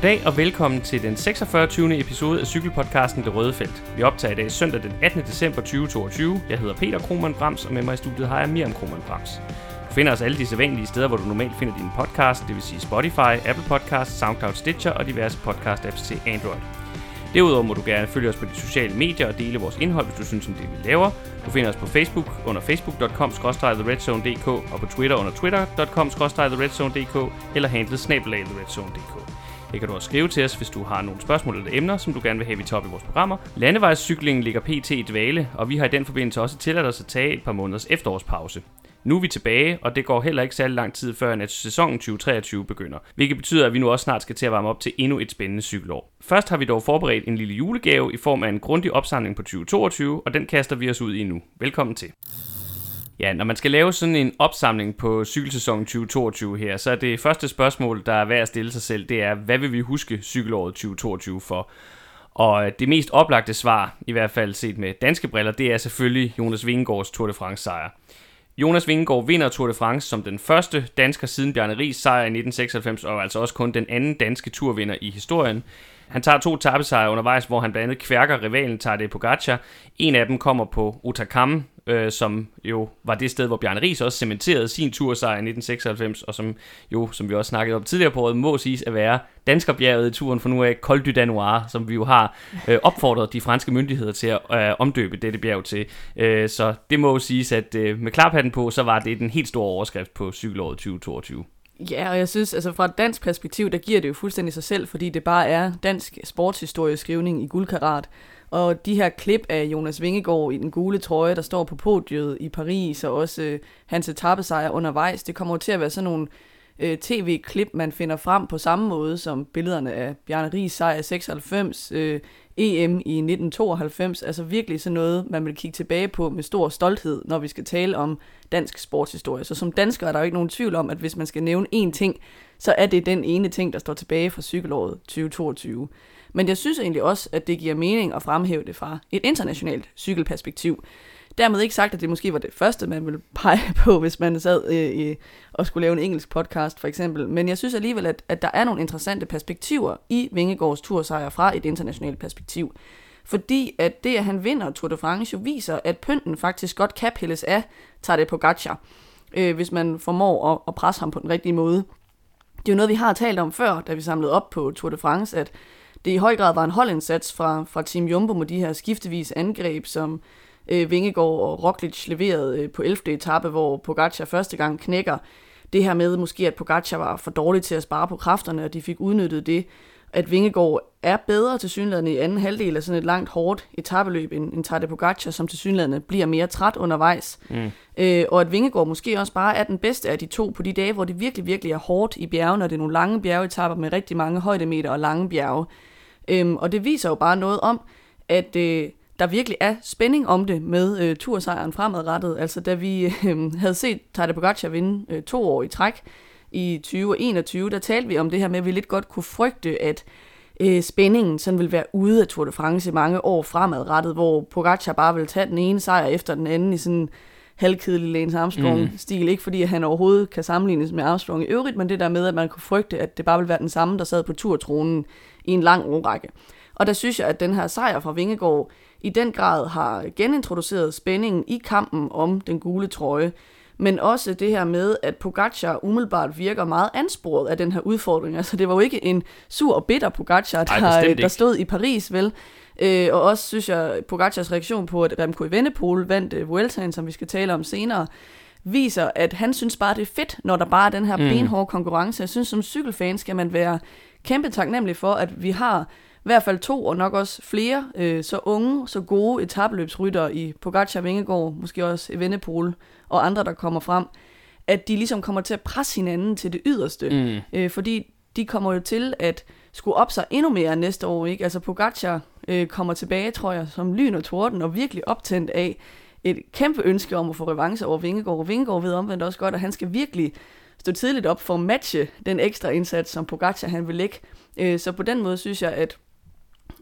Goddag og velkommen til den 46. episode af cykelpodcasten Det Røde Felt. Vi optager i dag søndag den 18. december 2022. Jeg hedder Peter Krohmann Brams, og med mig i studiet har jeg Miriam Krohmann Brams. Du finder os alle de sædvanlige steder, hvor du normalt finder din podcast, det vil sige Spotify, Apple Podcasts, SoundCloud, Stitcher og diverse podcast-apps til Android. Derudover må du gerne følge os på de sociale medier og dele vores indhold, hvis du synes om det, vi laver. Du finder os på Facebook under facebook.com theredzonedk og på Twitter under twitter.com theredzonedk eller handlet snabelag theredzone.dk. Her kan du også skrive til os, hvis du har nogle spørgsmål eller emner, som du gerne vil have, vi tager top i vores programmer. Landevejscyklingen ligger pt. i dvale, og vi har i den forbindelse også tilladt os at tage et par måneders efterårspause. Nu er vi tilbage, og det går heller ikke særlig lang tid før, at sæsonen 2023 begynder. Hvilket betyder, at vi nu også snart skal til at varme op til endnu et spændende cykelår. Først har vi dog forberedt en lille julegave i form af en grundig opsamling på 2022, og den kaster vi os ud i nu. Velkommen til. Ja, når man skal lave sådan en opsamling på cykelsæsonen 2022 her, så er det første spørgsmål, der er værd at stille sig selv, det er, hvad vil vi huske cykelåret 2022 for? Og øh, det mest oplagte svar, i hvert fald set med danske briller, det er selvfølgelig Jonas Vingegaards Tour de France sejr. Jonas Vingegaard vinder Tour de France som den første dansker siden Bjarne Ries sejr i 1996, og altså også kun den anden danske turvinder i historien. Han tager to tappesejre undervejs, hvor han blandt andet kværker rivalen Tadej Pogacar. En af dem kommer på Utakam, øh, som jo var det sted, hvor Bjarne Ries også cementerede sin tursejr i 1996, og som jo, som vi også snakkede om tidligere på året, må siges at være danskerbjerget i turen for nu af Col du Danoir, som vi jo har øh, opfordret de franske myndigheder til at øh, omdøbe dette bjerg til. Øh, så det må jo siges, at øh, med klarpatten på, så var det den helt store overskrift på cykelåret 2022. Ja, og jeg synes, altså fra et dansk perspektiv, der giver det jo fuldstændig sig selv, fordi det bare er dansk sportshistorieskrivning i guldkarat. Og de her klip af Jonas Vingegaard i den gule trøje, der står på podiet i Paris, og også øh, hans etappesejr undervejs, det kommer til at være sådan nogle øh, tv-klip, man finder frem på samme måde som billederne af Bjarne Ries sejr 96, øh, EM i 1992. Altså virkelig sådan noget, man vil kigge tilbage på med stor stolthed, når vi skal tale om dansk sportshistorie. Så som dansker er der jo ikke nogen tvivl om, at hvis man skal nævne én ting, så er det den ene ting, der står tilbage fra cykelåret 2022. Men jeg synes egentlig også, at det giver mening at fremhæve det fra et internationalt cykelperspektiv. Dermed ikke sagt, at det måske var det første, man ville pege på, hvis man sad øh, og skulle lave en engelsk podcast for eksempel. Men jeg synes alligevel, at, at der er nogle interessante perspektiver i Vingegaards tursejr fra et internationalt perspektiv. Fordi at det, at han vinder Tour de France, jo viser, at pynten faktisk godt kan pilles af Tadej Pogacar, øh, hvis man formår at, at presse ham på den rigtige måde. Det er jo noget, vi har talt om før, da vi samlede op på Tour de France, at det i høj grad var en holdindsats fra, fra Team Jumbo med de her skiftevis angreb, som øh, Vingegaard og Roglic leverede øh, på 11. etape, hvor Pogacar første gang knækker. Det her med måske, at Pogacar var for dårlig til at spare på kræfterne, og de fik udnyttet det. At Vingegaard er bedre til synligheden i anden halvdel af sådan et langt, hårdt etabeløb end, end Tadej Pogacar, som til synligheden bliver mere træt undervejs. Mm. Øh, og at Vingegaard måske også bare er den bedste af de to på de dage, hvor det virkelig, virkelig er hårdt i bjergene, og det er nogle lange bjergetapper med rigtig mange højdemeter og lange bjerge. Øhm, og det viser jo bare noget om, at øh, der virkelig er spænding om det med øh, tursejren fremadrettet. Altså da vi øh, havde set Tadej Pogacar vinde øh, to år i træk i 2021, der talte vi om det her med, at vi lidt godt kunne frygte, at øh, spændingen sådan vil være ude af Tour de France i mange år fremadrettet, hvor Pogacar bare vil tage den ene sejr efter den anden i sådan halvkedelig Lance Armstrong-stil. Mm. Ikke fordi han overhovedet kan sammenlignes med Armstrong i øvrigt, men det der med, at man kunne frygte, at det bare vil være den samme, der sad på turtronen i en lang årrække. Og der synes jeg, at den her sejr fra Vingegaard i den grad har genintroduceret spændingen i kampen om den gule trøje. Men også det her med, at Pogacar umiddelbart virker meget ansporet af den her udfordring. Altså det var jo ikke en sur og bitter Pogacar, der, Ej, der stod i Paris, vel? Øh, og også synes jeg, Pogacars reaktion på, at Remco Evenepoel vandt uh, Vueltaen, som vi skal tale om senere, viser, at han synes bare, det er fedt, når der bare er den her mm. benhårde konkurrence. Jeg synes, som cykelfan skal man være kæmpe taknemmelig for, at vi har i hvert fald to, og nok også flere, øh, så unge, så gode etabløbsryttere i Pogacar, Vingegaard, måske også Evenepoel og andre, der kommer frem, at de ligesom kommer til at presse hinanden til det yderste. Mm. Øh, fordi de kommer jo til at skulle op sig endnu mere næste år. Ikke? Altså Pogacar øh, kommer tilbage, tror jeg, som lyn og torden, og virkelig optændt af et kæmpe ønske om at få revanche over Vingegaard. Og Vingegaard ved omvendt også godt, at han skal virkelig stå tidligt op for at matche den ekstra indsats, som Pogacar han vil lægge. Øh, så på den måde synes jeg, at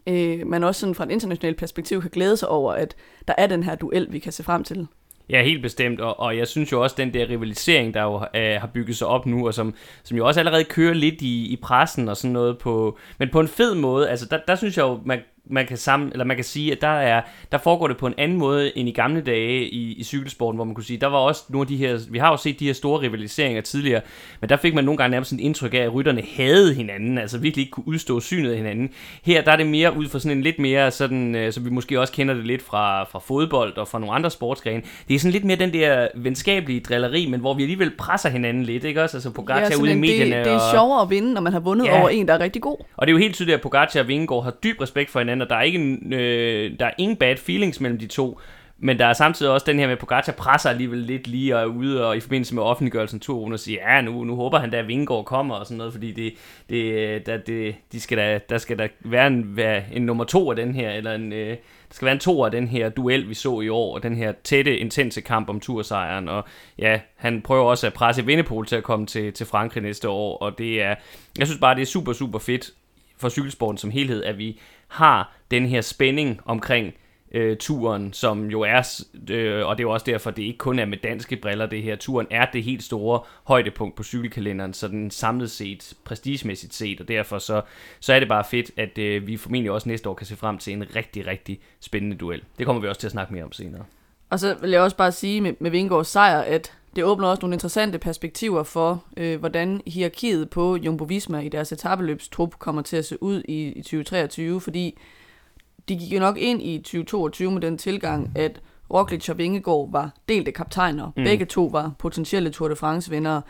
øh, man også sådan fra et internationalt perspektiv kan glæde sig over, at der er den her duel, vi kan se frem til. Ja, helt bestemt, og, og jeg synes jo også, den der rivalisering, der jo øh, har bygget sig op nu, og som, som jo også allerede kører lidt i, i pressen og sådan noget, på, men på en fed måde, altså der, der synes jeg jo, man, man kan sammen, eller man kan sige, at der, er, der foregår det på en anden måde end i gamle dage i, i cykelsporten, hvor man kunne sige, der var også nogle af de her, vi har jo set de her store rivaliseringer tidligere, men der fik man nogle gange nærmest en indtryk af, at rytterne havde hinanden, altså virkelig ikke kunne udstå synet af hinanden. Her der er det mere ud fra sådan en lidt mere sådan, øh, som vi måske også kender det lidt fra, fra fodbold og fra nogle andre sportsgrene. Det er sådan lidt mere den der venskabelige drilleri, men hvor vi alligevel presser hinanden lidt, ikke også? Altså Pogacar ja, ude i medierne. Det, det er sjovere at vinde, når man har vundet ja. over en, der er rigtig god. Og det er jo helt tydeligt, at Pogacar og Vingegaard har dyb respekt for hinanden, og der er ikke øh, der er ingen bad feelings mellem de to. Men der er samtidig også den her med, at Pogacar presser alligevel lidt lige og er ude og i forbindelse med offentliggørelsen to og siger, ja, nu, nu håber han da, at Vingård kommer og sådan noget, fordi det, det, der, det, de skal da, der skal der være en, være en nummer to af den her, eller en, øh, der skal være en to af den her duel, vi så i år, og den her tætte, intense kamp om tursejren, og ja, han prøver også at presse Vindepol til at komme til, til Frankrig næste år, og det er, jeg synes bare, det er super, super fedt for cykelsporten som helhed, at vi har den her spænding omkring øh, turen, som jo er, øh, og det er jo også derfor, det ikke kun er med danske briller det her, turen er det helt store højdepunkt på cykelkalenderen, så den samlet set, prestigemæssigt set, og derfor så, så er det bare fedt, at øh, vi formentlig også næste år kan se frem til en rigtig, rigtig spændende duel. Det kommer vi også til at snakke mere om senere. Og så vil jeg også bare sige med, med Vingårds sejr, at det åbner også nogle interessante perspektiver for, øh, hvordan hierarkiet på Jumbo Visma i deres etabeløbstrup kommer til at se ud i, i 2023, fordi de gik jo nok ind i 2022 med den tilgang, at Roglic og Vingegaard var delte kaptajner. Mm. Begge to var potentielle Tour de France-vindere.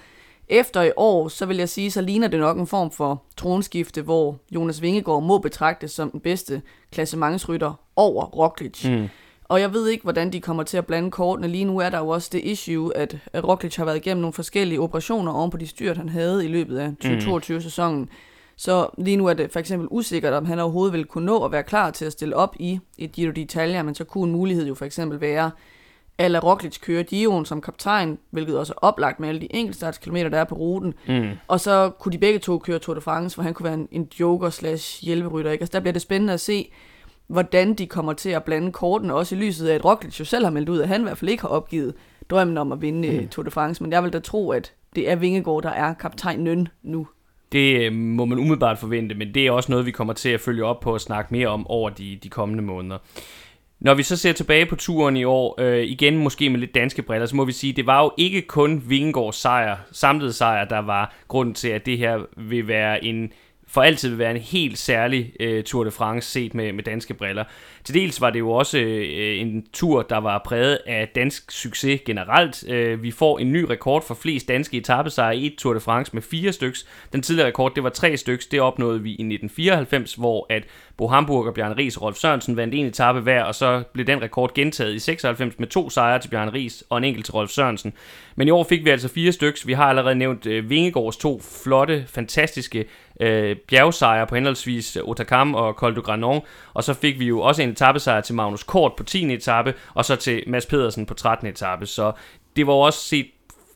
Efter i år, så vil jeg sige, så ligner det nok en form for tronskifte, hvor Jonas Vingegaard må betragtes som den bedste klassementsrytter over Roglic. Mm. Og jeg ved ikke, hvordan de kommer til at blande kortene. Lige nu er der jo også det issue, at Roglic har været igennem nogle forskellige operationer oven på de styrt, han havde i løbet af 2022-sæsonen. Mm. Så lige nu er det for eksempel usikkert, om han overhovedet vil kunne nå at være klar til at stille op i et Giro d'Italia, men så kunne en mulighed jo for eksempel være, at Roglic køre Giroen som kaptajn, hvilket også er oplagt med alle de enkeltstartskilometer, der er på ruten. Mm. Og så kunne de begge to køre Tour de France, hvor han kunne være en, en joker slash hjælperytter. Ikke? Altså der bliver det spændende at se, hvordan de kommer til at blande korten, også i lyset af, at Roglic jo selv har meldt ud, at han i hvert fald ikke har opgivet drømmen om at vinde mm. Tour de France. Men jeg vil da tro, at det er Vingegaard, der er kaptajn nu. Det øh, må man umiddelbart forvente, men det er også noget, vi kommer til at følge op på og snakke mere om over de, de kommende måneder. Når vi så ser tilbage på turen i år, øh, igen måske med lidt danske briller, så må vi sige, det var jo ikke kun Vingegaards sejr, samlede sejr, der var grunden til, at det her vil være en for altid vil være en helt særlig øh, Tour de France set med, med danske briller. Til dels var det jo også øh, en tur, der var præget af dansk succes generelt. Øh, vi får en ny rekord for flest danske etappesejre i Tour de France med fire styks. Den tidligere rekord, det var tre styks. Det opnåede vi i 1994, hvor at Bo Hamburg og Bjørn Ries og Rolf Sørensen vandt en etape hver, og så blev den rekord gentaget i 96 med to sejre til Bjørn Ries og en enkelt til Rolf Sørensen. Men i år fik vi altså fire stykker. Vi har allerede nævnt øh, Vingegårds to flotte, fantastiske øh, bjergsejre på henholdsvis Otakam og Col du Granon, og så fik vi jo også en etappesejr til Magnus Kort på 10. etape, og så til Mads Pedersen på 13. etape, så det var også set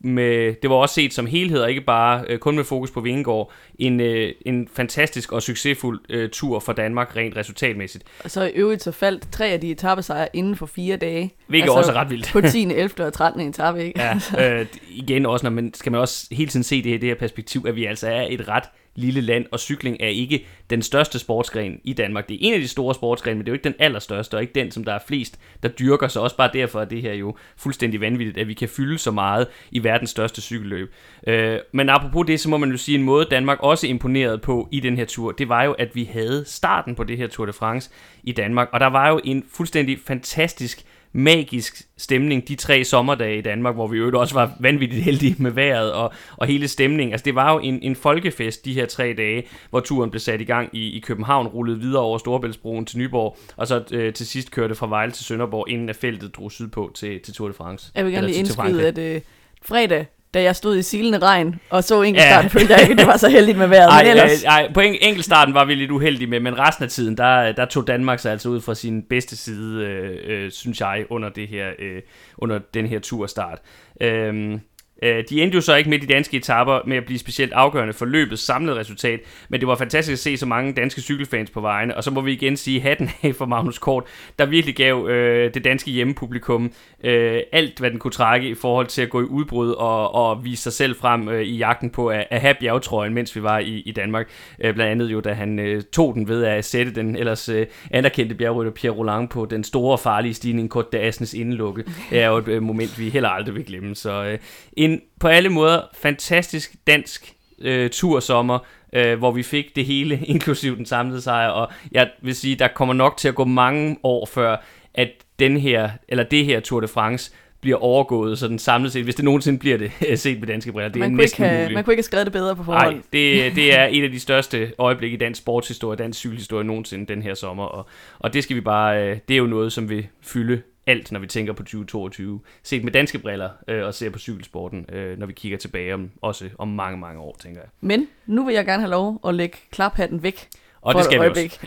med, det var også set som helhed, og ikke bare øh, kun med fokus på Vingegaard, en, øh, en fantastisk og succesfuld øh, tur for Danmark rent resultatmæssigt. Og så i øvrigt så faldt tre af de etappesejre inden for fire dage. Hvilket altså, også er ret vildt. på 10., 11. og 13. etape, ikke? ja, øh, igen også, når man, skal man også hele tiden se det her, det her perspektiv, at vi altså er et ret lille land, og cykling er ikke den største sportsgren i Danmark. Det er en af de store sportsgrene, men det er jo ikke den allerstørste, og ikke den, som der er flest, der dyrker sig. Også bare derfor er det her jo fuldstændig vanvittigt, at vi kan fylde så meget i verdens største cykelløb. Øh, men apropos det, så må man jo sige, en måde Danmark også imponerede på i den her tur, det var jo, at vi havde starten på det her Tour de France i Danmark, og der var jo en fuldstændig fantastisk magisk stemning de tre sommerdage i Danmark, hvor vi jo også var vanvittigt heldige med vejret og, og hele stemningen. Altså det var jo en, en folkefest de her tre dage, hvor turen blev sat i gang i, i København, rullede videre over Storebæltsbroen til Nyborg, og så øh, til sidst kørte fra Vejle til Sønderborg, inden at feltet drog sydpå til, til Tour de France. Jeg vil gerne lige indskyde, at øh, fredag da jeg stod i silende regn og så enkeltstarten, ja. følte jeg ikke, det var så heldigt med vejret. Ej, men ellers... ej, på en, enkeltstarten var vi lidt uheldige med, men resten af tiden, der, der tog Danmark sig altså ud fra sin bedste side, øh, øh, synes jeg, under, det her, øh, under den her turstart. Øh, de endte jo så ikke med de danske etapper med at blive specielt afgørende for løbets samlede resultat, men det var fantastisk at se så mange danske cykelfans på vejene, og så må vi igen sige hatten af for Magnus Kort, der virkelig gav øh, det danske hjemmepublikum øh, alt, hvad den kunne trække i forhold til at gå i udbrud og, og vise sig selv frem øh, i jagten på at, at have bjergetrøjen, mens vi var i, i Danmark. Øh, blandt andet jo, da han øh, tog den ved at sætte den ellers øh, anerkendte bjergrytter Pierre Roland på den store farlige stigning kort da Asnes indelukke. Det er jo et øh, moment, vi heller aldrig vil glemme. Så øh, en på alle måder fantastisk dansk øh, tursommer, øh, hvor vi fik det hele, inklusiv den samlede sejr, og jeg vil sige, der kommer nok til at gå mange år før, at den her, eller det her Tour de France bliver overgået, så den samlet set, hvis det nogensinde bliver det, set med danske briller, det man er næsten have, muligt. Man kunne ikke have skrevet det bedre på forhånd. Nej, det, det er et af de største øjeblikke i dansk sportshistorie, dansk cykelhistorie nogensinde den her sommer, og, og det skal vi bare, øh, det er jo noget, som vil fylde alt, når vi tænker på 2022. Set med danske briller øh, og ser på cykelsporten, øh, når vi kigger tilbage om, også om mange, mange år, tænker jeg. Men nu vil jeg gerne have lov at lægge klaphatten væk. Og det skal vi også.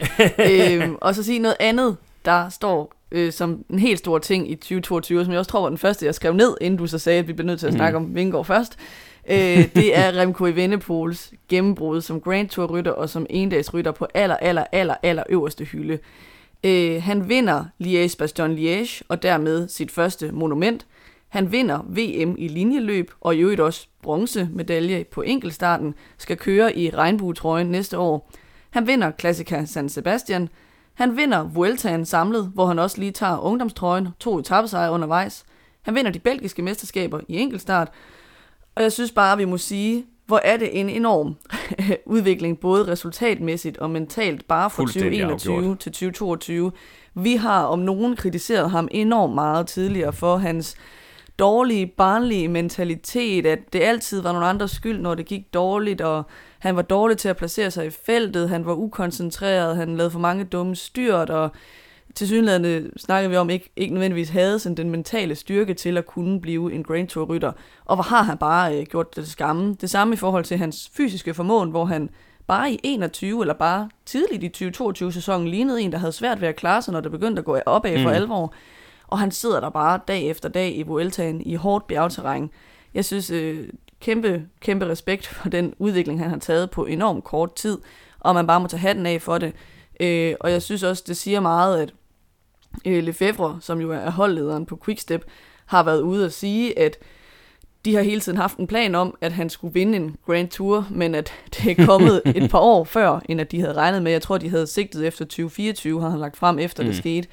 øhm, og så sige noget andet, der står øh, som en helt stor ting i 2022, som jeg også tror var den første, jeg skrev ned, inden du så sagde, at vi bliver nødt til at snakke mm. om Vingård først. Øh, det er Remco Evenepoels gennembrud som Grand Tour rytter og som endagsrytter på aller, aller, aller, aller øverste hylde. Øh, han vinder Liège-Bastogne-Liège og dermed sit første monument. Han vinder VM i linjeløb og i øvrigt også bronzemedalje på enkeltstarten, skal køre i regnbuetrøjen næste år. Han vinder Classica San Sebastian. Han vinder Vueltaen samlet, hvor han også lige tager ungdomstrøjen, to etappesejre undervejs. Han vinder de belgiske mesterskaber i enkeltstart. Og jeg synes bare, at vi må sige, hvor er det en enorm udvikling, både resultatmæssigt og mentalt, bare fra 2021 afgjort. til 2022. Vi har om nogen kritiseret ham enormt meget tidligere for hans dårlige, barnlige mentalitet, at det altid var nogle andres skyld, når det gik dårligt, og han var dårlig til at placere sig i feltet, han var ukoncentreret, han lavede for mange dumme styrt, og til synligheden snakker vi om, ikke, ikke nødvendigvis havde sådan den mentale styrke til at kunne blive en Grand Tour rytter. Og hvor har han bare øh, gjort det skamme. Det samme i forhold til hans fysiske formåen, hvor han bare i 21 eller bare tidligt i 2022 sæsonen lignede en, der havde svært ved at klare sig, når det begyndte at gå opad for mm. alvor. Og han sidder der bare dag efter dag i Vueltaen i hårdt bjergterræn. Jeg synes, øh, kæmpe, kæmpe respekt for den udvikling, han har taget på enormt kort tid, og man bare må tage hatten af for det. Øh, og jeg synes også, det siger meget, at Lefebvre, som jo er holdlederen på Quickstep, har været ude at sige, at de har hele tiden haft en plan om, at han skulle vinde en Grand Tour, men at det er kommet et par år før, end at de havde regnet med. Jeg tror, de havde sigtet efter 2024, har han lagt frem efter mm. det skete.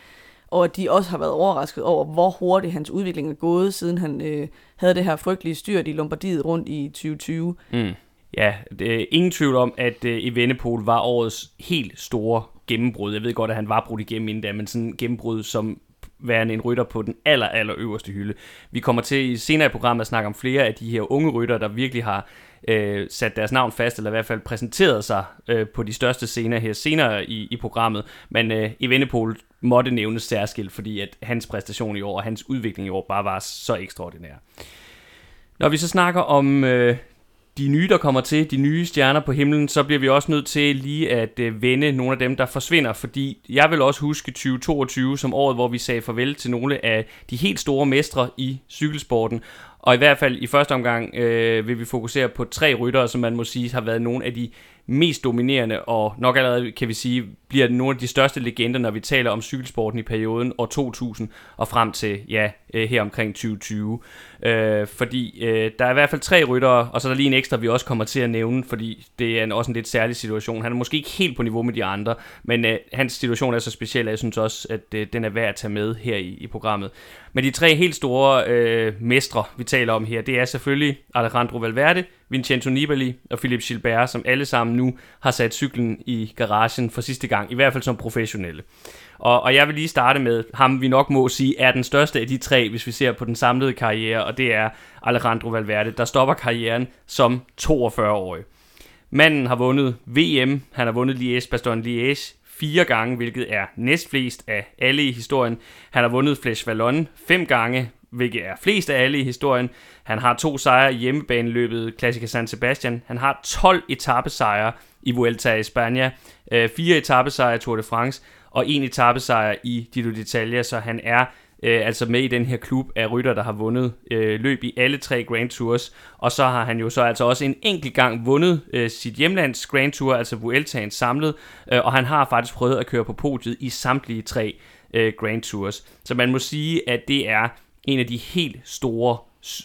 Og at de også har været overrasket over, hvor hurtigt hans udvikling er gået, siden han øh, havde det her frygtelige styrt i Lombardiet rundt i 2020. Mm. Ja, det er ingen tvivl om, at øh, Evenepoel var årets helt store gennembrud. Jeg ved godt, at han var brudt igennem inden da, men sådan gennembrud som værende en rytter på den aller, aller øverste hylde. Vi kommer til i senere i programmet at snakke om flere af de her unge rytter, der virkelig har øh, sat deres navn fast, eller i hvert fald præsenteret sig øh, på de største scener her senere i, i programmet. Men øh, Evenepoel måtte nævnes særskilt, fordi at hans præstation i år og hans udvikling i år bare var så ekstraordinær. Når vi så snakker om øh, de nye, der kommer til, de nye stjerner på himlen, så bliver vi også nødt til lige at øh, vende nogle af dem, der forsvinder, fordi jeg vil også huske 2022 som året, hvor vi sagde farvel til nogle af de helt store mestre i cykelsporten, og i hvert fald i første omgang øh, vil vi fokusere på tre ryttere, som man må sige har været nogle af de mest dominerende, og nok allerede kan vi sige, bliver nogle af de største legender, når vi taler om cykelsporten i perioden år 2000 og frem til, ja, øh, her omkring 2020. Øh, fordi øh, der er i hvert fald tre ryttere, og så er der lige en ekstra, vi også kommer til at nævne, fordi det er en, også en lidt særlig situation. Han er måske ikke helt på niveau med de andre, men øh, hans situation er så speciel, at jeg synes også, at øh, den er værd at tage med her i, i programmet. Men de tre helt store øh, mestre, vi taler om her, det er selvfølgelig Alejandro Valverde, Vincenzo Nibali og Philip Gilbert, som alle sammen nu har sat cyklen i garagen for sidste gang, i hvert fald som professionelle. Og, og jeg vil lige starte med ham, vi nok må sige, er den største af de tre, hvis vi ser på den samlede karriere, og det er Alejandro Valverde, der stopper karrieren som 42-årig. Manden har vundet VM, han har vundet Liège-Bastogne-Liège fire gange, hvilket er næstflest af alle i historien. Han har vundet Flesh Vallon fem gange, hvilket er flest af alle i historien. Han har to sejre i hjemmebaneløbet Classica San Sebastian. Han har 12 etappesejre i Vuelta i Spanien, øh, fire etappesejre i Tour de France og en etappesejr i Dito d'Italia, så han er øh, altså med i den her klub af rytter, der har vundet øh, løb i alle tre Grand Tours. Og så har han jo så altså også en enkelt gang vundet øh, sit hjemlands Grand Tour, altså Vueltaen samlet, øh, og han har faktisk prøvet at køre på podiet i samtlige tre øh, Grand Tours. Så man må sige, at det er en af de helt store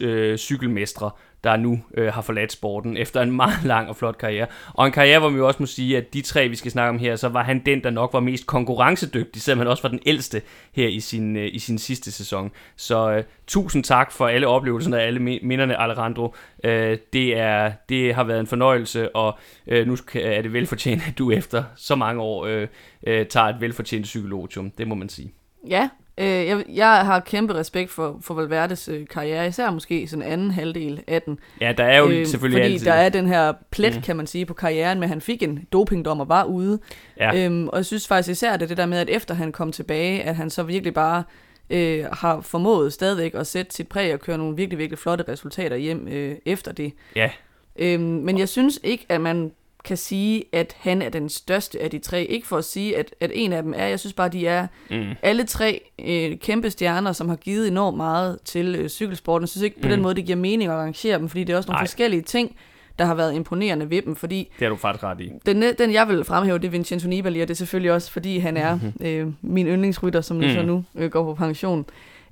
øh, cykelmestre, der nu øh, har forladt sporten efter en meget lang og flot karriere. Og en karriere, hvor vi også må sige, at de tre, vi skal snakke om her, så var han den, der nok var mest konkurrencedygtig, selvom han også var den ældste her i sin, øh, i sin sidste sæson. Så øh, tusind tak for alle oplevelserne og alle minderne, Alejandro. Øh, det, er, det har været en fornøjelse, og øh, nu er det velfortjent, at du efter så mange år øh, øh, tager et velfortjent psykologium. Det må man sige. Ja, Øh, jeg, jeg har kæmpe respekt for, for Valverdes øh, karriere, især måske sådan anden halvdel af den. Ja, der er jo øh, selvfølgelig Fordi altid. der er den her plet, ja. kan man sige, på karrieren, med at han fik en dopingdom og var ude. Ja. Øhm, og jeg synes faktisk især, det det der med, at efter han kom tilbage, at han så virkelig bare øh, har formået stadigvæk at sætte sit præg og køre nogle virkelig, virkelig flotte resultater hjem øh, efter det. Ja. Øhm, men jeg synes ikke, at man kan sige, at han er den største af de tre. Ikke for at sige, at, at en af dem er. Jeg synes bare, de er mm. alle tre øh, kæmpe stjerner, som har givet enormt meget til øh, cykelsporten. Jeg synes ikke mm. på den måde, det giver mening at arrangere dem, fordi det er også nogle Ej. forskellige ting, der har været imponerende ved dem. Fordi det er du faktisk ret i. Den, den jeg vil fremhæve, det er Vincenzo Nibali, og det er selvfølgelig også, fordi han er mm-hmm. øh, min yndlingsrytter, som mm. så nu øh, går på pension.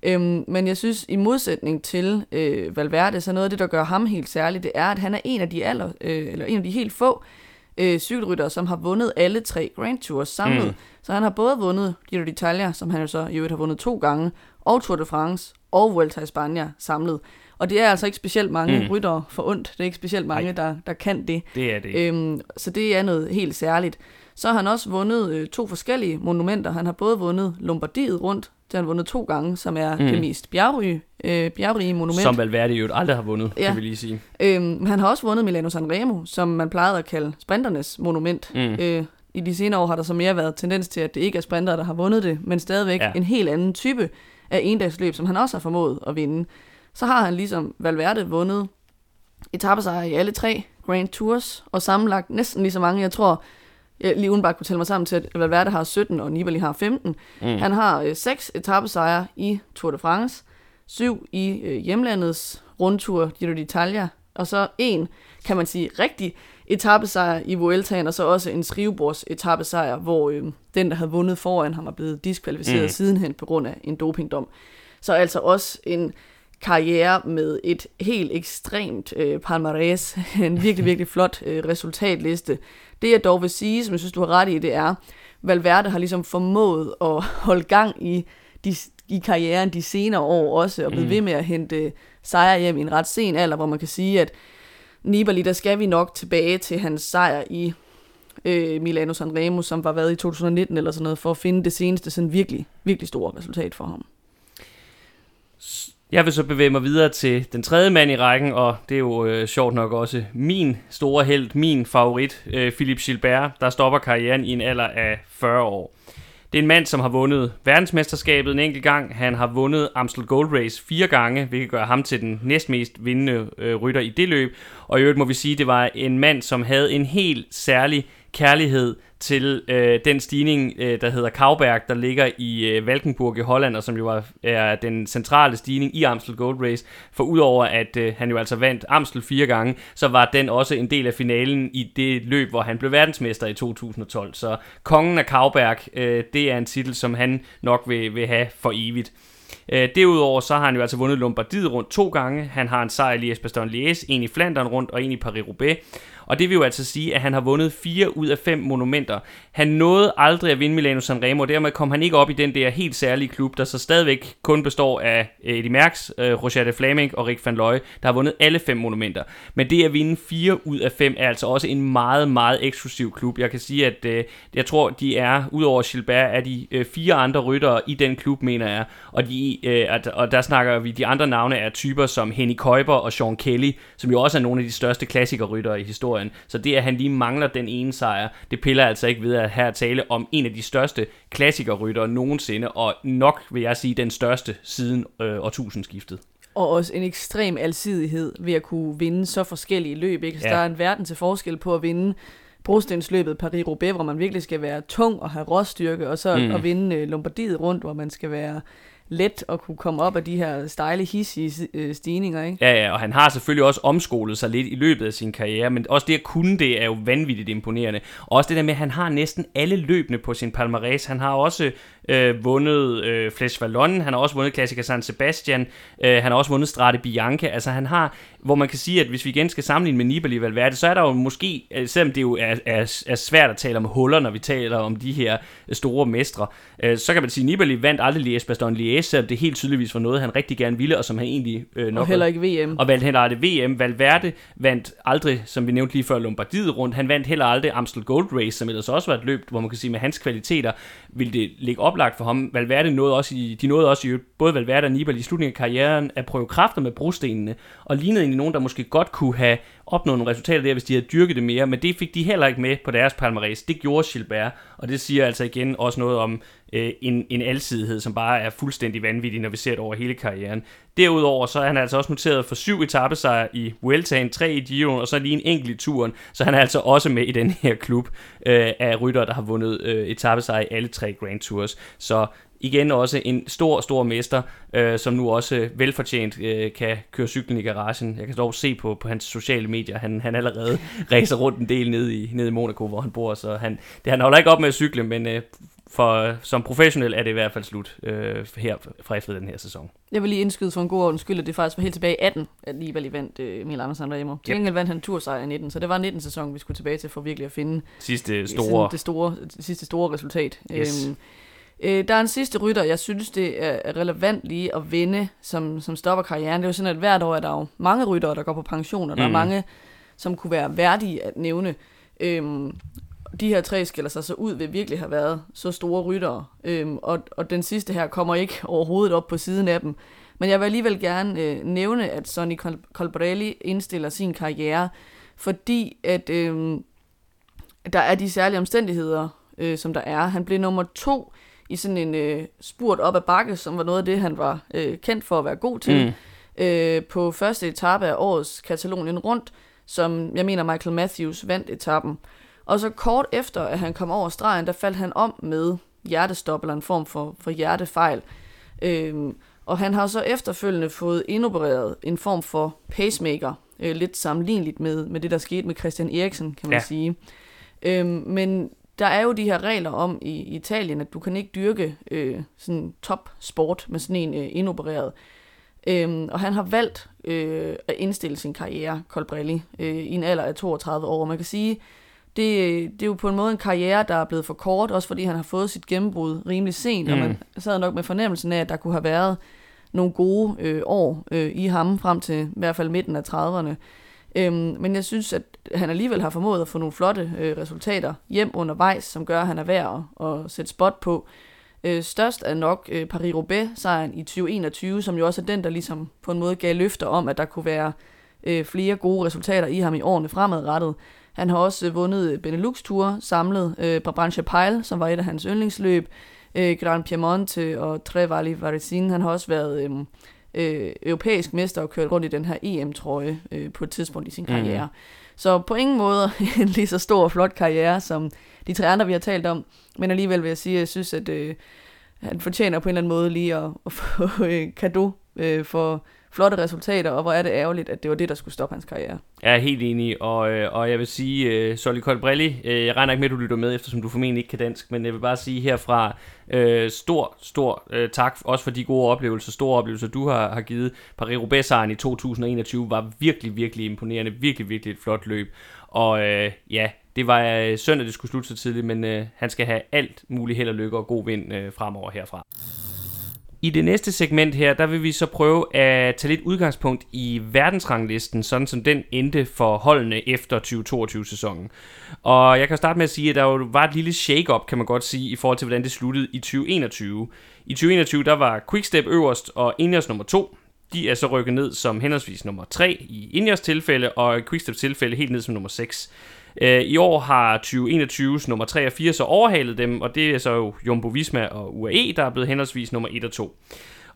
Øhm, men jeg synes, i modsætning til øh, Valverde, så noget af det, der gør ham helt særligt, det er, at han er en af de, aller, øh, eller en af de helt få øh, cykelryttere, som har vundet alle tre Grand Tours samlet. Mm. Så han har både vundet Giro d'Italia, som han jo så i øvrigt har vundet to gange, og Tour de France og Vuelta i Spanien samlet. Og det er altså ikke specielt mange mm. ryttere for ondt. Det er ikke specielt mange, der, der kan det. Det er det. Øhm, så det er noget helt særligt. Så har han også vundet øh, to forskellige monumenter. Han har både vundet Lombardiet rundt, det har han vundet to gange, som er mm. det mest bjergrige, øh, bjergrige monument. Som Valverde jo aldrig har vundet, ja. kan vi lige sige. Øhm, han har også vundet Milano Sanremo, som man plejede at kalde sprinternes monument. Mm. Øh, I de senere år har der så mere været tendens til, at det ikke er sprinter, der har vundet det, men stadigvæk ja. en helt anden type af endagsløb, som han også har formået at vinde. Så har han ligesom Valverde vundet etappesejre i alle tre Grand Tours, og sammenlagt næsten lige så mange. Jeg tror, jeg lige uden bare kunne tælle mig sammen til, at Valverde har 17, og Nibali har 15. Mm. Han har øh, seks etappesejre i Tour de France, syv i øh, hjemlandets rundtur Giro d'Italia, og så en, kan man sige, rigtig etappesejr i Vueltaen, og så også en skrivebords etappesejr, hvor øh, den, der havde vundet foran ham, er blevet diskvalificeret mm. sidenhen på grund af en dopingdom. Så altså også en karriere med et helt ekstremt øh, palmarès, en virkelig, virkelig flot øh, resultatliste. Det jeg dog vil sige, som jeg synes, du har ret i, det er, Valverde har ligesom formået at holde gang i, de, i karrieren de senere år også, og blevet mm. ved med at hente sejre hjem i en ret sen alder, hvor man kan sige, at Nibali, der skal vi nok tilbage til hans sejr i øh, Milano Sanremo, som var været i 2019 eller sådan noget, for at finde det seneste sådan virkelig, virkelig store resultat for ham. Jeg vil så bevæge mig videre til den tredje mand i rækken, og det er jo øh, sjovt nok også min store held, min favorit, øh, Philippe Gilbert, der stopper karrieren i en alder af 40 år. Det er en mand, som har vundet verdensmesterskabet en enkelt gang. Han har vundet Amstel Gold Race fire gange, hvilket gør ham til den næstmest vindende øh, rytter i det løb. Og i øvrigt må vi sige, at det var en mand, som havde en helt særlig kærlighed til øh, den stigning, øh, der hedder Kauberg, der ligger i øh, Valkenburg i Holland, og som jo er, er den centrale stigning i Amstel Gold Race. For udover at øh, han jo altså vandt Amstel fire gange, så var den også en del af finalen i det løb, hvor han blev verdensmester i 2012. Så kongen af Kauberg, øh, det er en titel, som han nok vil, vil have for evigt. Øh, derudover så har han jo altså vundet Lombardiet rundt to gange. Han har en sejr i Espaston Liège, en i Flandern rundt og en i Paris-Roubaix. Og det vil jo altså sige, at han har vundet 4 ud af 5 monumenter. Han nåede aldrig at vinde Milano Sanremo, og dermed kom han ikke op i den der helt særlige klub, der så stadigvæk kun består af øh, Eddie Merckx, øh, Roger de Flaming og Rick van Looy, der har vundet alle fem monumenter. Men det at vinde 4 ud af 5 er altså også en meget, meget eksklusiv klub. Jeg kan sige, at øh, jeg tror, de er, udover Gilbert, er de fire andre ryttere i den klub, mener jeg. Og, de, at, og der snakker vi, de andre navne er typer som Henny Køiber og Sean Kelly, som jo også er nogle af de største klassikerryttere i historien historien. Så det, at han lige mangler den ene sejr, det piller altså ikke ved at her tale om en af de største klassikerryttere nogensinde, og nok vil jeg sige den største siden øh, årtusindskiftet. Og også en ekstrem alsidighed ved at kunne vinde så forskellige løb. Ikke? Så ja. der er en verden til forskel på at vinde brostensløbet Paris-Roubaix, hvor man virkelig skal være tung og have råstyrke, og så mm. at vinde øh, Lombardiet rundt, hvor man skal være let at kunne komme op af de her stejle, hissige øh, stigninger, ikke? Ja, ja, og han har selvfølgelig også omskolet sig lidt i løbet af sin karriere, men også det at kunne det er jo vanvittigt imponerende. Og også det der med, at han har næsten alle løbende på sin palmarès. Han har også øh, vundet øh, Flesh Vallon, han har også vundet Classica San Sebastian, øh, han har også vundet Strade Bianca. Altså han har, hvor man kan sige, at hvis vi igen skal sammenligne med Nibali Valverde, så er der jo måske, øh, selvom det jo er, er, er svært at tale om huller, når vi taler om de her store mestre, øh, så kan man sige, at Nibali vandt aldrig Liège Bastogne Liège, selvom det helt tydeligvis var noget, han rigtig gerne ville, og som han egentlig øh, nok... Og heller ikke VM. Og valgte heller aldrig VM. Valverde vandt aldrig, som vi nævnte lige før, Lombardiet rundt. Han vandt heller aldrig Amstel Gold Race, som ellers også var et løb, hvor man kan sige, med hans kvaliteter ville det ligge oplagt for ham. Valverde nåede også i, de nåede også i, både Valverde og Nibali i slutningen af karrieren at prøve kræfter med brostenene, og lignede egentlig nogen, der måske godt kunne have opnået nogle resultater der, hvis de havde dyrket det mere, men det fik de heller ikke med på deres palmarès. Det gjorde Gilbert, og det siger altså igen også noget om øh, en, en alsidighed, som bare er fuldstændig vanvittig, når vi ser det over hele karrieren. Derudover så er han altså også noteret for syv etappesejre i Vueltaen, tre i Giroen og så lige en enkelt i turen, så han er altså også med i den her klub øh, af ryttere, der har vundet øh, etappesejre i alle tre Grand Tours. Så igen også en stor, stor mester, øh, som nu også velfortjent øh, kan køre cyklen i garagen. Jeg kan dog se på, på hans sociale medier, han, han allerede racer rundt en del ned i, ned i Monaco, hvor han bor, så han, det, han holder ikke op med at cykle, men øh, for, som professionel er det i hvert fald slut øh, her fra efter den her sæson. Jeg vil lige indskyde for en god ordens skyld, at det faktisk var helt tilbage i 18, at Nibali vandt øh, Emil Andersen Remo. Til gengæld vandt han tursejr i 19, så det var 19 sæson, vi skulle tilbage til for virkelig at finde sidste store, det store, det sidste store resultat. Yes. Øhm, øh, der er en sidste rytter, jeg synes, det er relevant lige at vinde, som, som stopper karrieren. Det er jo sådan, at hvert år er der jo mange ryttere, der går på pension, og der mm. er mange, som kunne være værdige at nævne. Øhm, de her tre skiller sig så ud ved virkelig have været så store ryttere, øhm, og, og den sidste her kommer ikke overhovedet op på siden af dem. Men jeg vil alligevel gerne øh, nævne, at Sonny Colbrelli indstiller sin karriere, fordi at øh, der er de særlige omstændigheder, øh, som der er. Han blev nummer to i sådan en øh, spurt op ad bakke, som var noget af det, han var øh, kendt for at være god til. Mm. Øh, på første etape af årets Katalonien rundt, som jeg mener Michael Matthews vandt etappen. Og så kort efter, at han kom over stregen, der faldt han om med hjertestop eller en form for, for hjertefejl. Øhm, og han har så efterfølgende fået indopereret en form for pacemaker, øh, lidt sammenligneligt med, med det, der skete med Christian Eriksen, kan man ja. sige. Øhm, men der er jo de her regler om i, i Italien, at du kan ikke dyrke øh, sådan top sport med sådan en øh, indopereret. Øhm, og han har valgt øh, at indstille sin karriere, Colbrelli, øh, i en alder af 32 år. Man kan sige, det, det er jo på en måde en karriere, der er blevet for kort, også fordi han har fået sit gennembrud rimelig sent, mm. og man sad nok med fornemmelsen af, at der kunne have været nogle gode øh, år øh, i ham frem til i hvert fald midten af 30'erne. Øhm, men jeg synes, at han alligevel har formået at få nogle flotte øh, resultater hjem undervejs, som gør, at han er værd at, at sætte spot på. Øh, størst er nok øh, Paris-Roubaix-sejren i 2021, som jo også er den, der ligesom på en måde gav løfter om, at der kunne være øh, flere gode resultater i ham i årene fremadrettet. Han har også vundet Benelux-tur samlet øh, Brabantse Pejl, som var et af hans yndlingsløb, øh, Grand Piemonte og Tre Valli Varesin. Han har også været øh, øh, europæisk mester og kørt rundt i den her EM-trøje øh, på et tidspunkt i sin mhm. karriere. Mm. Så på ingen måde en lige så stor og flot karriere som de tre andre, vi har talt om. Men alligevel vil jeg sige, at jeg synes, at øh, han fortjener på en eller anden måde lige at, at få øh, kado øh, for flotte resultater, og hvor er det ærgerligt, at det var det, der skulle stoppe hans karriere. Jeg er helt enig, og, øh, og jeg vil sige, uh, Solly Colbrelli, uh, øh, jeg regner ikke med, at du lytter med, eftersom du formentlig ikke kan dansk, men jeg vil bare sige herfra, uh, stor, stor uh, tak, også for de gode oplevelser, store oplevelser, du har, har givet. Paris-Roubaix-sejren i 2021 var virkelig, virkelig imponerende, virkelig, virkelig et flot løb, og uh, ja, det var uh, søndag, det skulle slutte så tidligt, men uh, han skal have alt muligt held og lykke og god vind uh, fremover herfra. I det næste segment her, der vil vi så prøve at tage lidt udgangspunkt i verdensranglisten, sådan som den endte for holdene efter 2022-sæsonen. Og jeg kan starte med at sige, at der jo var et lille shake-up, kan man godt sige, i forhold til, hvordan det sluttede i 2021. I 2021, der var Quickstep øverst og Ineos nummer 2. De er så rykket ned som henholdsvis nummer 3 i Ineos tilfælde, og Quicksteps tilfælde helt ned som nummer 6. Øh, I år har 2021's nummer 3 og 4 så overhalet dem, og det er så jo Jumbo Visma og UAE, der er blevet henholdsvis nummer 1 og 2.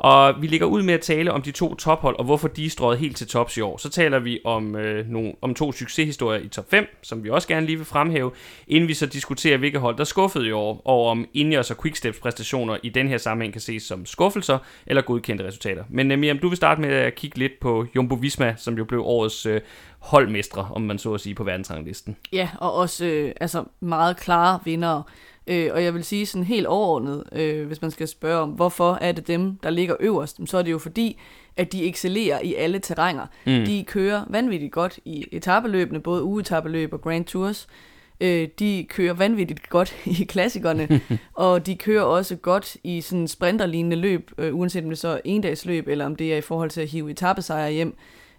Og vi ligger ud med at tale om de to tophold, og hvorfor de er strøget helt til tops i år. Så taler vi om, øh, nogle, om to succeshistorier i top 5, som vi også gerne lige vil fremhæve, inden vi så diskuterer, hvilke hold der skuffede i år, og om Ineos og Quicksteps præstationer i den her sammenhæng kan ses som skuffelser eller godkendte resultater. Men øh, Miriam, du vil starte med at kigge lidt på Jumbo Visma, som jo blev årets øh, holdmestre, om man så at sige, på verdensranglisten. Ja, og også øh, altså meget klare vinder Øh, og jeg vil sige sådan helt overordnet, øh, hvis man skal spørge om, hvorfor er det dem, der ligger øverst, så er det jo fordi, at de excellerer i alle terrænger. Mm. De kører vanvittigt godt i etabeløbene, både ugetabeløb og Grand Tours. Øh, de kører vanvittigt godt i klassikerne, og de kører også godt i sådan sprinterlignende løb, øh, uanset om det så er endagsløb, eller om det er i forhold til at hive etappesejre hjem,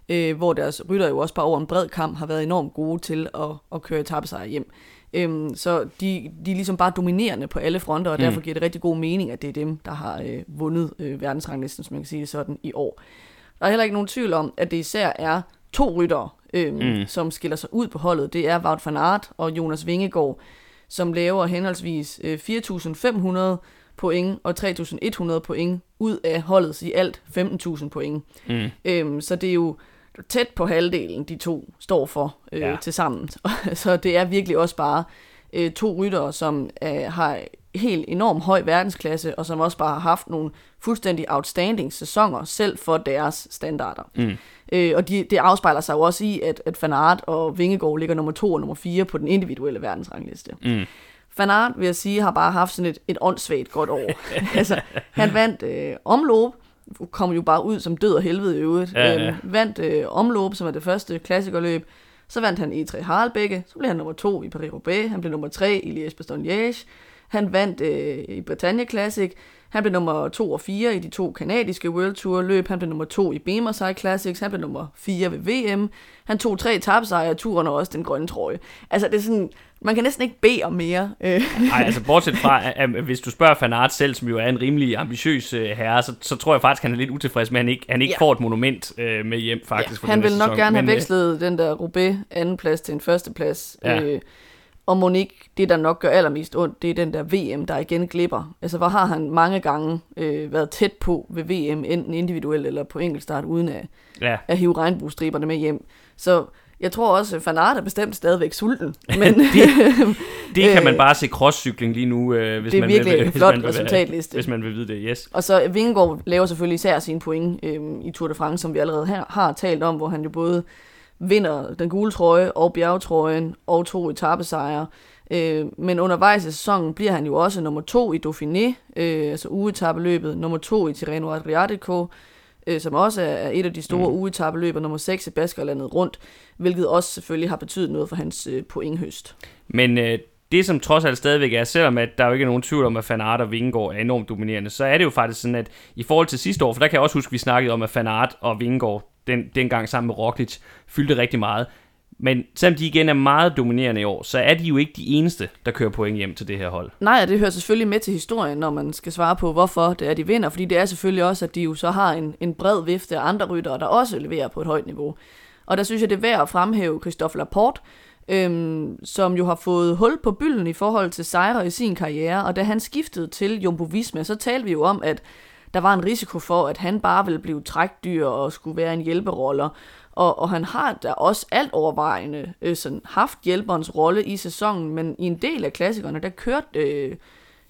øh, hvor deres rytter jo også bare over en bred kamp har været enormt gode til at, at køre etappesejre hjem. Øhm, så de, de er ligesom bare dominerende på alle fronter, og mm. derfor giver det rigtig god mening, at det er dem, der har øh, vundet øh, verdensranglisten, som man kan sige det sådan, i år. Der er heller ikke nogen tvivl om, at det især er to ryttere, øh, mm. som skiller sig ud på holdet. Det er Wout van Aert og Jonas Vingegaard, som laver henholdsvis øh, 4.500 point og 3.100 point ud af holdets i alt 15.000 point. Mm. Øhm, så det er jo tæt på halvdelen, de to står for øh, ja. til sammen. så det er virkelig også bare øh, to ryttere, som øh, har helt enorm høj verdensklasse, og som også bare har haft nogle fuldstændig outstanding sæsoner, selv for deres standarder. Mm. Øh, og de, det afspejler sig jo også i, at, at Van Aert og Vingegaard ligger nummer to og nummer fire på den individuelle verdensrangliste. Mm. Van Aert, vil jeg sige, har bare haft sådan et, et åndssvagt godt år. altså, han vandt øh, omløb, kom jo bare ud som død og helvede i øvrigt. Ja, ja. Øhm, vandt øh, omløb, som er det første klassikerløb. Så vandt han E3 Harlebække. Så blev han nummer to i Paris-Roubaix. Han blev nummer tre i Liège-Bastogne-Liège. Han vandt øh, i Bretagne Classic. Han blev nummer 2 og 4 i de to kanadiske World Tour løb. Han blev nummer 2 i Bemerside Classics. Han blev nummer 4 ved VM. Han tog tre tabsejre i turen og også den grønne trøje. Altså, det er sådan, man kan næsten ikke bede om mere. Nej, altså bortset fra, at, at, hvis du spørger Fanart selv, som jo er en rimelig ambitiøs uh, herre, så, så tror jeg faktisk, han er lidt utilfreds med, at han ikke, han ikke ja. får et monument uh, med hjem faktisk. Ja, han vil nok sæson. gerne have øh, vekslet den der Roubaix anden plads til en første plads. Ja. Uh, og Monique, det der nok gør allermest ondt, det er den der VM, der igen glipper. Altså, hvor har han mange gange øh, været tæt på ved VM, enten individuelt eller på enkeltstart, uden at, ja. at hive regnbuestriberne med hjem. Så jeg tror også, at Fanart er bestemt stadigvæk sulten. Men, det, det kan man bare se crosscykling lige nu, øh, hvis, det er man virkelig vil, en flot hvis resultatliste. Hvis man vil vide det, yes. Og så Vingegaard laver selvfølgelig især sine point øh, i Tour de France, som vi allerede her, har talt om, hvor han jo både vinder den gule trøje og bjergetrøjen og to etappesejre. Øh, men undervejs i sæsonen bliver han jo også nummer to i Dauphiné, øh, altså ugetabeløbet, nummer to i Tirreno Adriatico, øh, som også er et af de store mm. ugetabeløb, og nummer 6 i Baskerlandet rundt, hvilket også selvfølgelig har betydet noget for hans øh, pointhøst. Men øh, det som trods alt stadigvæk er, selvom at der jo ikke er nogen tvivl om, at Fanart og Vingegaard er enormt dominerende, så er det jo faktisk sådan, at i forhold til sidste år, for der kan jeg også huske, at vi snakkede om, at Fanart og Vingegaard den, dengang sammen med Roglic fyldte rigtig meget. Men selvom de igen er meget dominerende i år, så er de jo ikke de eneste, der kører point hjem til det her hold. Nej, det hører selvfølgelig med til historien, når man skal svare på, hvorfor det er, de vinder. Fordi det er selvfølgelig også, at de jo så har en, en bred vifte af andre ryttere, der også leverer på et højt niveau. Og der synes jeg, det er værd at fremhæve Christophe Laporte, øhm, som jo har fået hul på bylden i forhold til sejre i sin karriere. Og da han skiftede til Jumbo Visma, så talte vi jo om, at der var en risiko for, at han bare ville blive trækdyr og skulle være en hjælperoller. Og, og han har da også alt overvejende øh, sådan, haft hjælperens rolle i sæsonen, men i en del af klassikerne, der kørte øh,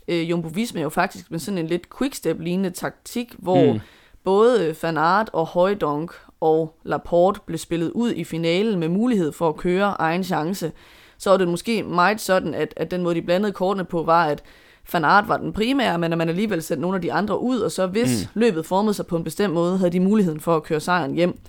øh, Jumbo Visma jo faktisk med sådan en lidt quickstep-lignende taktik, hvor mm. både Van Aert og Højdonk og Laporte blev spillet ud i finalen med mulighed for at køre egen chance. Så var det måske meget sådan, at, at den måde, de blandede kortene på, var, at Van Aert var den primære, men at man alligevel sendte nogle af de andre ud, og så hvis mm. løbet formede sig på en bestemt måde, havde de muligheden for at køre sejren hjem.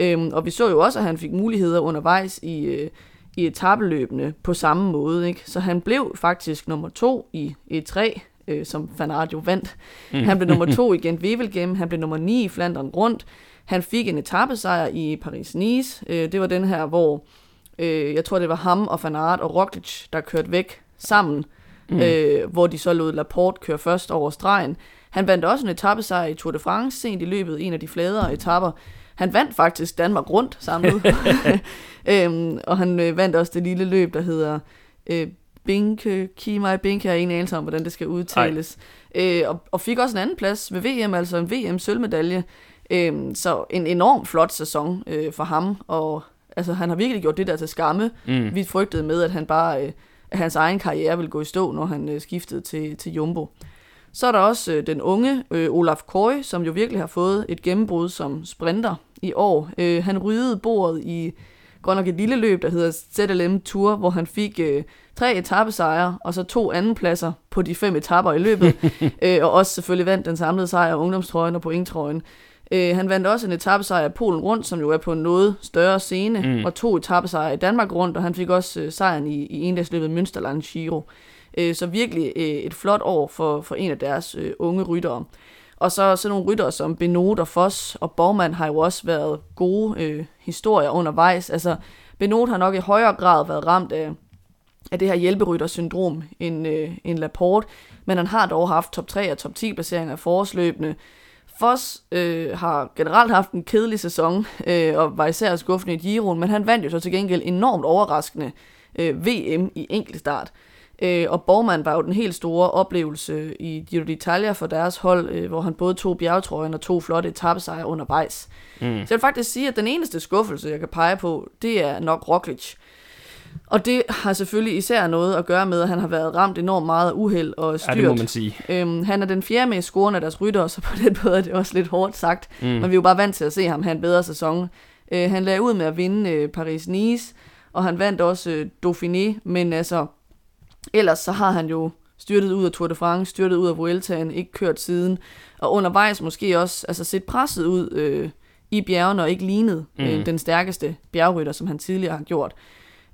Øhm, og vi så jo også, at han fik muligheder undervejs i, øh, i etabeløbene på samme måde. Ikke? Så han blev faktisk nummer to i E3, øh, som Van Aert jo vandt. Mm. Han blev nummer to i Gent Wevelgem, han blev nummer 9 i Flandern rundt. Han fik en etappesejr i Paris-Nice. Øh, det var den her, hvor øh, jeg tror, det var ham og Van Aert og Roglic, der kørte væk sammen mm. øh, hvor de så lod Laporte køre først over stregen. Han vandt også en etappesejr i Tour de France sent i løbet, en af de fladere etapper. Han vandt faktisk Danmark rundt samlet. øhm, og han øh, vandt også det lille løb, der hedder øh, Binke, Kimai Binke, er en anelse om, hvordan det skal udtales. Øh, og, og fik også en anden plads ved VM, altså en VM-sølvmedalje. Øh, så en enorm flot sæson øh, for ham, og altså, han har virkelig gjort det der til skamme. Mm. Vi frygtede med, at han bare... Øh, at hans egen karriere ville gå i stå, når han øh, skiftede til, til Jumbo. Så er der også øh, den unge øh, Olaf Køj, som jo virkelig har fået et gennembrud som sprinter i år. Øh, han ryddede bordet i godt nok et lille løb, der hedder ZLM Tour, hvor han fik øh, tre etappesejre, og så to andenpladser på de fem etapper i løbet, øh, og også selvfølgelig vandt den samlede sejr af ungdomstrøjen og pointtrøjen. Øh, han vandt også en etappesejr af Polen rundt, som jo er på en noget større scene, mm. og to etappesejre i Danmark rundt, og han fik også øh, sejren i, i endagsløbet Münsterland Giro. Øh, så virkelig øh, et flot år for, for en af deres øh, unge ryttere. Og så sådan nogle ryttere som Benot og Foss og Borgmann har jo også været gode øh, historier undervejs. Altså, Benot har nok i højere grad været ramt af, af det her hjælperyttersyndrom end, øh, end Laporte, men han har dog haft top 3 og top 10 placeringer af forårsløbende. Foss øh, har generelt haft en kedelig sæson, øh, og var især skuffende i Giroen, men han vandt jo så til gengæld enormt overraskende øh, VM i enkeltstart. Øh, og Borgmann var jo den helt store oplevelse i Giro d'Italia for deres hold, øh, hvor han både tog bjergetrøjen og to flotte etappesejre undervejs. Mm. Så jeg vil faktisk sige, at den eneste skuffelse, jeg kan pege på, det er nok Roglic. Og det har selvfølgelig især noget at gøre med, at han har været ramt enormt meget af uheld og styrt. Ja, det må man sige. Øhm, han er den fjerde mest scorende af deres rytter, så på den måde er det også lidt hårdt sagt. Mm. Men vi er jo bare vant til at se ham have en bedre sæson. Øh, han lagde ud med at vinde øh, Paris-Nice, og han vandt også øh, Dauphiné, men altså, ellers så har han jo styrtet ud af Tour de France, styrtet ud af Vueltaen, ikke kørt siden, og undervejs måske også altså set presset ud øh, i bjergene og ikke lignet mm. øh, den stærkeste bjergrytter, som han tidligere har gjort.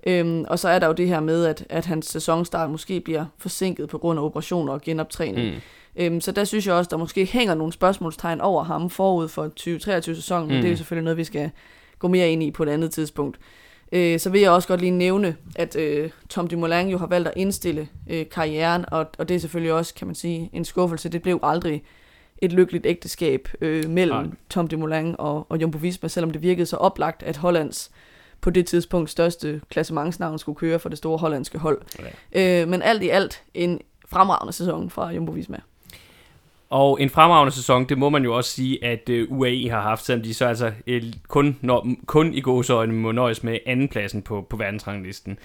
Øhm, og så er der jo det her med, at, at hans sæsonstart måske bliver forsinket på grund af operationer og genoptræning. Mm. Øhm, så der synes jeg også, der måske hænger nogle spørgsmålstegn over ham forud for 2023-sæsonen, men mm. det er jo selvfølgelig noget, vi skal gå mere ind i på et andet tidspunkt. Øh, så vil jeg også godt lige nævne, at øh, Tom Dumoulin jo har valgt at indstille øh, karrieren, og, og det er selvfølgelig også, kan man sige, en skuffelse. Det blev aldrig et lykkeligt ægteskab øh, mellem Nej. Tom Dumoulin og, og Jumbo Visma, selvom det virkede så oplagt, at Hollands på det tidspunkt største klassementsnavn skulle køre for det store hollandske hold. Ja. Øh, men alt i alt en fremragende sæson fra Jumbo Visma. Og en fremragende sæson, det må man jo også sige, at uh, UAE har haft, selvom de så altså uh, kun, når, kun i gåsøjne må nøjes med andenpladsen på, på verdensranglisten.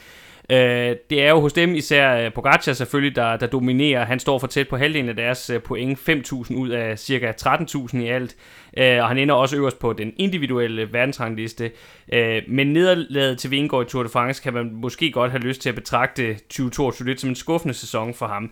Uh, det er jo hos dem især øh, Pogacar selvfølgelig, der, der dominerer. Han står for tæt på halvdelen af deres øh, point, 5.000 ud af cirka 13.000 i alt. Uh, og han ender også øverst på den individuelle verdensrangliste. Uh, men nederlaget til Vingård i Tour de France kan man måske godt have lyst til at betragte 2022 lidt som en skuffende sæson for ham.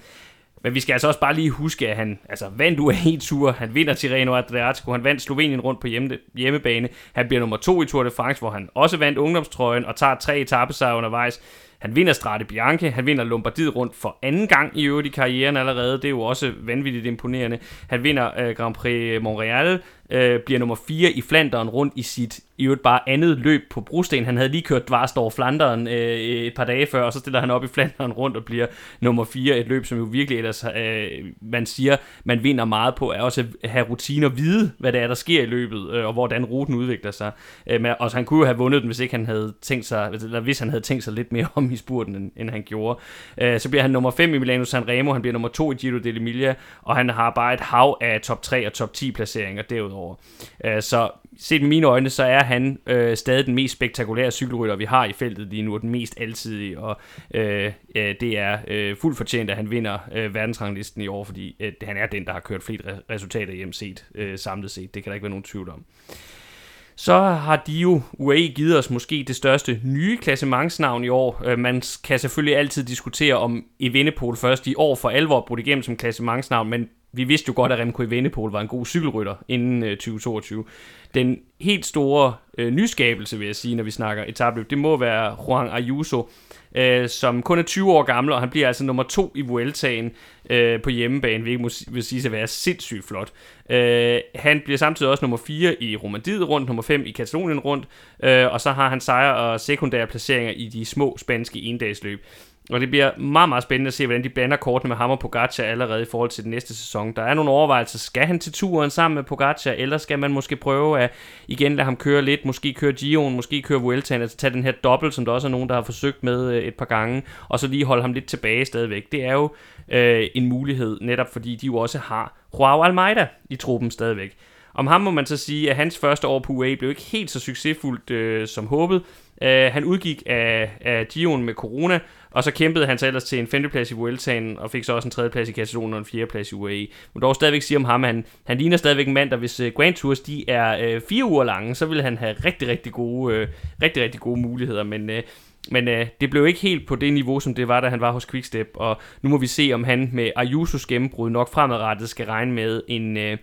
Men vi skal altså også bare lige huske, at han altså, vandt UAE-tur, han vinder Tirreno Adriatico, han vandt Slovenien rundt på hjemme, hjemmebane, han bliver nummer to i Tour de France, hvor han også vandt ungdomstrøjen og tager tre etappesejre undervejs. Han vinder Strade Bianche, han vinder Lombardiet rundt for anden gang i øvrigt i karrieren allerede, det er jo også vanvittigt imponerende. Han vinder øh, Grand Prix Montreal, øh, bliver nummer 4 i Flanderen rundt i sit i øvrigt bare andet løb på brosten. Han havde lige kørt dvarst over Flanderen øh, et par dage før, og så stiller han op i Flanderen rundt og bliver nummer 4. Et løb, som jo virkelig ellers, øh, man siger, man vinder meget på, er også at have rutiner, vide, hvad det er, der sker i løbet, øh, og hvordan ruten udvikler sig. Øh, men, og han kunne jo have vundet den, hvis ikke han havde tænkt sig, eller hvis han havde tænkt sig lidt mere om i spurten, end, end han gjorde. Øh, så bliver han nummer 5 i Milano Sanremo, han bliver nummer 2 i Giro dell'Emilia, og han har bare et hav af top 3 og top 10 placeringer derudover. Øh, så set med mine øjne, så er han øh, stadig den mest spektakulære cykelrytter, vi har i feltet lige nu, og den mest altidige, og øh, øh, det er øh, fuldt fortjent, at han vinder øh, verdensranglisten i år, fordi øh, han er den, der har kørt flest resultater hjem set, øh, samlet set. Det kan der ikke være nogen tvivl om. Så har de jo UAE givet os måske det største nye klassementsnavn i år. Øh, man kan selvfølgelig altid diskutere, om Evenepoel først i år for alvor brudt igennem som klassementsnavn, men vi vidste jo godt, at Remco Evenepoel var en god cykelrytter inden øh, 2022. Den helt store øh, nyskabelse, vil jeg sige, når vi snakker etabløb, det må være Juan Ayuso, øh, som kun er 20 år gammel, og han bliver altså nummer to i Vueltaen øh, på hjemmebane, hvilket må, vil sige at være sindssygt flot. Øh, han bliver samtidig også nummer 4 i Romandiet rundt, nummer 5 i Katalonien rundt, øh, og så har han sejre og sekundære placeringer i de små spanske endagsløb og det bliver meget, meget spændende at se, hvordan de blander kortene med ham og Pogacar allerede i forhold til den næste sæson. Der er nogle overvejelser. Skal han til turen sammen med Pogacar, eller skal man måske prøve at igen lade ham køre lidt, måske køre Gio'en, måske køre Vueltaen, altså tage den her dobbelt, som der også er nogen, der har forsøgt med øh, et par gange, og så lige holde ham lidt tilbage stadigvæk. Det er jo øh, en mulighed, netop fordi de jo også har Joao Almeida i truppen stadigvæk. Om ham må man så sige, at hans første år på UAE blev ikke helt så succesfuldt øh, som håbet. Uh, han udgik af, af Gio'en med corona, og så kæmpede han sig ellers til en femteplads i Vueltaen, og fik så også en tredjeplads i Katalonien og en fjerdeplads i UAE. Men dog stadigvæk sige om ham, at han, han ligner stadigvæk en mand, der hvis uh, Grand Tours de er uh, fire uger lange, så vil han have rigtig, rigtig gode, uh, rigtig, rigtig gode muligheder. Men, uh, men uh, det blev ikke helt på det niveau, som det var, da han var hos Quickstep, og nu må vi se, om han med Ayusos gennembrud nok fremadrettet skal regne med en... Uh,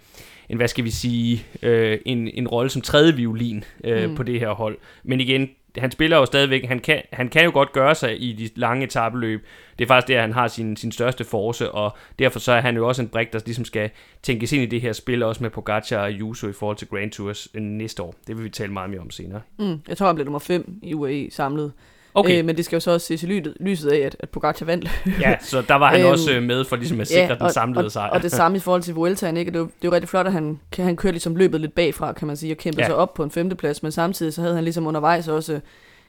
en, hvad skal vi sige, øh, en, en rolle som tredje violin øh, mm. på det her hold. Men igen, han spiller jo stadigvæk, han kan, han kan jo godt gøre sig i de lange etabeløb. Det er faktisk der, han har sin, sin største force, og derfor så er han jo også en brik, der ligesom skal tænkes ind i det her spil, også med Pogacar og Juso i forhold til Grand Tours øh, næste år. Det vil vi tale meget mere om senere. Mm, jeg tror, han bliver nummer 5 i UAE samlet. Okay. Øh, men det skal jo så også ses i lyset, lyset af, at, at Pogacar vandt. ja, så der var han øhm, også med for ligesom at sikre ja, den samlede og, sejr. Og det samme i forhold til Vueltaen, ikke? Det er, jo, det jo rigtig flot, at han, han kørte ligesom løbet lidt bagfra, kan man sige, og kæmpede ja. sig op på en femteplads, men samtidig så havde han ligesom undervejs også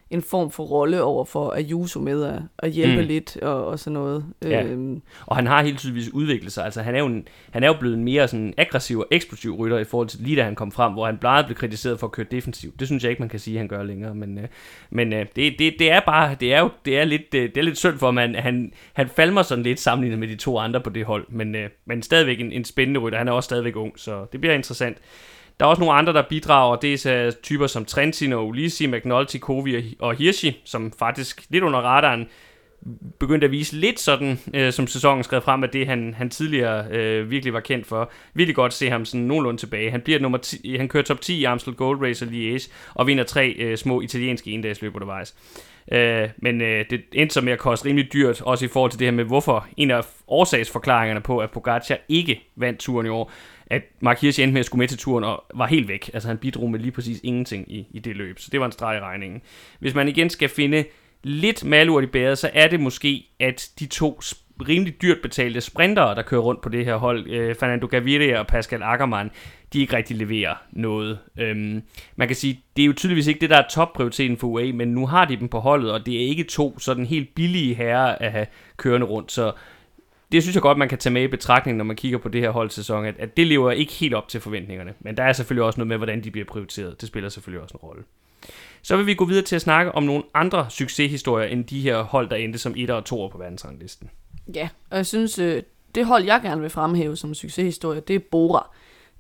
en form for rolle over for Ayuso med at, at hjælpe mm. lidt og, og sådan noget. Ja. Øhm. Og han har helt tydeligvis udviklet sig. Altså, han, er jo en, han er jo blevet en mere sådan aggressiv og eksplosiv rytter i forhold til lige da han kom frem, hvor han plejede at blive kritiseret for at køre defensivt. Det synes jeg ikke, man kan sige, at han gør længere. Men, øh, men øh, det, det, det, er bare, det er jo det er lidt, øh, det er lidt synd for, at man, han, han falmer sådan lidt sammenlignet med de to andre på det hold. Men, øh, men stadigvæk en, en spændende rytter. Han er også stadigvæk ung, så det bliver interessant. Der er også nogle andre, der bidrager. Det er øh, typer som Trentin og Ulisi, McNulty, Kovi og Hirschi, som faktisk lidt under radaren begyndte at vise lidt sådan, øh, som sæsonen skred frem, at det han, han tidligere øh, virkelig var kendt for. Virkelig godt se ham sådan nogenlunde tilbage. Han bliver nummer 10, han kører top 10 i Amstel Gold Race og Liège, og vinder tre øh, små italienske endagsløb undervejs. Øh, men øh, det endte så med at koste rimelig dyrt, også i forhold til det her med, hvorfor en af årsagsforklaringerne på, at Pogacar ikke vandt turen i år, at Mark Hirsch endte med at skulle med til turen og var helt væk. Altså han bidrog med lige præcis ingenting i, i det løb, så det var en streg i regningen. Hvis man igen skal finde lidt malurt i bæret, så er det måske, at de to rimelig dyrt betalte sprintere, der kører rundt på det her hold, øh, Fernando Gaviria og Pascal Ackermann, de ikke rigtig leverer noget. Øhm, man kan sige, det er jo tydeligvis ikke det, der er topprioriteten for UAE, men nu har de dem på holdet, og det er ikke to sådan helt billige herrer at have kørende rundt, så det synes jeg godt, man kan tage med i betragtning, når man kigger på det her holdsæson, at, at det lever ikke helt op til forventningerne. Men der er selvfølgelig også noget med, hvordan de bliver prioriteret. Det spiller selvfølgelig også en rolle. Så vil vi gå videre til at snakke om nogle andre succeshistorier, end de her hold, der endte som 1 og 2 på verdensranglisten. Ja, og jeg synes, øh, det hold, jeg gerne vil fremhæve som succeshistorie, det er Bora.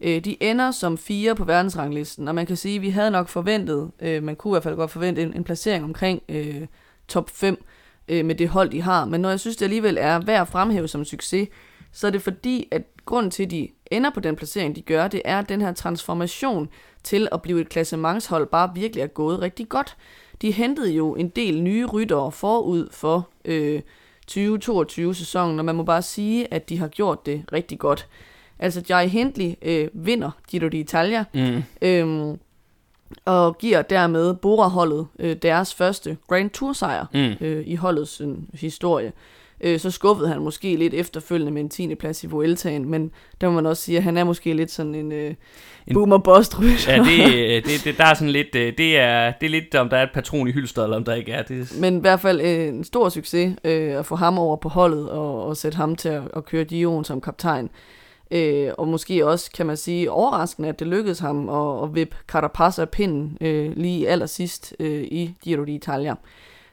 Øh, de ender som fire på verdensranglisten, og man kan sige, at vi havde nok forventet, øh, man kunne i hvert fald godt forvente en, en placering omkring øh, top 5 øh, med det hold, de har. Men når jeg synes, det alligevel er værd at fremhæve som succes, så er det fordi, at grunden til, at de ender på den placering, de gør, det er, at den her transformation til at blive et klassementshold bare virkelig er gået rigtig godt. De hentede jo en del nye ryttere forud for øh, 2022-sæsonen, og man må bare sige, at de har gjort det rigtig godt. Altså, Jai Hindley øh, vinder Giro d'Italia, mm. øhm, og giver dermed Bora-holdet øh, deres første Grand Tour-sejr mm. øh, i holdets øh, historie. Øh, så skuffede han måske lidt efterfølgende med en 10. plads i Vueltaen, men der må man også sige, at han er måske lidt sådan en, øh, en boomer boss Ja, det, det, det, der er sådan lidt, øh, det er, det er lidt, om der er et patron i hylster, eller om der ikke er. Det. Men i hvert fald øh, en stor succes øh, at få ham over på holdet, og, og sætte ham til at, at køre Dion som kaptajn. Øh, og måske også, kan man sige, overraskende, at det lykkedes ham at, at vippe Carapaz af pinden øh, lige allersidst øh, i Giro d'Italia.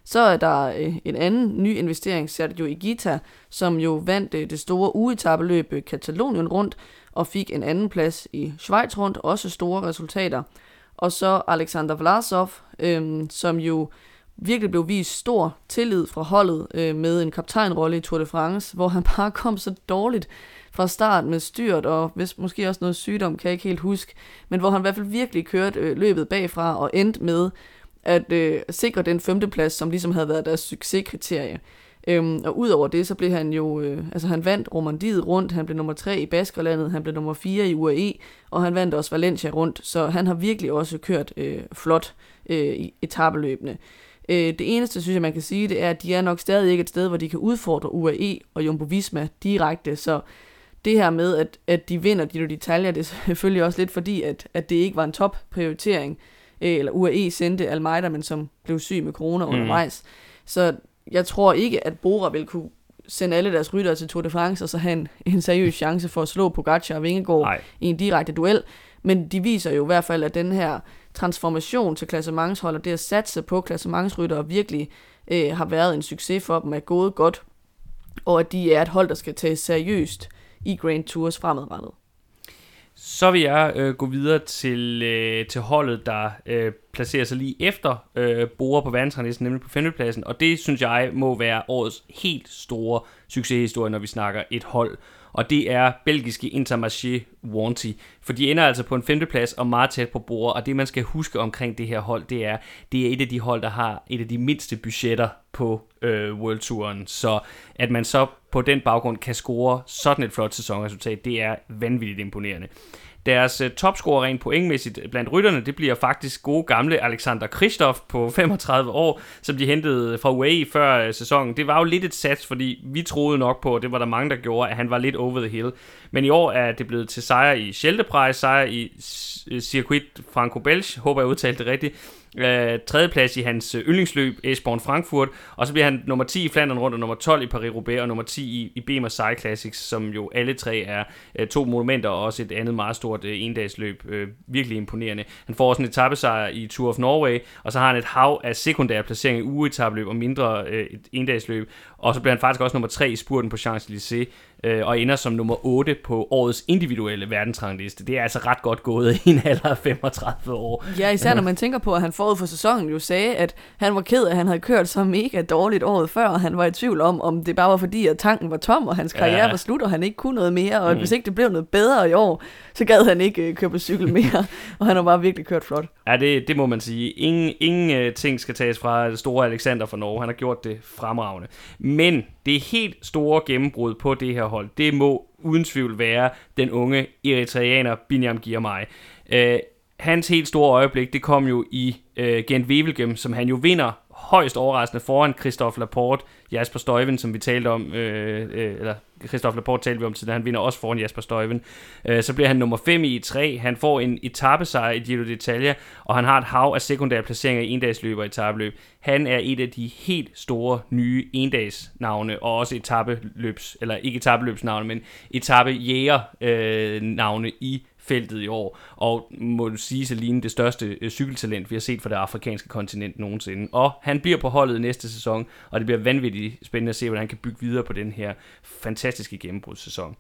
Så er der øh, en anden ny investering, Sergio Igita, som jo vandt øh, det store ugetabeløb Katalonien øh, rundt, og fik en anden plads i Schweiz rundt, også store resultater. Og så Alexander Vlasov, øh, som jo virkelig blev vist stor tillid fra holdet øh, med en kaptajnrolle i Tour de France, hvor han bare kom så dårligt fra start med styrt, og hvis, måske også noget sygdom, kan jeg ikke helt huske, men hvor han i hvert fald virkelig kørte øh, løbet bagfra og endte med at øh, sikre den femteplads, som ligesom havde været deres succeskriterie. Øhm, og udover det, så blev han jo, øh, altså han vandt Romandiet rundt, han blev nummer 3 i Baskerlandet, han blev nummer 4 i UAE, og han vandt også Valencia rundt, så han har virkelig også kørt øh, flot øh, i etabeløbene. Øh, det eneste, synes jeg, man kan sige, det er, at de er nok stadig ikke et sted, hvor de kan udfordre UAE og Jumbo Visma direkte, så det her med, at, at de vinder de detaljer, det er selvfølgelig også lidt fordi, at, at det ikke var en top prioritering, øh, eller UAE sendte Almeida, men som blev syg med corona Mhm. undervejs. Så jeg tror ikke, at Bora vil kunne sende alle deres ryttere til Tour de France, og så have en, en seriøs chance for at slå Pogacar og Vingegaard Nej. i en direkte duel. Men de viser jo i hvert fald, at den her transformation til klassementshold, og det at satse på klassementsryttere virkelig øh, har været en succes for dem, er gået godt, og at de er et hold, der skal tages seriøst i Grand Tours fremadrettet. Så vil jeg øh, gå videre til, øh, til holdet, der øh, placerer sig lige efter øh, Bora på verdensranglisten, nemlig på femtepladsen. Og det synes jeg må være årets helt store succeshistorie, når vi snakker et hold. Og det er belgiske Intermarché Wanty. For de ender altså på en femteplads og meget tæt på bordet, Og det man skal huske omkring det her hold, det er, det er et af de hold, der har et af de mindste budgetter på øh, World Touren. Så at man så på den baggrund kan score sådan et flot sæsonresultat, det er vanvittigt imponerende. Deres uh, topscorer rent pointmæssigt øh, blandt rytterne, det bliver faktisk gode gamle Alexander Kristoff på 35 år, som de hentede øh, fra UAE før uh, sæsonen. Det var jo lidt et sats, fordi vi troede nok på, og det var der mange, der gjorde, at han var lidt over the hill. Men i år er det blevet til sejr i Scheldeprijs, sejr i Circuit Franco-Belge, håber jeg udtalte det rigtigt, øh, tredjeplads i hans øh, yndlingsløb, Esborn Frankfurt, og så bliver han nummer 10 i Flandern rundt, og nummer 12 i Paris-Roubaix, og nummer 10 i, i BMR Cyclassics, Classics, som jo alle tre er øh, to monumenter, og også et andet meget stort øh, endagsløb. Øh, virkelig imponerende. Han får også en etappesejr i Tour of Norway, og så har han et hav af sekundære placeringer i ugeetabløb og mindre øh, et endagsløb, og så bliver han faktisk også nummer 3 i spurten på Champs-Élysées, øh, og ender som nummer 8 på årets individuelle verdensrangliste. Det er altså ret godt gået i en alder af 35 år. Ja, især når man tænker på, at han forud for sæsonen jo sagde, at han var ked af, at han havde kørt så mega dårligt året før, og han var i tvivl om, om det bare var fordi, at tanken var tom, og hans karriere Ja. var slut, og han ikke kunne noget mere, og Mm. hvis ikke det blev noget bedre i år, så gad han ikke øh, køre på cykel mere, og han har bare virkelig kørt flot. Ja, det, det må man sige. Ingen, ingen uh, ting skal tages fra det store Alexander fra Norge. Han har gjort det fremragende. Men det helt store gennembrud på det her hold, det må uden tvivl være den unge eritreaner Binyam Girmay. Uh, hans helt store øjeblik, det kom jo i uh, Gent Wevelgem, som han jo vinder højst overraskende foran Christophe Laporte, Jasper Støjven, som vi talte om, øh, øh, eller Christophe Laporte talte vi om, tidligere, han vinder også foran Jasper Støjven. Øh, så bliver han nummer 5 i E3, han får en etappesejr i Giro d'Italia, og han har et hav af sekundære placeringer i endagsløb og etappeløb. Han er et af de helt store nye endagsnavne, og også etappeløbs, eller ikke etappeløbsnavne, men etappejæger øh, navne i feltet i år, og må du sige Celine, det største øh, cykeltalent, vi har set fra det afrikanske kontinent nogensinde. Og han bliver på holdet næste sæson, og det bliver vanvittigt spændende at se, hvordan han kan bygge videre på den her fantastiske gennembrudssæson.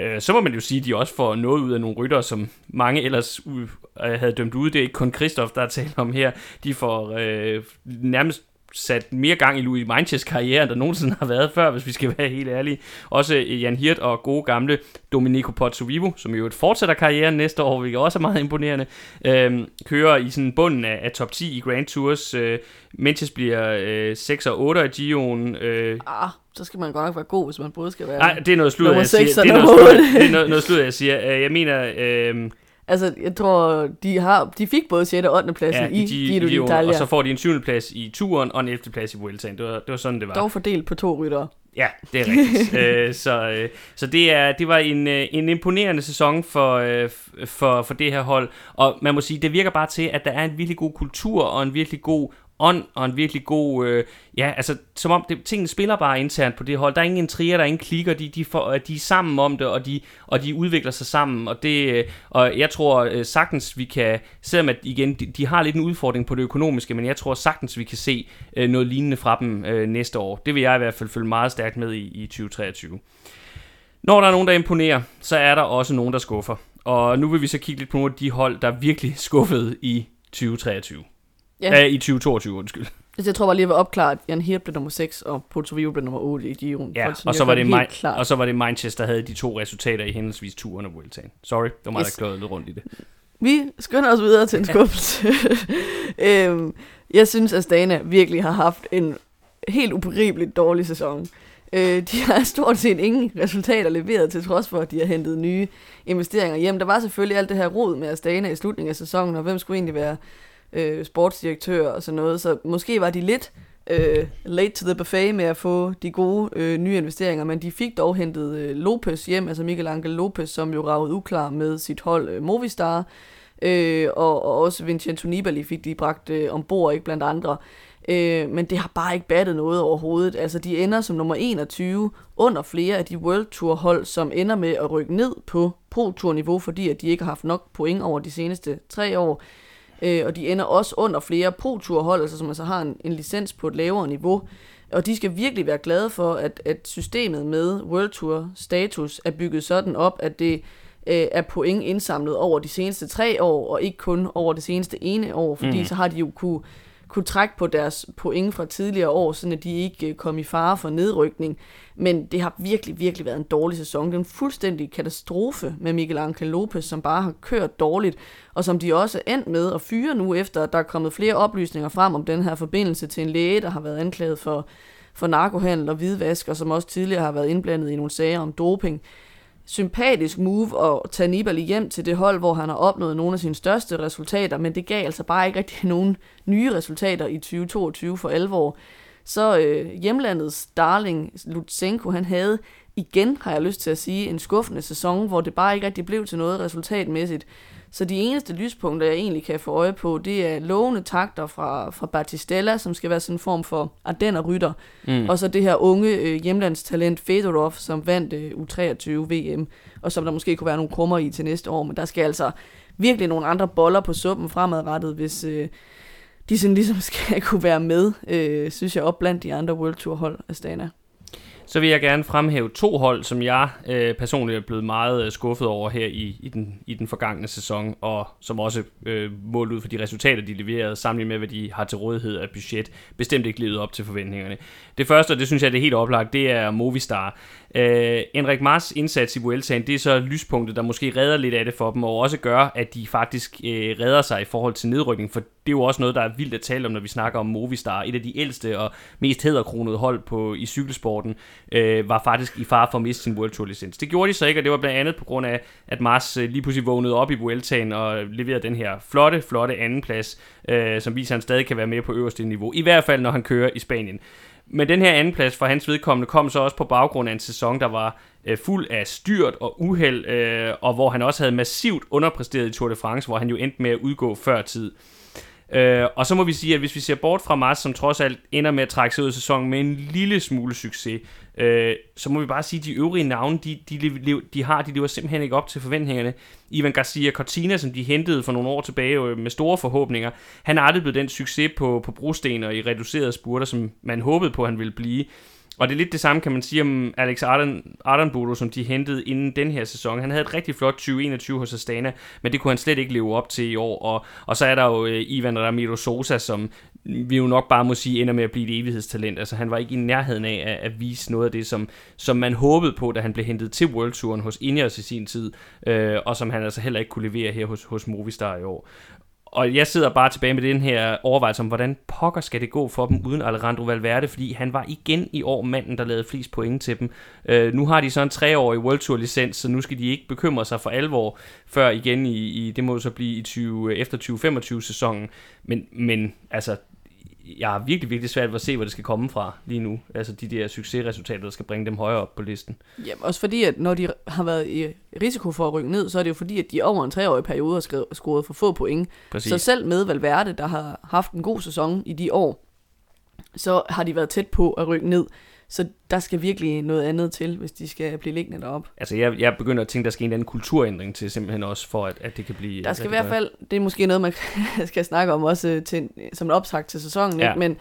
Øh, Så må man jo sige, at de også får noget ud af nogle rytter, som mange ellers øh, havde dømt ud. Det er ikke kun Christoph, der er tale om her. De får øh, nærmest sat mere gang i Louis Manches karriere, end der nogensinde har været før, hvis vi skal være helt ærlige. Også øh, Jan Hirt og gode gamle Domenico Pozzovivo, som jo et fortsætter karrieren næste år, hvilket også er meget imponerende, øh, kører i sådan bunden af, af top 10 i Grand Tours. Øh, Manches bliver øh, 6 og 8 i Gio'en. Øh, Ah, så skal man godt nok være god, hvis man både skal være... Nej, det er noget slud, jeg siger. Det er noget slud, det er noget, noget slud, jeg siger. Øh, Jeg mener, øh, Altså, jeg tror, de, har, de fik både 6. og 8. pladsen ja, i i Giro d'Italia. og så får de en 7. plads i turen og en 11. plads i Vueltaen. Det var, det var sådan, det var. Dog fordelt på to ryttere. Ja, det er rigtigt. øh, så øh, så det, er, det var en, øh, en imponerende sæson for, øh, for, for det her hold. Og man må sige, det virker bare til, at der er en virkelig god kultur og en virkelig god ånd og en virkelig god... Øh, ja, altså som om det, tingene spiller bare internt på det hold. Der er ingen trier, der er ingen klikker. De, de, får, øh, de er sammen om det, og de, og de udvikler sig sammen. Og, det, øh, og jeg tror øh, sagtens, vi kan... Selvom at igen, de, de har lidt en udfordring på det økonomiske, men jeg tror sagtens, vi kan se øh, noget lignende fra dem øh, næste år. Det vil jeg i hvert fald følge meget stærkt med i, i 2023. Når der er nogen, der imponerer, så er der også nogen, der skuffer. Og nu vil vi så kigge lidt på nogle af de hold, der virkelig skuffede i 2023. Ja. Ja. I 2022, undskyld. Altså, jeg tror bare lige, at jeg vil opklare, at Jan Hirt blev nummer 6, og Pozzovivo blev nummer 8 i Giroen. Ja, sådan, og så, var det Mi- klart. og så var det Manchester, der havde de to resultater i henholdsvis turen og Vueltaen. Sorry, det var mig, Yes. der kløede lidt rundt i det. Vi skynder os videre til en skuffelse. øhm, jeg synes, at Astana virkelig har haft en helt ubegribeligt dårlig sæson. Øh, de har stort set ingen resultater leveret, til trods for, at de har hentet nye investeringer hjem. Der var selvfølgelig alt det her rod med Astana i slutningen af sæsonen, og hvem skulle egentlig være øh, sportsdirektør og sådan noget, så måske var de lidt øh, late to the buffet med at få de gode øh, nye investeringer, men de fik dog hentet øh, Lopez hjem, altså Miguel Angel Lopez, som jo ragede uklar med sit hold øh, Movistar, øh, og, og også Vincenzo Nibali fik de bragt øh, ombord, ikke blandt andre. Øh, men det har bare ikke battet noget overhovedet. Altså, de ender som nummer 21 under flere af de World Tour hold, som ender med at rykke ned på Pro Tour niveau, fordi at de ikke har haft nok point over de seneste tre år. Øh, og de ender også under flere Pro Tour hold, altså som altså har en, en licens på et lavere niveau. Og de skal virkelig være glade for, at, at systemet med World Tour status er bygget sådan op, at det øh, er point indsamlet over de seneste tre år, og ikke kun over det seneste ene år, fordi mm. så har de jo kunne kunne trække på deres point fra tidligere år, så de ikke øh, kom i fare for nedrykning. Men det har virkelig, virkelig været en dårlig sæson. Det er en fuldstændig katastrofe med Miguel Angel Lopez, som bare har kørt dårligt, og som de også er endt med at fyre nu, efter at der er kommet flere oplysninger frem om den her forbindelse til en læge, der har været anklaget for, for narkohandel og hvidvask, og som også tidligere har været indblandet i nogle sager om doping sympatisk move at tage Nibali hjem til det hold, hvor han har opnået nogle af sine største resultater, men det gav altså bare ikke rigtig nogen nye resultater i 2022 for alvor. Så øh, hjemlandets darling Lutsenko, han havde igen, har jeg lyst til at sige, en skuffende sæson, hvor det bare ikke rigtig blev til noget resultatmæssigt. Så de eneste lyspunkter, jeg egentlig kan få øje på, det er lovende takter fra, fra Batistella, som skal være sådan en form for Ardenner-rytter, mm. og så det her unge øh, hjemlandstalent Fedorov, som vandt øh, U23 VM, og som der måske kunne være nogle krummer i til næste år, men der skal altså virkelig nogle andre boller på suppen fremadrettet, hvis øh, de sådan ligesom skal kunne være med, øh, synes jeg, op blandt de andre World Tour hold af Stana så vil jeg gerne fremhæve to hold, som jeg øh, personligt er blevet meget øh, skuffet over her i, i, den, i den forgangne sæson, og som også øh, målt ud for de resultater, de leverede, sammenlignet med, hvad de har til rådighed af budget, bestemt ikke levet op til forventningerne. Det første, og det synes jeg det er helt oplagt, det er Movistar. Øh, Enrik Mars indsats i Vueltaen, det er så lyspunktet, der måske redder lidt af det for dem, og også gør, at de faktisk øh, redder sig i forhold til nedrykning, for det er jo også noget, der er vildt at tale om, når vi snakker om Movistar. Et af de ældste og mest hæderkronede hold på, i cykelsporten øh, var faktisk i fare for at miste sin World Tour licens. Det gjorde de så ikke, og det var blandt andet på grund af, at Mars øh, lige pludselig vågnede op i Vueltaen og leverede den her flotte, flotte andenplads, øh, som viser, at han stadig kan være med på øverste niveau. I hvert fald, når han kører i Spanien. Men den her andenplads for hans vedkommende kom så også på baggrund af en sæson, der var øh, fuld af styrt og uheld, øh, og hvor han også havde massivt underpræsteret i Tour de France, hvor han jo endte med at udgå før tid. Øh, Øh, og så må vi sige, at hvis vi ser bort fra Mars, som trods alt ender med at trække sig ud af sæsonen med en lille smule succes, øh, så må vi bare sige, at de øvrige navne, de, de, de har, de lever simpelthen ikke op til forventningerne. Ivan Garcia Cortina, som de hentede for nogle år tilbage øh, med store forhåbninger, han er aldrig blevet den succes på, på brosten og i reducerede spurter, som man håbede på, han ville blive. Og det er lidt det samme, kan man sige om Alex Arden, Ardenbodo, som de hentede inden den her sæson. Han havde et rigtig flot 2021 hos Astana, men det kunne han slet ikke leve op til i år. Og, og så er der jo øh, Ivan Ramiro Sosa, som vi jo nok bare må sige ender med at blive et evighedstalent. Altså han var ikke i nærheden af at, at vise noget af det, som, som man håbede på, da han blev hentet til World Touren hos Ineos i sin tid, øh, og som han altså heller ikke kunne levere her hos, hos Movistar i år og jeg sidder bare tilbage med den her overvejelse om, hvordan pokker skal det gå for dem uden Alejandro Valverde, fordi han var igen i år manden, der lavede flest point til dem. Øh, nu har de så en treårig World Tour licens, så nu skal de ikke bekymre sig for alvor, før igen i, i det må så blive i 20, efter 2025 sæsonen. Men, men altså, jeg har virkelig, virkelig svært ved at se, hvor det skal komme fra lige nu. Altså de der succesresultater, der skal bringe dem højere op på listen. Jamen også fordi, at når de har været i risiko for at rykke ned, så er det jo fordi, at de over en treårig periode har scoret for få point. Præcis. Så selv med Valverde, der har haft en god sæson i de år, så har de været tæt på at rykke ned. Så der skal virkelig noget andet til, hvis de skal blive liggende derop. Altså jeg, jeg begynder at tænke, der skal en anden kulturændring til simpelthen også, for at, at det kan blive... Der skal i hvert fald, det er måske noget, man skal snakke om også til, som en opsagt til sæsonen, ja. ikke? men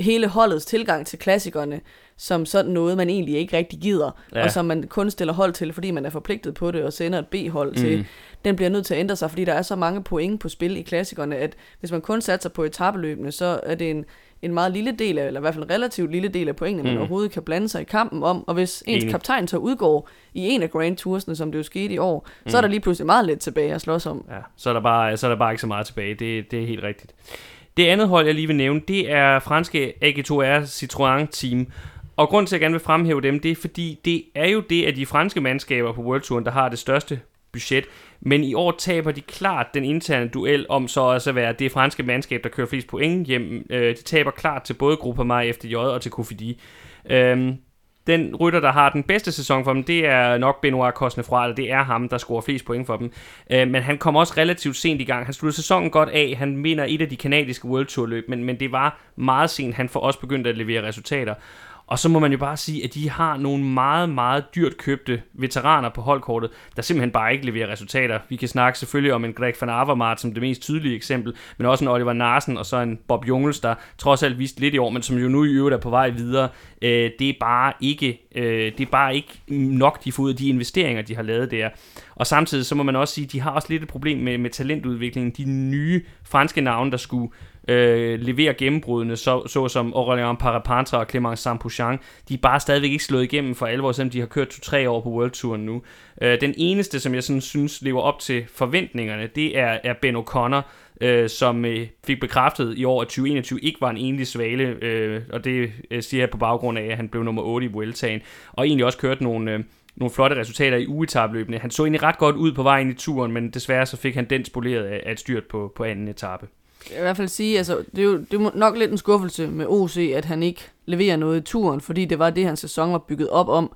hele holdets tilgang til klassikerne, som sådan noget, man egentlig ikke rigtig gider, ja. og som man kun stiller hold til, fordi man er forpligtet på det, og sender et B-hold mm. til, den bliver nødt til at ændre sig, fordi der er så mange point på spil i klassikerne, at hvis man kun satser på etabeløbene, så er det en, en meget lille del af, eller i hvert fald en relativt lille del af pointene, man mm. overhovedet kan blande sig i kampen om. Og hvis ens Enig. kaptajn så udgår i en af Grand Toursene, som det jo skete i år, mm. så er der lige pludselig meget lidt tilbage at slås om. Ja, så er der bare, så er der bare ikke så meget tilbage. Det, det er helt rigtigt. Det andet hold, jeg lige vil nævne, det er franske AG2R Citroën Team. Og grund til, at jeg gerne vil fremhæve dem, det er fordi, det er jo det af de franske mandskaber på World Touren, der har det største budget. Men i år taber de klart den interne duel om så også at være det franske mandskab, der kører flest point hjem. Øh, de taber klart til både Gruppe Mig FDJ og til Kofidi. Øhm, den rytter, der har den bedste sæson for dem, det er nok Benoit Cosnefroid, det er ham, der scorer flest point for dem. Øh, men han kom også relativt sent i gang. Han sluttede sæsonen godt af. Han vinder et af de kanadiske World Tour løb, men, men det var meget sent, han får også begyndt at levere resultater. Og så må man jo bare sige, at de har nogle meget, meget dyrt købte veteraner på holdkortet, der simpelthen bare ikke leverer resultater. Vi kan snakke selvfølgelig om en Greg van Avermaet som det mest tydelige eksempel, men også en Oliver Narsen og så en Bob Jungels, der trods alt vist lidt i år, men som jo nu i øvrigt er på vej videre. Øh, det er bare ikke, øh, det er bare ikke nok, de får ud af de investeringer, de har lavet der. Og samtidig så må man også sige, at de har også lidt et problem med, med talentudviklingen. De nye franske navne, der skulle øh, leverer gennembrudene, så, såsom Aurélien Parapantra og Clément Sampuchan, de er bare stadigvæk ikke slået igennem for alvor, selvom de har kørt to-tre år på World Touren nu. Øh, den eneste, som jeg sådan synes lever op til forventningerne, det er, er Ben O'Connor, øh, som øh, fik bekræftet i år, at 2021 ikke var en enlig svale, øh, og det øh, siger jeg på baggrund af, at han blev nummer 8 i Vueltaen, og egentlig også kørt nogle... Øh, nogle flotte resultater i uetabløbene. Han så egentlig ret godt ud på vejen i turen, men desværre så fik han den spoleret af et styrt på, på anden etape jeg i hvert fald sige, altså, det er jo det er nok lidt en skuffelse med OC, at han ikke leverer noget i turen, fordi det var det, hans sæson var bygget op om.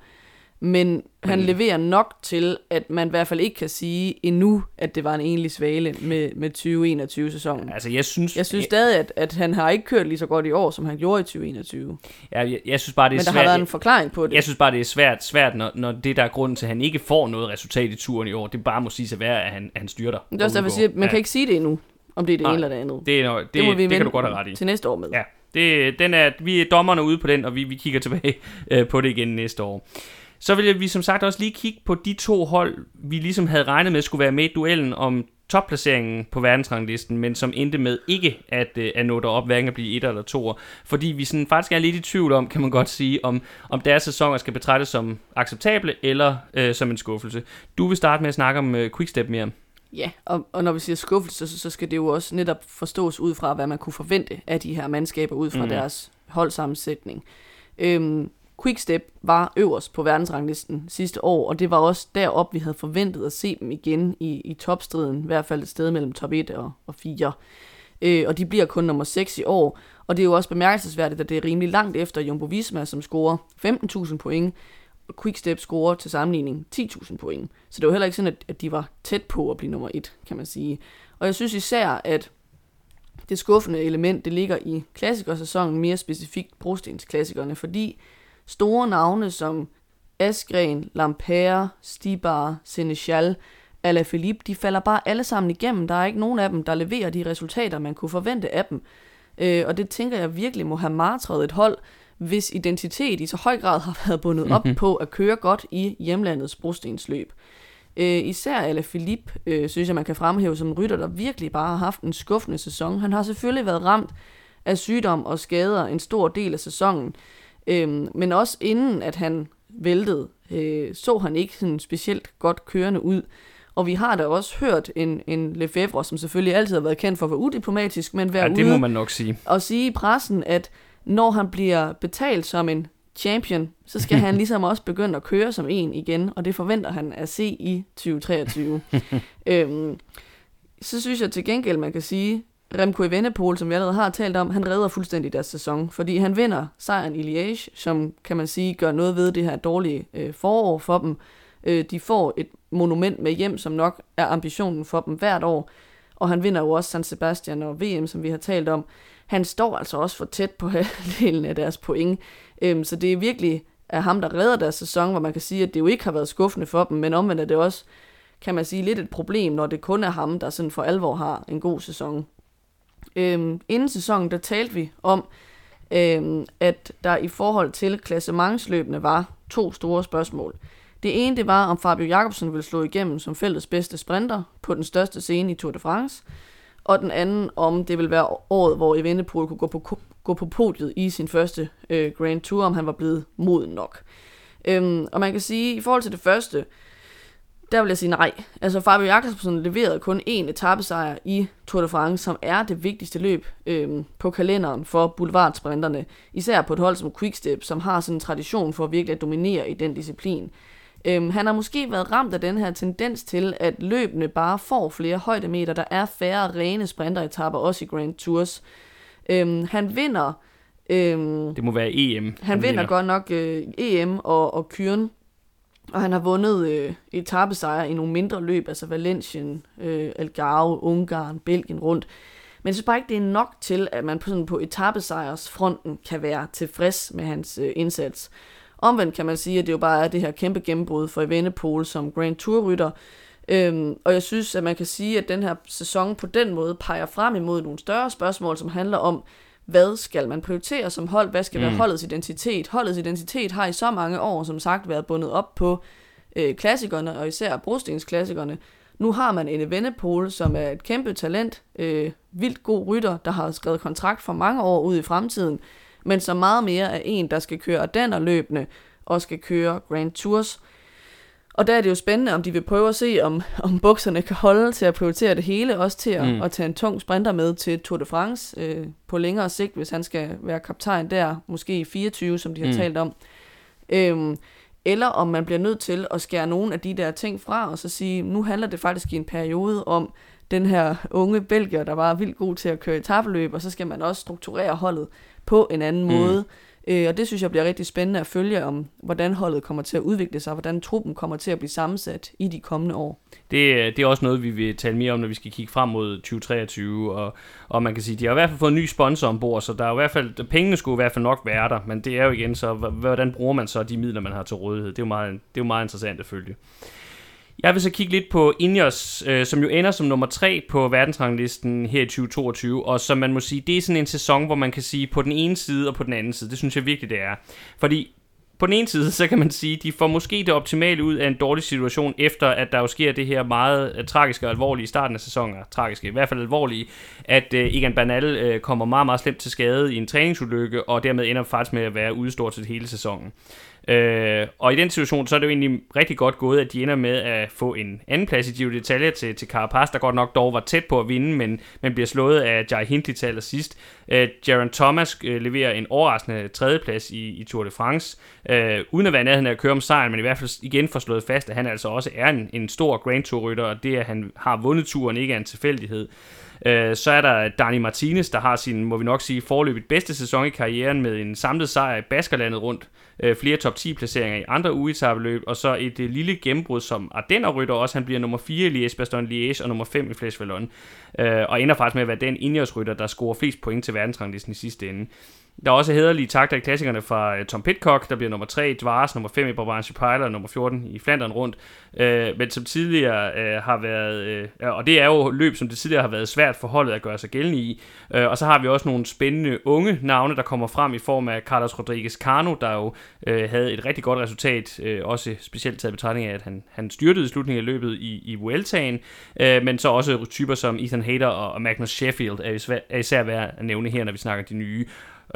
Men han mm. leverer nok til, at man i hvert fald ikke kan sige endnu, at det var en egentlig svale med, med 2021-sæsonen. Altså, jeg synes... Jeg synes jeg, stadig, at, at han har ikke kørt lige så godt i år, som han gjorde i 2021. Ja, jeg, jeg synes bare, det er Men der svært. har været en forklaring på det. Jeg synes bare, det er svært, svært når, når det der er grunden til, at han ikke får noget resultat i turen i år. Det bare må sige sig være, at han, han styrter. Det er også derfor, at man ja. kan ikke sige det endnu om det er det ene eller det andet. Det, er det, det, må vi det kan du godt have ret i. Til næste år med. Ja, det, den er, vi er dommerne ude på den, og vi, vi kigger tilbage øh, på det igen næste år. Så vil vi som sagt også lige kigge på de to hold, vi ligesom havde regnet med skulle være med i duellen om topplaceringen på verdensranglisten, men som endte med ikke at, øh, at nå derop, hverken at blive et eller to Fordi vi sådan faktisk er lidt i tvivl om, kan man godt sige, om, om deres sæsoner skal betragtes som acceptable eller øh, som en skuffelse. Du vil starte med at snakke om øh, Quickstep mere. Ja, og, og når vi siger skuffelse, så, så skal det jo også netop forstås ud fra, hvad man kunne forvente af de her mandskaber ud fra mm. deres holdsammensætning. Øhm, Quickstep var øverst på verdensranglisten sidste år, og det var også derop, vi havde forventet at se dem igen i, i topstriden, i hvert fald et sted mellem top 1 og, og 4. Øh, og de bliver kun nummer 6 i år, og det er jo også bemærkelsesværdigt, at det er rimelig langt efter Jumbo Visma, som scorer 15.000 point, Quickstep scorer til sammenligning 10.000 point. Så det var heller ikke sådan, at, de var tæt på at blive nummer et, kan man sige. Og jeg synes især, at det skuffende element, det ligger i klassikersæsonen, mere specifikt brostensklassikerne, fordi store navne som Askren, Lampere, Stibar, Seneschal, Alaphilippe, de falder bare alle sammen igennem. Der er ikke nogen af dem, der leverer de resultater, man kunne forvente af dem. Øh, og det tænker jeg virkelig må have martret et hold, hvis identitet i så høj grad har været bundet op mm-hmm. på at køre godt i hjemlandets brostensløb. Øh, især Ala Philippe, øh, synes jeg, man kan fremhæve som en rytter, der virkelig bare har haft en skuffende sæson. Han har selvfølgelig været ramt af sygdom og skader en stor del af sæsonen, øh, men også inden at han væltede, øh, så han ikke sådan specielt godt kørende ud. Og vi har da også hørt en, en Lefebvre, som selvfølgelig altid har været kendt for at være udiplomatisk, men være ja, det må man nok sige. og sige i pressen, at når han bliver betalt som en champion, så skal han ligesom også begynde at køre som en igen, og det forventer han at se i 2023. øhm, så synes jeg til gengæld, man kan sige, Remco Evenepoel, som vi allerede har talt om, han redder fuldstændig deres sæson, fordi han vinder sejren i Liège, som kan man sige gør noget ved det her dårlige øh, forår for dem. Øh, de får et monument med hjem, som nok er ambitionen for dem hvert år, og han vinder jo også San Sebastian og VM, som vi har talt om han står altså også for tæt på halvdelen af deres point. Øhm, så det er virkelig af ham, der redder deres sæson, hvor man kan sige, at det jo ikke har været skuffende for dem, men omvendt er det også, kan man sige, lidt et problem, når det kun er ham, der sådan for alvor har en god sæson. Øhm, inden sæsonen, der talte vi om, øhm, at der i forhold til klassementsløbene var to store spørgsmål. Det ene, det var, om Fabio Jacobsen ville slå igennem som fældets bedste sprinter på den største scene i Tour de France – og den anden om det vil være året, hvor Evenepoel kunne gå på, gå på podiet i sin første øh, Grand Tour, om han var blevet moden nok. Øhm, og man kan sige, i forhold til det første, der vil jeg sige nej. Altså Fabio Jakobsen leverede kun én etappesejr i Tour de France, som er det vigtigste løb øhm, på kalenderen for boulevardsprinterne. Især på et hold som Quickstep, som har sådan en tradition for virkelig at dominere i den disciplin. Øhm, han har måske været ramt af den her tendens til, at løbende bare får flere højdemeter. Der er færre rene sprinteretapper, også i Grand Tours. Øhm, han vinder... Øhm, det må være EM. Han, han vinder, vinder godt nok øh, EM og, og Kyren. Og han har vundet øh, etappesejre i nogle mindre løb, altså Valencien, øh, Algarve, Ungarn, Belgien rundt. Men jeg synes bare ikke, det er nok til, at man på, sådan, på etappesejrsfronten kan være tilfreds med hans øh, indsats. Omvendt kan man sige, at det jo bare er det her kæmpe gennembrud for Evenepoel som Grand Tour-rytter. Øhm, og jeg synes, at man kan sige, at den her sæson på den måde peger frem imod nogle større spørgsmål, som handler om, hvad skal man prioritere som hold? Hvad skal mm. være holdets identitet? Holdets identitet har i så mange år, som sagt, været bundet op på øh, klassikerne, og især brostensklassikerne. Nu har man en Evenepoel, som er et kæmpe talent, øh, vildt god rytter, der har skrevet kontrakt for mange år ud i fremtiden, men som meget mere er en, der skal køre Ardenner løbende og skal køre Grand Tours. Og der er det jo spændende, om de vil prøve at se, om, om bukserne kan holde til at prioritere det hele, også til at, mm. at tage en tung sprinter med til Tour de France øh, på længere sigt, hvis han skal være kaptajn der, måske i 24, som de har mm. talt om. Øhm, eller om man bliver nødt til at skære nogle af de der ting fra, og så sige, nu handler det faktisk i en periode om den her unge belgier, der var vildt god til at køre etabeløb, og så skal man også strukturere holdet på en anden mm. måde. Øh, og det synes jeg bliver rigtig spændende at følge om, hvordan holdet kommer til at udvikle sig, hvordan truppen kommer til at blive sammensat i de kommende år. Det, det er også noget, vi vil tale mere om, når vi skal kigge frem mod 2023, og, og man kan sige, de har i hvert fald fået en ny sponsor ombord, så der er i hvert fald, pengene skulle i hvert fald nok være der, men det er jo igen så, hvordan bruger man så de midler, man har til rådighed? Det er jo meget, det er jo meget interessant at følge. Jeg vil så kigge lidt på Ineos, øh, som jo ender som nummer 3 på verdensranglisten her i 2022, og som man må sige, det er sådan en sæson, hvor man kan sige på den ene side og på den anden side. Det synes jeg virkelig, det er. Fordi på den ene side, så kan man sige, de får måske det optimale ud af en dårlig situation, efter at der jo sker det her meget øh, tragiske og alvorlige i starten af sæsonen, tragiske, i hvert fald alvorlige, at øh, Egan Bernal øh, kommer meget, meget slemt til skade i en træningsulykke, og dermed ender faktisk med at være ude stort set hele sæsonen. Øh, og i den situation, så er det jo egentlig rigtig godt gået, at de ender med at få en anden plads i Giro d'Italia til, til Carapaz, der godt nok dog var tæt på at vinde, men, men bliver slået af Jai Hindley til allersidst. Øh, Jaron Thomas øh, leverer en overraskende tredjeplads i, i Tour de France, øh, uden at være nærheden af at køre om sejren, men i hvert fald igen får slået fast, at han altså også er en, en stor Grand Tour-rytter, og det, at han har vundet turen, ikke er en tilfældighed. Øh, så er der Dani Martinez, der har sin, må vi nok sige, forløbet bedste sæson i karrieren med en samlet sejr i Baskerlandet rundt, øh, flere top 10 placeringer i andre ugetabeløb, og så et øh, lille gennembrud som Ardenner rytter også. Han bliver nummer 4 i Liège-Bastogne-Liège og nummer 5 i Flesh Vallon, øh, og ender faktisk med at være den indjørsrytter, der scorer flest point til verdensranglisten i sidste ende. Der er også hederlige takter i klassikerne fra øh, Tom Pitcock, der bliver nummer 3 i Dvars, nummer 5 i Brabantse Pejler og nummer 14 i Flandern rundt. Uh, men som tidligere øh, har været, og det er jo løb, som det tidligere har været svært for holdet at gøre sig gældende i. Uh, og så har vi også nogle spændende unge navne, der kommer frem i form af Carlos Rodriguez Cano, der jo havde et rigtig godt resultat, også specielt taget betragtning af, at han, han styrtede i slutningen af løbet i, i Vueltaen, uh, men så også typer som Ethan Hayter og, og Magnus Sheffield er især værd at nævne her, når vi snakker de nye.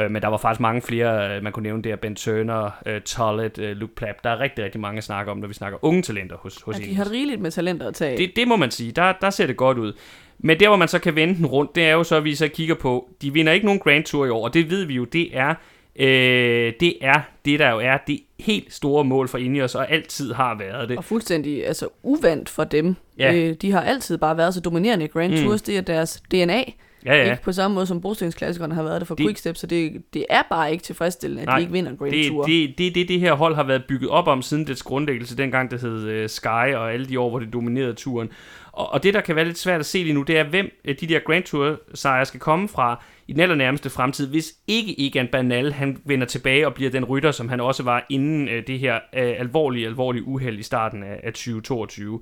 Øh, men der var faktisk mange flere, øh, man kunne nævne der, Ben Turner, øh, Tollett, øh, Luke Plapp. Der er rigtig, rigtig mange at snakke om, når vi snakker unge talenter hos, hos ja, de har rigeligt med talenter at tage det, det må man sige. Der, der ser det godt ud. Men der, hvor man så kan vende den rundt, det er jo så, at vi så kigger på, de vinder ikke nogen Grand Tour i år, og det ved vi jo, det er Øh, det er det, der jo er det helt store mål for Ineos, og altid har været det. Og fuldstændig altså, uvandt for dem. Ja. Øh, de har altid bare været så dominerende i Grand mm. Tours, det er deres DNA. Ja, ja. Ikke på samme måde som brostensklassikerne har været det for det, Quickstep, så det, det er bare ikke tilfredsstillende, at nej, de ikke vinder Grand det, Tour. Det, det, det, det her hold har været bygget op om siden dets grundlæggelse, dengang det hed uh, Sky, og alle de år, hvor det dominerede turen. Og, og det, der kan være lidt svært at se lige nu, det er, hvem øh, de der Grand Tour-sejre skal komme fra i den allernærmeste fremtid, hvis ikke Egan Bernal han vender tilbage og bliver den rytter, som han også var inden uh, det her uh, alvorlige, alvorlige uheld i starten af, af 2022.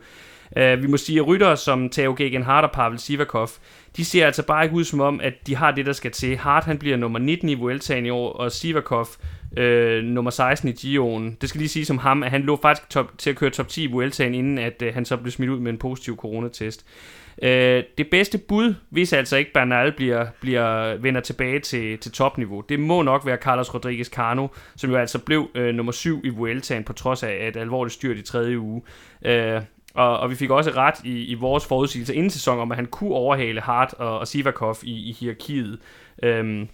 Uh, vi må sige, at ryttere som Theo Gegenhardt og Pavel Sivakov, de ser altså bare ikke ud som om, at de har det, der skal til. Hart han bliver nummer 19 i Vueltaen i år, og Sivakov øh, nummer 16 i Gio'en. Det skal lige sige som ham, at han lå faktisk top, til at køre top 10 i Vueltaen, inden at øh, han så blev smidt ud med en positiv coronatest. Øh, det bedste bud, hvis altså ikke Bernal bliver, bliver vender tilbage til, til topniveau, det må nok være Carlos Rodriguez Cano, som jo altså blev øh, nummer 7 i Vueltaen, på trods af et alvorligt styrt i tredje uge. Øh, og, og vi fik også ret i, i vores forudsigelse inden sæson om, at han kunne overhale Hart og, og Sivakov i, i hierarkiet. Øhm,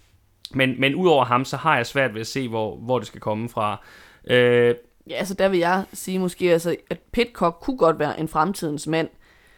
men, men udover ham, så har jeg svært ved at se, hvor, hvor det skal komme fra. Øh, Ja, altså der vil jeg sige måske, altså, at Pitcock kunne godt være en fremtidens mand.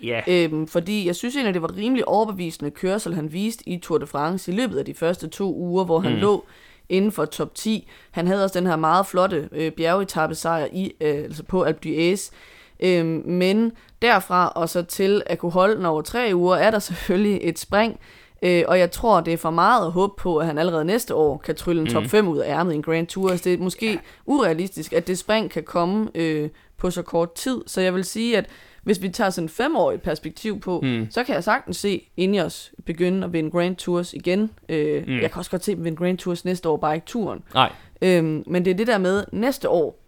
Ja, Øhm, fordi jeg synes egentlig, det var rimelig overbevisende kørsel, han viste i Tour de France i løbet af de første to uger, hvor han mm. lå inden for top 10. Han havde også den her meget flotte øh, bjergetappesejr i, øh, altså på Alpe d'Huez. Øhm, men derfra og så til at kunne holde den over tre uger, er der selvfølgelig et spring. Øh, og jeg tror, det er for meget at håbe på, at han allerede næste år kan trylle en top 5 ud af ærmet i en Grand Tour. Altså, det er måske ja. urealistisk, at det spring kan komme øh, på så kort tid. Så jeg vil sige, at hvis vi tager sådan et femårigt perspektiv på, mm. så kan jeg sagtens se Ineos begynde at vinde Grand Tours igen. Øh, mm. Jeg kan også godt se dem vinde Grand Tours næste år, bare ikke turen. nej. Øhm, men det er det der med, næste år,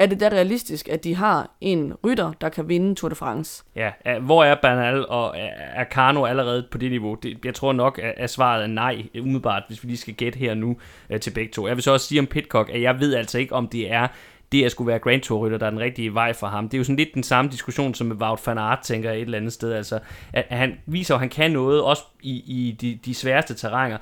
er det da realistisk, at de har en rytter, der kan vinde Tour de France? Ja, er- hvor er Bernal og er Carno allerede på det niveau? Det, jeg tror nok, at, svaret er nej, umiddelbart, hvis vi lige skal gætte her nu øh, til begge to. Jeg vil så også sige om Pitcock, at jeg ved altså ikke, om det er det at skulle være Grand Tour-rytter, der er den rigtige vej for ham. Det er jo sådan lidt den samme diskussion som med Wout van Aert, tænker jeg et eller andet sted. Altså, at, at han viser, at han kan noget, også i, i de, de sværeste terrænger.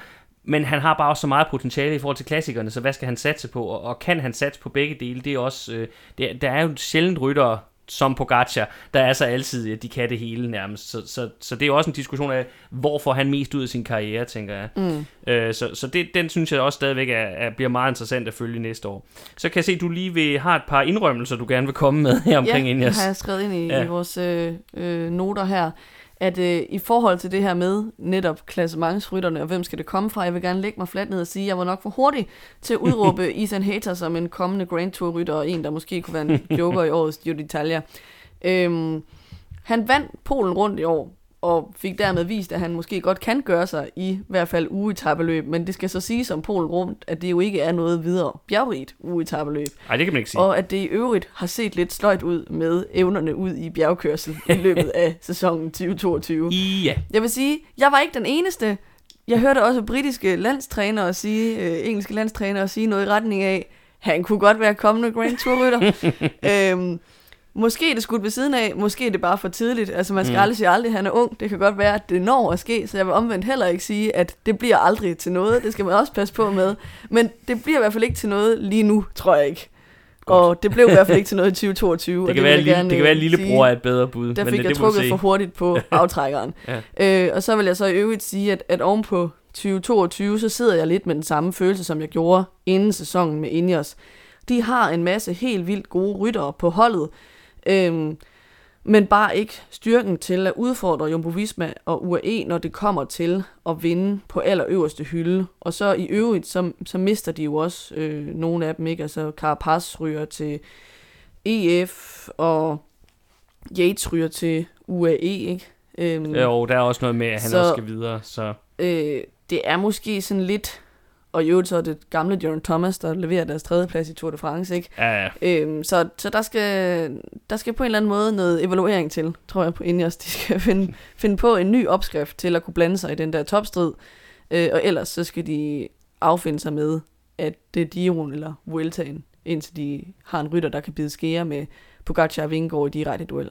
Men han har bare også så meget potentiale i forhold til klassikerne, så hvad skal han satse på? Og, og kan han satse på begge dele? Det er også, øh, det, er- der er jo sjældent ryttere, som Pogacar, der er så altid, at de kan det hele nærmest. Så, så, så det er også en diskussion af, hvor får han mest ud af sin karriere, tænker jeg. Mm. Øh, så så det, den synes jeg også stadigvæk er, er, bliver meget interessant at følge næste år. Så kan jeg se, at du lige vil, har et par indrømmelser, du gerne vil komme med her omkring ja, det har jeg skrevet ind i, ja. i vores øh, øh, noter her, at øh, i forhold til det her med netop klassementsrytterne, og hvem skal det komme fra, jeg vil gerne lægge mig fladt ned og sige, at jeg var nok for hurtig til at udråbe Ethan Hater som en kommende Grand Tour-rytter, og en, der måske kunne være en joker i årets Giro d'Italia. Øhm, han vandt Polen rundt i år, og fik dermed vist, at han måske godt kan gøre sig i hvert fald ugetabeløb, men det skal så sige som Polen rundt, at det jo ikke er noget videre bjergrigt ugetabeløb. Nej, det kan man ikke sige. Og at det i øvrigt har set lidt sløjt ud med evnerne ud i bjergkørsel i løbet af sæsonen 2022. Ja, Jeg vil sige, jeg var ikke den eneste. Jeg hørte også britiske landstrænere sige, øh, engelske landstrænere sige noget i retning af, han kunne godt være kommende Grand Tour-rytter. øhm, måske er det skudt ved siden af, måske er det bare for tidligt. Altså man skal mm. aldrig sige aldrig, han er ung. Det kan godt være, at det når at ske, så jeg vil omvendt heller ikke sige, at det bliver aldrig til noget. Det skal man også passe på med. Men det bliver i hvert fald ikke til noget lige nu, tror jeg ikke. Og det blev i hvert fald ikke til noget i 2022. det kan, vil være, lille, det kan være, at øh, lillebror er et bedre bud. Der men fik det, jeg det trukket for hurtigt på aftrækkeren. Ja. øh, og så vil jeg så i øvrigt sige, at, at oven på 2022, så sidder jeg lidt med den samme følelse, som jeg gjorde inden sæsonen med Ineos. De har en masse helt vildt gode ryttere på holdet, øhm, men bare ikke styrken til at udfordre Jumbo Visma og UAE, når det kommer til at vinde på allerøverste hylde. Og så i øvrigt, så, så mister de jo også øh, nogle af dem, ikke? Altså Carapaz ryger til EF, og Yates ryger til UAE, ikke? Øhm, Jo, der er også noget med, at han Så- også skal videre. Så øh, det er måske sådan lidt, og i øvrigt så er det gamle Jørgen Thomas, der leverer deres tredjeplads i Tour de France, ikke? ja, ja. Øhm, så så der, skal, der skal på en eller anden måde noget evaluering til, tror jeg på Ineos. De skal finde, finde på en ny opskrift til at kunne blande sig i den der topstrid, øh, og ellers så skal de affinde sig med, at det er Dion eller Vueltaen, indtil de har en rytter, der kan bide skære med Pogacar og Vingegaard i direkte duel.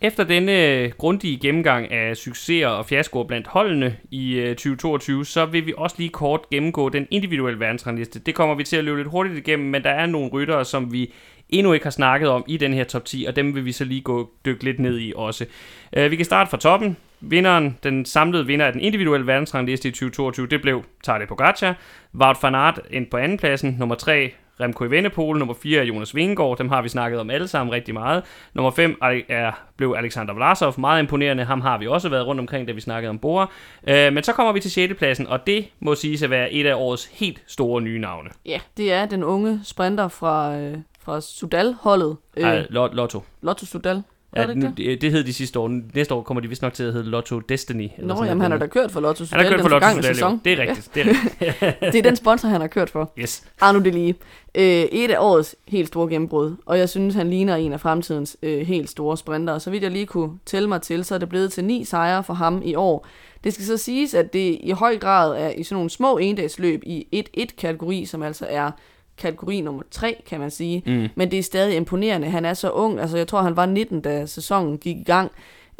Efter denne øh, grundige gennemgang af succeser og fiaskoer blandt holdene i øh, 2022, så vil vi også lige kort gennemgå den individuelle verdensrangliste. Det kommer vi til at løbe lidt hurtigt igennem, men der er nogle ryttere, som vi endnu ikke har snakket om i den her top 10, og dem vil vi så lige gå dykke lidt ned i også. Øh, vi kan starte fra toppen. Vinderen, den samlede vinder af den individuelle verdensrangliste i 2022, det blev Tadej Pogacar. Wout van Aert ind på andenpladsen. Nummer 3, Remco Evenepoel. Nummer 4 er Jonas Vingegaard. Dem har vi snakket om alle sammen rigtig meget. Nummer 5 er, blev Alexander Vlasov. Meget imponerende. Ham har vi også været rundt omkring, da vi snakkede om Bora. Øh, men så kommer vi til 6. pladsen, og det må siges at være et af årets helt store nye navne. Ja, det er den unge sprinter fra, øh, fra Sudal-holdet. Øh. Lotto. Lotto. Lotto Sudal. Ja, Ja, det, nu- det? det, det hed de sidste år. Næste år kommer de vist nok til at hedde Lotto Destiny. Eller Nå, sådan jamen, han har da kørt for Lotto han Sudal har kørt for Lotto jo. sæson. Det er rigtigt. Det er rigtigt. Ja, det er den sponsor, han har kørt for. Yes. Arno Delige. Øh, et af årets helt store gennembrud, og jeg synes, han ligner en af fremtidens øh, helt store sprintere. Så vidt jeg lige kunne tælle mig til, så er det blevet til ni sejre for ham i år. Det skal så siges, at det i høj grad er i sådan nogle små endagsløb i 1-1-kategori, som altså er kategori nummer 3, kan man sige. Mm. Men det er stadig imponerende. Han er så ung. Altså, jeg tror, han var 19, da sæsonen gik i gang.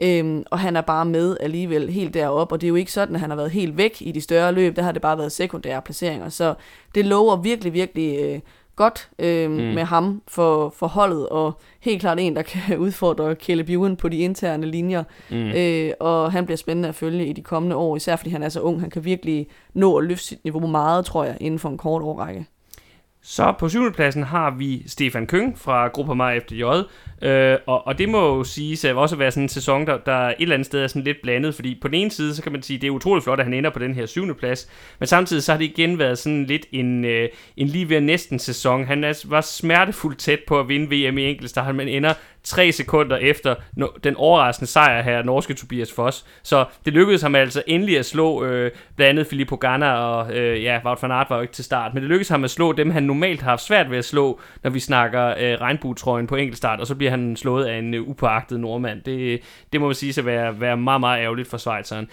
Øhm, og han er bare med alligevel helt deroppe, og det er jo ikke sådan, at han har været helt væk i de større løb, der har det bare været sekundære placeringer, så det lover virkelig, virkelig øh, godt øh, mm. med ham for, for holdet, og helt klart en, der kan udfordre Caleb Ewan på de interne linjer. Mm. Øh, og han bliver spændende at følge i de kommende år, især fordi han er så ung. Han kan virkelig nå at løfte sit niveau meget, tror jeg, inden for en kort årrække. Så på syvende pladsen har vi Stefan Køng fra Gruppe Mig FDJ, øh, og, og det må jo siges at også være sådan en sæson, der, der et eller andet sted er sådan lidt blandet, fordi på den ene side, så kan man sige, det er utroligt flot, at han ender på den her syvende plads, men samtidig så har det igen været sådan lidt en, øh, en lige ved næsten sæson. Han er, var smertefuldt tæt på at vinde VM i enkeltstart, men ender tre sekunder efter den overraskende sejr her, norske Tobias Foss. Så det lykkedes ham altså endelig at slå øh, blandt andet Filippo Ganna og øh, ja, Wout van Aert var jo ikke til start, men det lykkedes ham at slå dem, han normalt har haft svært ved at slå, når vi snakker øh, regnbuetrøjen på enkeltstart, og så bliver han slået af en øh, upåagtet nordmand. Det, det må man sige at være, være meget, meget ærgerligt for Schweizeren.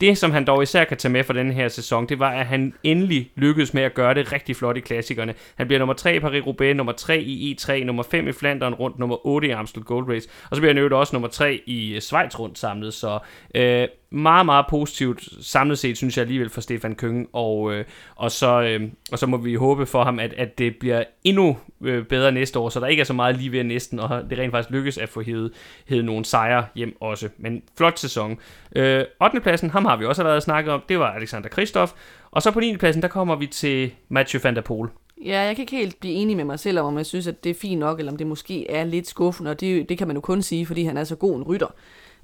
Det, som han dog især kan tage med for den her sæson, det var, at han endelig lykkedes med at gøre det rigtig flot i klassikerne. Han bliver nummer 3 i Paris-Roubaix, nummer 3 i E3, nummer 5 i Flandern rundt, nummer 8 i Amstel Gold Race, og så bliver han også nummer 3 i øh, Schweiz rundt samlet, så øh, meget, meget positivt samlet set, synes jeg alligevel for Stefan Kønge, og, øh, og, så, øh, og så må vi håbe for ham, at, at det bliver endnu øh, bedre næste år, så der ikke er så meget lige ved næsten, og det rent faktisk lykkes at få hævet, hævet nogle sejre hjem også. Men flot sæson. Øh, 8. pladsen, ham har vi også allerede snakket om, det var Alexander Kristoff, og så på 9. pladsen, der kommer vi til Mathieu van der Poel. Ja, jeg kan ikke helt blive enig med mig selv om, jeg synes, at det er fint nok, eller om det måske er lidt skuffende, og det, det kan man jo kun sige, fordi han er så god en rytter.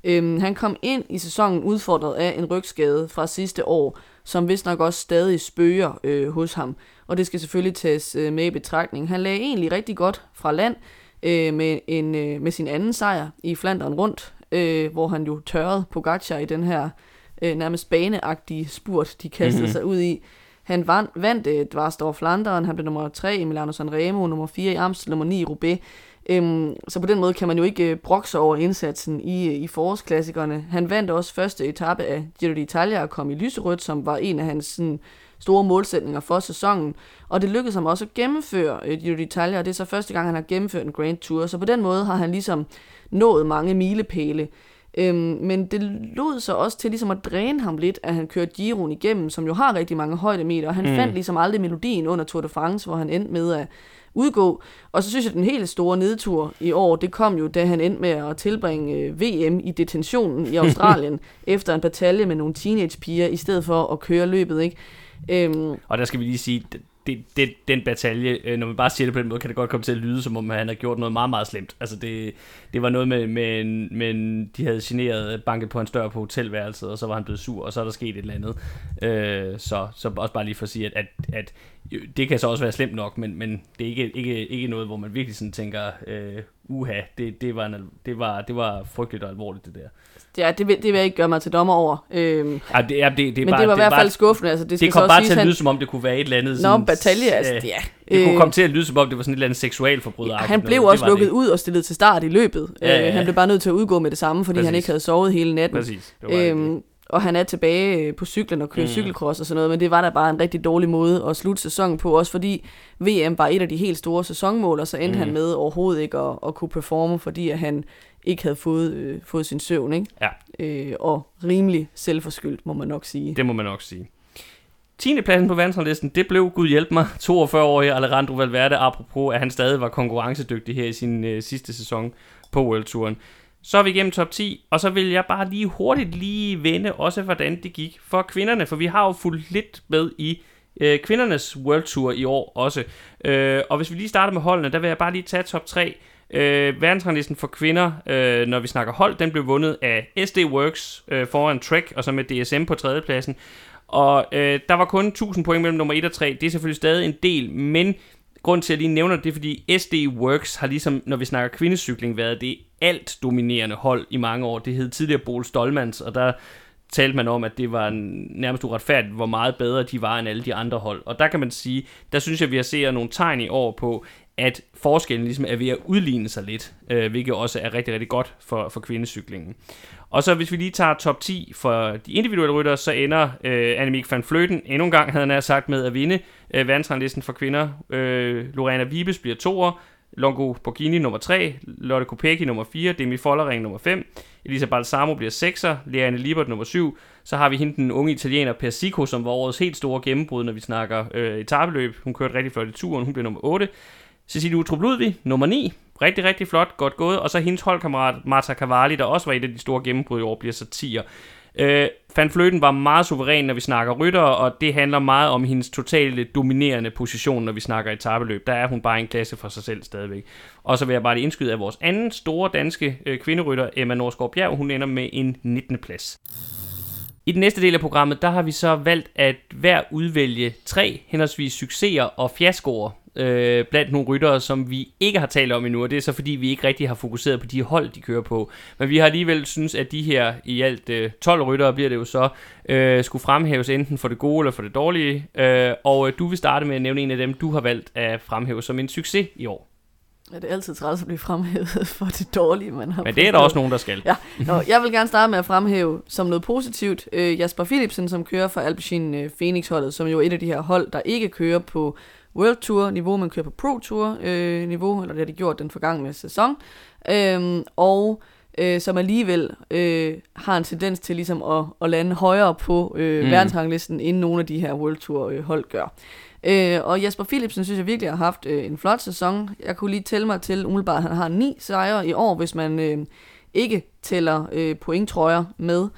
Øhm, han kom ind i sæsonen udfordret af en rygskade fra sidste år, som vist nok også stadig spøger øh, hos ham. Og det skal selvfølgelig tages øh, med i betragtning. Han lagde egentlig rigtig godt fra land øh, med, en, øh, med sin anden sejr i Flandern rundt, øh, hvor han jo tørrede Pogacar i den her øh, nærmest baneagtige spurt, de kastede mm-hmm. sig ud i. Han vandt, vandt øh, Dvarstor Flandern, han blev nummer 3 i Milano Sanremo, nummer 4 i Amstel, nummer 9 i Roubaix. Øhm, så på den måde kan man jo ikke øh, brokse over indsatsen i, øh, i forårsklassikerne. Han vandt også første etape af Giro d'Italia og kom i lyserødt, som var en af hans sådan, store målsætninger for sæsonen. Og det lykkedes ham også at gennemføre øh, Giro d'Italia, og det er så første gang, han har gennemført en Grand Tour. Så på den måde har han ligesom nået mange milepæle. Øhm, men det lod så også til ligesom at dræne ham lidt, at han kørte Giroen igennem, som jo har rigtig mange højdemeter, og han mm. fandt ligesom aldrig melodien under Tour de France, hvor han endte med at udgå. Og så synes jeg, at den helt store nedtur i år, det kom jo, da han endte med at tilbringe øh, VM i detentionen i Australien, efter en batalje med nogle teenagepiger, i stedet for at køre løbet, ikke? Øhm, og der skal vi lige sige, det, det, den batalje, øh, når man bare siger det på den måde, kan det godt komme til at lyde, som om han har gjort noget meget, meget slemt. Altså det, det var noget med, med, med, de havde generet øh, banket på en dør på hotelværelset, og så var han blevet sur, og så er der sket et eller andet. Øh, så, så også bare lige for at sige, at, at, at det kan så også være slemt nok, men, men det er ikke, ikke, ikke noget, hvor man virkelig sådan tænker, øh, uha, det, det, var en, det, var, det var frygteligt og alvorligt det der. Ja, det vil, det vil jeg ikke gøre mig til dommer over. Øhm, ja, det, ja, det, det men bare, det var i hvert fald skuffende. Altså, det, det kom bare til at lyde, han... som om det kunne være et eller andet... Nå, sådan, batalje, altså, øh, ja. Det kunne komme til at lyde, som om det var sådan et eller andet seksualforbryder. Ja, han blev også lukket ud og stillet til start i løbet. Ja, ja, ja. Øh, han blev bare nødt til at udgå med det samme, fordi Præcis. han ikke havde sovet hele natten. Præcis. Øhm, og han er tilbage øh, på cyklen og kører mm. cykelcross og sådan noget, men det var da bare en rigtig dårlig måde at slutte sæsonen på, også fordi VM var et af de helt store sæsonmål, og så endte mm. han med overhovedet ikke at, at kunne performe, fordi at han ikke havde fået, øh, fået sin søvn, ikke? Ja. Øh, og rimelig selvforskyldt, må man nok sige. Det må man nok sige. 10. pladsen på verdensranglisten, det blev, gud hjælp mig, 42-årige Alejandro Valverde, apropos at han stadig var konkurrencedygtig her i sin øh, sidste sæson på World Touren. Så er vi igennem top 10, og så vil jeg bare lige hurtigt lige vende også, hvordan det gik for kvinderne, for vi har jo fulgt lidt med i øh, kvindernes World Tour i år også. Øh, og hvis vi lige starter med holdene, der vil jeg bare lige tage top 3. Øh, verdensranglisten for kvinder, øh, når vi snakker hold, den blev vundet af SD Works øh, foran Trek, og så med DSM på tredjepladsen. Og øh, der var kun 1000 point mellem nummer 1 og 3. Det er selvfølgelig stadig en del, men grund til, at jeg lige nævner det, er, fordi SD Works har ligesom, når vi snakker kvindecykling, været det alt dominerende hold i mange år. Det hed tidligere Bol Stolmans, og der talte man om, at det var nærmest uretfærdigt, hvor meget bedre de var end alle de andre hold. Og der kan man sige, der synes jeg, vi har set nogle tegn i år på, at forskellen ligesom er ved at udligne sig lidt, øh, hvilket også er rigtig, rigtig godt for, for kvindecyklingen. Og så hvis vi lige tager top 10 for de individuelle ryttere, så ender øh, Annemiek van Fløten endnu en gang, havde han sagt, med at vinde øh, verdensranglisten for kvinder. Øh, Lorena Vibes bliver toer, Longo Borghini nummer 3, Lotte Kopecky nummer 4, Demi Follering nummer 5, Elisa Balsamo bliver 6'er, Leanne Libert nummer 7, så har vi hende den unge italiener Persico, som var årets helt store gennembrud, når vi snakker øh, etabeløb. Hun kørte rigtig flot i turen, hun blev nummer 8. Cecilie Utrup Ludvig, nummer 9, rigtig, rigtig flot, godt gået. Og så hendes holdkammerat Marta Cavalli, der også var et af de store gennembrud i år, bliver så 10'er. Øh, Van Fløten var meget suveræn, når vi snakker rytter, og det handler meget om hendes totale dominerende position, når vi snakker etabeløb. Der er hun bare en klasse for sig selv stadigvæk. Og så vil jeg bare lige indskyde, at vores anden store danske øh, kvinderytter, Emma Norsgaard Bjerg, hun ender med en 19. plads. I den næste del af programmet, der har vi så valgt at hver udvælge tre henholdsvis succeser og fiaskoer øh, blandt nogle ryttere, som vi ikke har talt om endnu, og det er så fordi, vi ikke rigtig har fokuseret på de hold, de kører på. Men vi har alligevel synes, at de her i alt øh, 12 ryttere bliver det jo så, øh, skulle fremhæves enten for det gode eller for det dårlige. Øh, og øh, du vil starte med at nævne en af dem, du har valgt at fremhæve som en succes i år. Ja, det er altid træls at blive fremhævet for det dårlige, man har Men det er der også nogen, der skal. Ja, Nå, jeg vil gerne starte med at fremhæve som noget positivt øh, Jasper Philipsen, som kører for Alpecin øh, Phoenix-holdet, som jo er et af de her hold, der ikke kører på World Tour niveau, man kører på Pro Tour øh, niveau, eller det har de gjort den forgangne sæson, øh, og øh, som alligevel øh, har en tendens til ligesom at, at lande højere på øh, mm. verdensranglisten, end nogle af de her World Tour øh, hold gør. Øh, og Jasper Philipsen synes jeg virkelig har haft øh, en flot sæson. Jeg kunne lige tælle mig til, umiddelbart, at han har ni sejre i år, hvis man øh, ikke tæller øh, pointtrøjer med.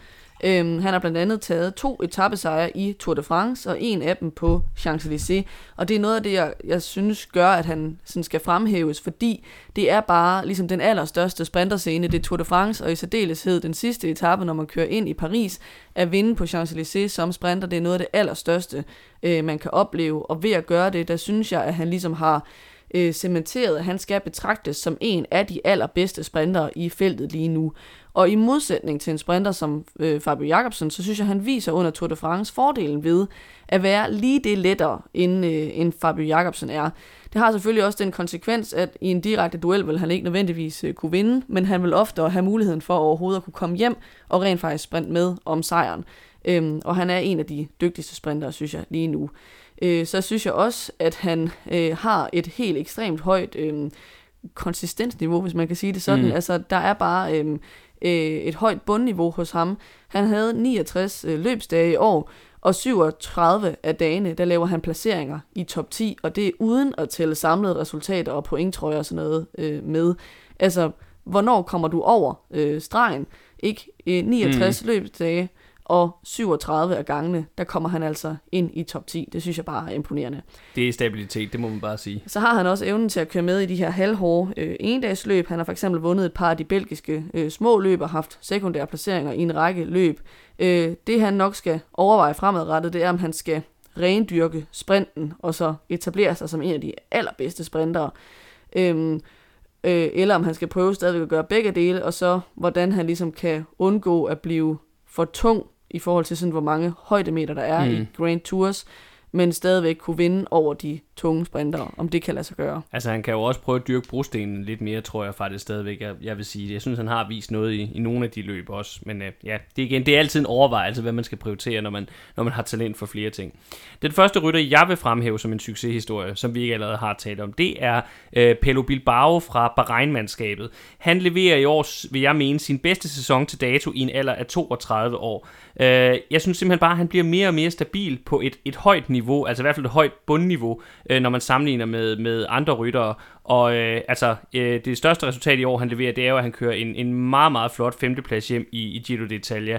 Øhm, han har blandt andet taget to etappesejre i Tour de France, og en af dem på Champs-Élysées. Og det er noget af det, jeg, jeg synes gør, at han sådan skal fremhæves, fordi det er bare ligesom den allerstørste sprinterscene, det er Tour de France, og i særdeleshed den sidste etape, når man kører ind i Paris, at vinde på Champs-Élysées som sprinter, det er noget af det allerstørste, øh, man kan opleve. Og ved at gøre det, der synes jeg, at han ligesom har øh, cementeret, at han skal betragtes som en af de allerbedste sprintere i feltet lige nu. Og i modsætning til en sprinter som øh, Fabio Jacobsen, så synes jeg, han viser under Tour de France fordelen ved at være lige det lettere, end, øh, end Fabio Jacobsen er. Det har selvfølgelig også den konsekvens, at i en direkte duel vil han ikke nødvendigvis øh, kunne vinde, men han vil ofte have muligheden for overhovedet at kunne komme hjem og rent faktisk sprinte med om sejren. Øhm, og han er en af de dygtigste sprintere, synes jeg, lige nu. Øh, så synes jeg også, at han øh, har et helt ekstremt højt øh, konsistensniveau, hvis man kan sige det sådan. Mm. Altså, der er bare... Øh, øh, et højt bundniveau hos ham. Han havde 69 øh, løbsdage i år, og 37 af dagene, der laver han placeringer i top 10, og det er uden at tælle samlede resultater og pointtrøjer og sådan noget øh, med. Altså, hvornår kommer du over øh, stregen? Ikke øh, 69 mm. løbsdage, og 37 af gangene, der kommer han altså ind i top 10. Det synes jeg bare er imponerende. Det er stabilitet, det må man bare sige. Så har han også evnen til at køre med i de her halvhårde øh, endagsløb. Han har for eksempel vundet et par af de belgiske øh, små løb og haft sekundære placeringer i en række løb. Øh, det han nok skal overveje fremadrettet, det er, om han skal rendyrke sprinten og så etablere sig som en af de allerbedste sprintere. Øh, øh, eller om han skal prøve stadigvæk at gøre begge dele, og så hvordan han ligesom kan undgå at blive for tung i forhold til sådan, hvor mange højdemeter der er mm. i Grand Tours, men stadigvæk kunne vinde over de tunge sprinter, om det kan lade sig gøre. Altså han kan jo også prøve at dyrke brostenen lidt mere, tror jeg faktisk stadigvæk, jeg, jeg vil sige. Jeg synes, han har vist noget i, i nogle af de løb også, men øh, ja, det igen, det er altid en overvejelse, hvad man skal prioritere, når man, når man har talent for flere ting. Den første rytter, jeg vil fremhæve som en succeshistorie, som vi ikke allerede har talt om, det er øh, Pelo Bilbao fra Bahrein-mandskabet. Han leverer i år, vil jeg mene, sin bedste sæson til dato i en alder af 32 år. Øh, jeg synes simpelthen bare, at han bliver mere og mere stabil på et, et højt niveau, altså i hvert fald et højt bundniveau, øh, når man sammenligner med, med andre ryttere. Og øh, altså, øh, det største resultat i år, han leverer, det er jo, at han kører en, en meget, meget flot femteplads hjem i, i Giro d'Italia.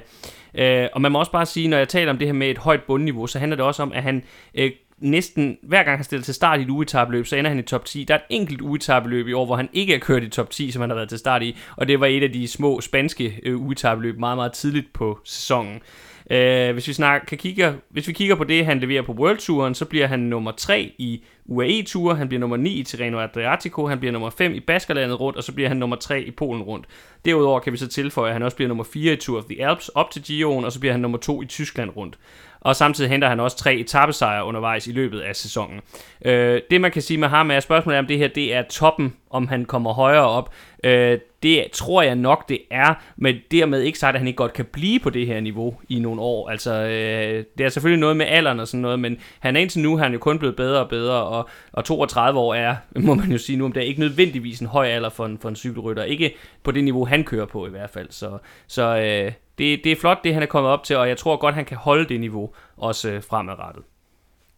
Øh, og man må også bare sige, når jeg taler om det her med et højt bundniveau, så handler det også om, at han øh, næsten hver gang han stiller til start i et uetabeløb, så ender han i top 10. Der er et enkelt uetabeløb i år, hvor han ikke er kørt i top 10, som han har været til start i, og det var et af de små spanske øh, uetabeløb meget, meget tidligt på sæsonen. Øh, hvis, vi snakker, kan kigge, hvis vi kigger på det, han leverer på World Touren, så bliver han nummer 3 i UAE Tour, han bliver nummer 9 i Tirreno Adriatico, han bliver nummer 5 i Baskerlandet rundt, og så bliver han nummer 3 i Polen rundt. Derudover kan vi så tilføje, at han også bliver nummer 4 i Tour of the Alps op til Giroen, og så bliver han nummer 2 i Tyskland rundt og samtidig henter han også tre etappesejre undervejs i løbet af sæsonen. Øh, det man kan sige med ham er, spørgsmålet er, om det her det er toppen, om han kommer højere op. Øh, det tror jeg nok, det er, men dermed ikke sagt, at han ikke godt kan blive på det her niveau i nogle år. Altså, øh, det er selvfølgelig noget med alderen og sådan noget, men han er indtil nu, han er jo kun blevet bedre og bedre, og, og 32 år er, må man jo sige nu, om det er ikke nødvendigvis en høj alder for en, for en cykelrytter. Ikke på det niveau, han kører på i hvert fald. Så, så øh, det, det er flot, det han er kommet op til, og jeg tror godt, han kan holde det niveau også øh, fremadrettet.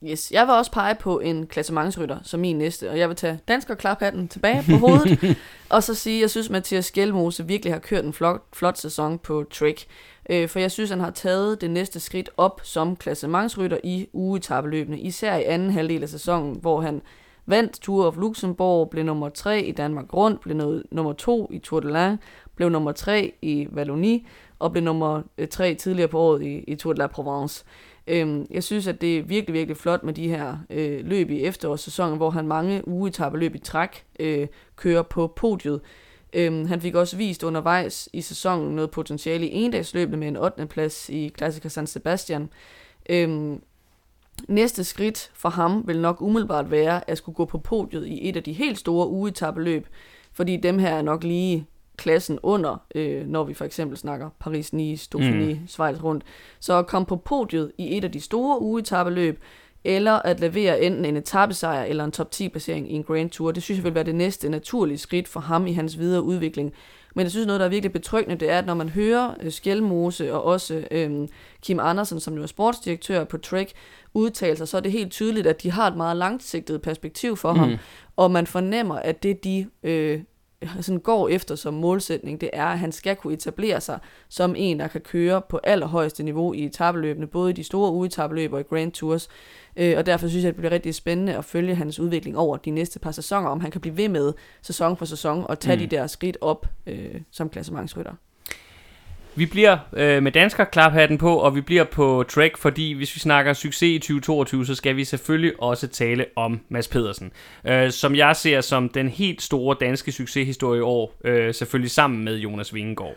Yes, jeg vil også pege på en klassementsrytter som min næste, og jeg vil tage dansker klaphatten tilbage på hovedet, og så sige, at jeg synes, at Mathias Skjelmose virkelig har kørt en flot, flot sæson på Trek. Øh, for jeg synes, han har taget det næste skridt op som klassementsrytter i ugetabeløbene, især i anden halvdel af sæsonen, hvor han vandt Tour of Luxembourg, blev nummer 3 i Danmark Rundt, blev nummer 2 i Tour de l'Ain, blev nummer 3 i Wallonie, og blev nummer 3 tidligere på året i, i Tour de la Provence. Øhm, jeg synes, at det er virkelig, virkelig flot med de her øh, løb i efterårssæsonen, hvor han mange løb i træk øh, kører på podiet. Øhm, han fik også vist undervejs i sæsonen noget potentiale i endagsløbet med en 8. plads i Klassiker San Sebastian. Øhm, næste skridt for ham vil nok umiddelbart være at skulle gå på podiet i et af de helt store ugetabeløb, fordi dem her er nok lige klassen under, øh, når vi for eksempel snakker Paris-Nice, Dauphiné, mm. Schweiz rundt. Så at komme på podiet i et af de store ugetabeløb, eller at levere enten en etappesejr eller en top 10 placering i en Grand Tour, det synes jeg vil være det næste naturlige skridt for ham i hans videre udvikling. Men jeg synes noget, der er virkelig betryggende, det er, at når man hører øh, Skjelmose og også øh, Kim Andersen, som jo er sportsdirektør på Trek, udtale sig, så er det helt tydeligt, at de har et meget langsigtet perspektiv for mm. ham, og man fornemmer, at det de øh, sådan går efter som målsætning, det er, at han skal kunne etablere sig som en, der kan køre på allerhøjeste niveau i etabeløbene, både i de store ugetabeløb og i Grand Tours. Øh, og derfor synes jeg, at det bliver rigtig spændende at følge hans udvikling over de næste par sæsoner, om han kan blive ved med sæson for sæson og tage mm. de der skridt op øh, som klassementsrytter. Vi bliver øh, med dansker klaphatten på, og vi bliver på track, fordi hvis vi snakker succes i 2022, så skal vi selvfølgelig også tale om Mads Pedersen. Øh, som jeg ser som den helt store danske succeshistorie i år, øh, selvfølgelig sammen med Jonas Vingegaard.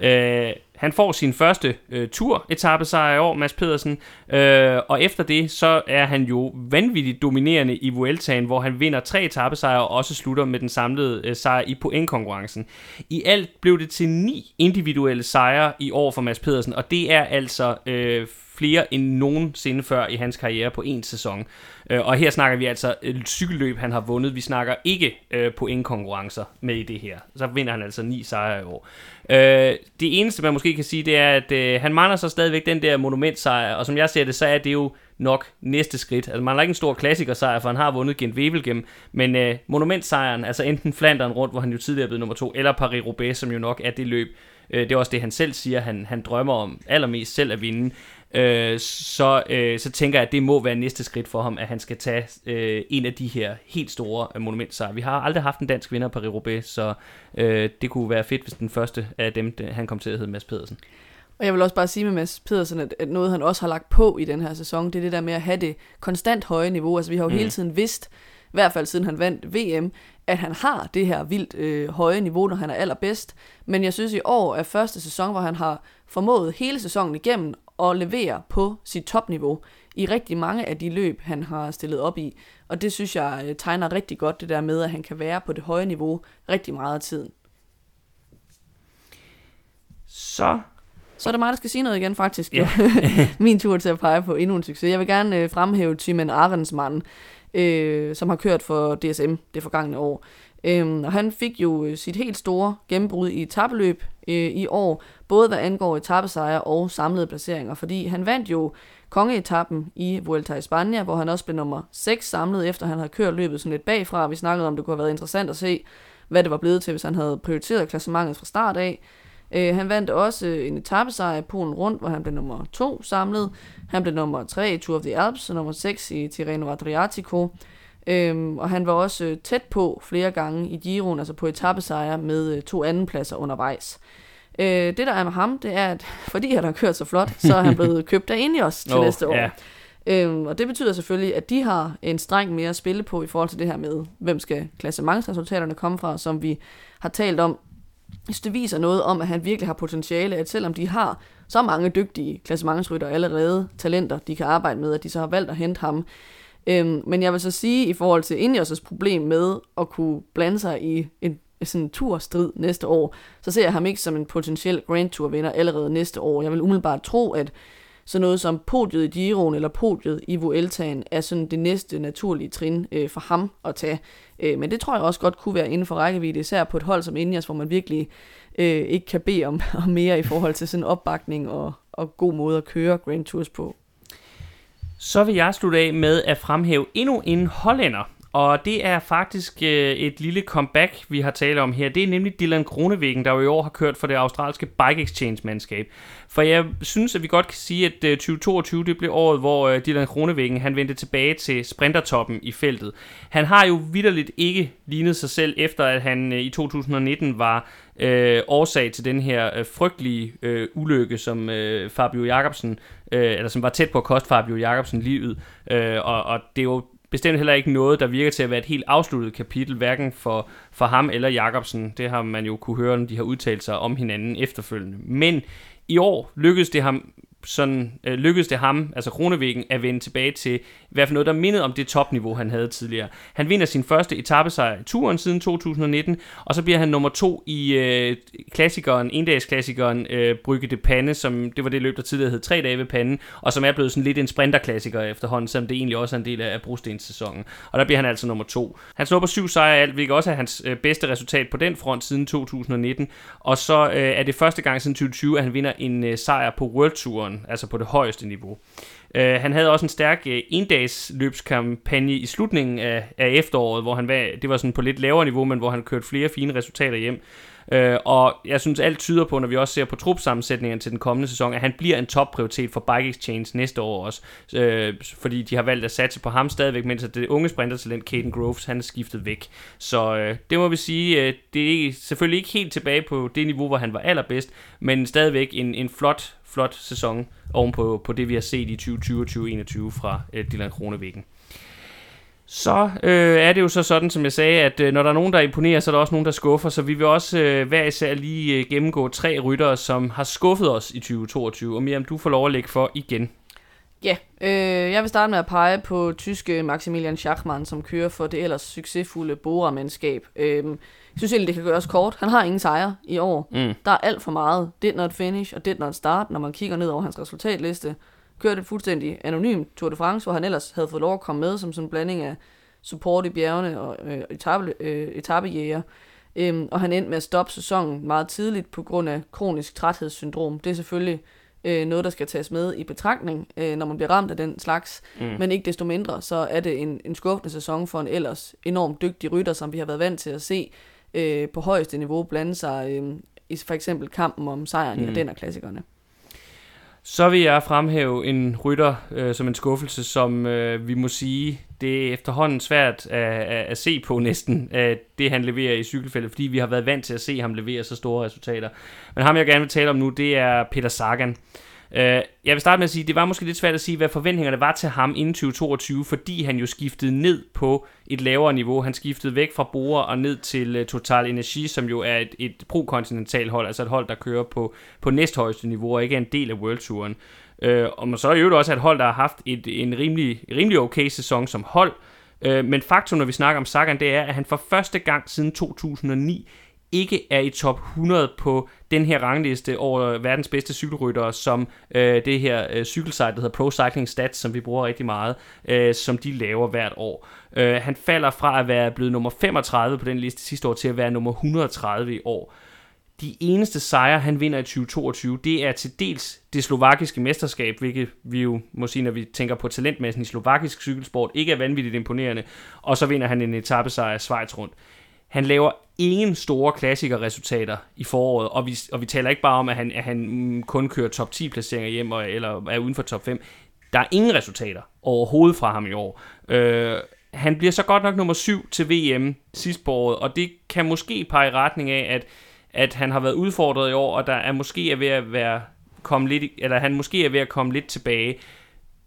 Øh, han får sin første øh, tur etappesejr i år, Mads Pedersen, øh, og efter det, så er han jo vanvittigt dominerende i Vueltaen, hvor han vinder tre etappesejre og også slutter med den samlede øh, sejr i pointkonkurrencen. I alt blev det til ni individuelle sejre i år for Mads Pedersen, og det er altså øh, flere end nogensinde før i hans karriere på en sæson. Øh, og her snakker vi altså et cykelløb, han har vundet. Vi snakker ikke øh, pointkonkurrencer med i det her. Så vinder han altså ni sejre i år. Øh, det eneste, man måske kan sige, det er, at øh, han mangler så stadigvæk den der monumentsejr, og som jeg ser det, så er det jo nok næste skridt. Altså, man har ikke en stor klassikersejr, for han har vundet Gent Wevelgem, men øh, monumentsejren, altså enten Flandern rundt, hvor han jo tidligere blev nummer to, eller Paris-Roubaix, som jo nok er det løb, øh, det er også det, han selv siger, han, han drømmer om allermest selv at vinde øh, så, øh, så tænker jeg, at det må være næste skridt for ham, at han skal tage øh, en af de her helt store øh, monumentsejre. Vi har aldrig haft en dansk vinder på Roubaix, så øh, det kunne være fedt, hvis den første af dem, det, han kom til at hedde Mads Pedersen. Og jeg vil også bare sige med Mads Pedersen, at, at noget han også har lagt på i den her sæson, det er det der med at have det konstant høje niveau. Altså vi har jo mm. hele tiden vidst, i hvert fald siden han vandt VM, at han har det her vildt øh, høje niveau, når han er allerbedst. Men jeg synes i år er første sæson, hvor han har formået hele sæsonen igennem at levere på sit topniveau i rigtig mange af de løb, han har stillet op i. Og det synes jeg øh, tegner rigtig godt, det der med, at han kan være på det høje niveau rigtig meget af tiden. Så så er det mig, der skal sige noget igen, faktisk. Yeah. Min tur til at pege på endnu en succes. Jeg vil gerne øh, fremhæve Timon Arensmann, øh, som har kørt for DSM det forgangne år. Øhm, og han fik jo øh, sit helt store gennembrud i tabeløb øh, i år, både hvad angår etappesejre og samlede placeringer, fordi han vandt jo kongeetappen i Vuelta i Spanien, hvor han også blev nummer 6 samlet, efter han havde kørt løbet sådan lidt bagfra. Vi snakkede om, det kunne have været interessant at se, hvad det var blevet til, hvis han havde prioriteret klassementet fra start af. Øh, han vandt også øh, en etappesejr i Polen rundt, hvor han blev nummer 2 samlet. Han blev nummer 3 i Tour of the Alps og nummer 6 i Tirreno Adriatico. Øhm, og han var også øh, tæt på flere gange i Giroen, altså på etappesejre med øh, to andenpladser undervejs. Øh, det der er med ham, det er, at fordi han har kørt så flot, så er han blevet købt af Ineos til oh, næste år. Yeah. Øhm, og det betyder selvfølgelig, at de har en streng mere at spille på i forhold til det her med, hvem skal klassementsresultaterne komme fra, som vi har talt om. Så det viser noget om, at han virkelig har potentiale, at selvom de har så mange dygtige klassementsrytter allerede, talenter, de kan arbejde med, at de så har valgt at hente ham, Øhm, men jeg vil så sige, i forhold til Ineos' problem med at kunne blande sig i en sådan en turstrid næste år, så ser jeg ham ikke som en potentiel Grand Tour vinder allerede næste år. Jeg vil umiddelbart tro, at så noget som podiet i Giroen eller podiet i Vueltaen er sådan det næste naturlige trin øh, for ham at tage. Øh, men det tror jeg også godt kunne være inden for rækkevidde, især på et hold som Ineos, hvor man virkelig øh, ikke kan bede om, om mere i forhold til sådan opbakning og, og god måde at køre Grand Tours på. Så vil jeg slutte af med at fremhæve endnu en hollænder, og det er faktisk øh, et lille comeback, vi har talt om her. Det er nemlig Dylan Kronevæggen, der jo i år har kørt for det australske Bike Exchange-mandskab. For jeg synes, at vi godt kan sige, at øh, 2022 det blev året, hvor øh, Dylan Kronevæggen han vendte tilbage til sprintertoppen i feltet. Han har jo vidderligt ikke lignet sig selv, efter at han øh, i 2019 var øh, årsag til den her øh, frygtelige øh, ulykke, som øh, Fabio Jacobsen, øh, eller som var tæt på at koste Fabio Jacobsen livet. Øh, og, og det er jo bestemt heller ikke noget, der virker til at være et helt afsluttet kapitel, hverken for, for ham eller Jacobsen. Det har man jo kunne høre, når de har udtalt sig om hinanden efterfølgende. Men i år lykkedes det ham sådan øh, lykkedes det ham, altså Kronevæggen, at vende tilbage til i hvert fald noget, der mindede om det topniveau, han havde tidligere. Han vinder sin første etappesejr i turen siden 2019, og så bliver han nummer to i øh, klassikeren, endagsklassikeren øh, Brygge de Pande, som det var det løb, der tidligere hed tre dage ved panden, og som er blevet sådan lidt en sprinterklassiker efterhånden, selvom det egentlig også er en del af brostenssæsonen. Og der bliver han altså nummer to. Han snupper syv sejre alt, hvilket også er hans øh, bedste resultat på den front siden 2019, og så øh, er det første gang siden 2020, at han vinder en øh, sejr på World Touren altså på det højeste niveau. Uh, han havde også en stærk øh, uh, endags løbskampagne i slutningen af, af efteråret, hvor han var, det var sådan på lidt lavere niveau, men hvor han kørte flere fine resultater hjem. Øh, og jeg synes, alt tyder på, når vi også ser på trupsammensætningen til den kommende sæson, at han bliver en topprioritet for Bike Exchange næste år også. Øh, fordi de har valgt at satse på ham stadigvæk, mens det unge sprintertalent, Caden Groves, han er skiftet væk. Så øh, det må vi sige, øh, det er selvfølgelig ikke helt tilbage på det niveau, hvor han var allerbedst, men stadigvæk en, en flot flot sæson ovenpå på det, vi har set i 2020 og 2021 fra øh, Dylan Kronevæggen. Så øh, er det jo så sådan, som jeg sagde, at øh, når der er nogen, der imponerer, så er der også nogen, der skuffer. Så vi vil også øh, hver især lige øh, gennemgå tre ryttere, som har skuffet os i 2022. Og Miriam, du får lov at lægge for igen. Ja, øh, jeg vil starte med at pege på tyske Maximilian Schachmann, som kører for det ellers succesfulde Bora-mandskab. Øh, jeg synes egentlig, det kan gøres kort. Han har ingen sejre i år. Mm. Der er alt for meget. Did not finish og did not start, når man kigger ned over hans resultatliste. Kørte et fuldstændig anonym Tour de France, hvor han ellers havde fået lov at komme med som sådan en blanding af support i bjergene og øh, etape, øh, etappejæger. Øhm, og han endte med at stoppe sæsonen meget tidligt på grund af kronisk træthedssyndrom. Det er selvfølgelig øh, noget, der skal tages med i betragtning, øh, når man bliver ramt af den slags. Mm. Men ikke desto mindre, så er det en, en skuffende sæson for en ellers enormt dygtig rytter, som vi har været vant til at se øh, på højeste niveau blande sig øh, i for eksempel kampen om sejren mm. i den af klassikerne. Så vil jeg fremhæve en rytter øh, som en skuffelse, som øh, vi må sige, det er efterhånden svært at, at, at se på næsten, at det han leverer i cykelfeltet, fordi vi har været vant til at se ham levere så store resultater. Men ham jeg gerne vil tale om nu, det er Peter Sagan. Uh, jeg vil starte med at sige, det var måske lidt svært at sige, hvad forventningerne var til ham inden 2022, fordi han jo skiftede ned på et lavere niveau. Han skiftede væk fra Bora og ned til øh, Total Energi, som jo er et, et pro-kontinental hold, altså et hold, der kører på, på næsthøjeste niveau og ikke er en del af World Touren. Uh, og man så er jo også et hold, der har haft et, en rimelig, rimelig okay sæson som hold. Uh, men faktum, når vi snakker om Sagan, det er, at han for første gang siden 2009 ikke er i top 100 på den her rangliste over verdens bedste cykelryttere, som øh, det her øh, cykelsite, der hedder Pro Cycling Stats, som vi bruger rigtig meget, øh, som de laver hvert år. Øh, han falder fra at være blevet nummer 35 på den liste sidste år til at være nummer 130 i år. De eneste sejre, han vinder i 2022, det er til dels det slovakiske mesterskab, hvilket vi jo må sige, når vi tænker på talentmassen i slovakisk cykelsport, ikke er vanvittigt imponerende. Og så vinder han en etappesejr af Schweiz rundt. Han laver ingen store klassikerresultater i foråret, og vi, og vi taler ikke bare om, at han, at han kun kører top 10 placeringer hjem, og, eller er uden for top 5. Der er ingen resultater overhovedet fra ham i år. Øh, han bliver så godt nok nummer 7 til VM sidst på året, og det kan måske pege i retning af, at, at han har været udfordret i år, og der er måske er ved at være komme lidt, eller han måske er ved at komme lidt tilbage,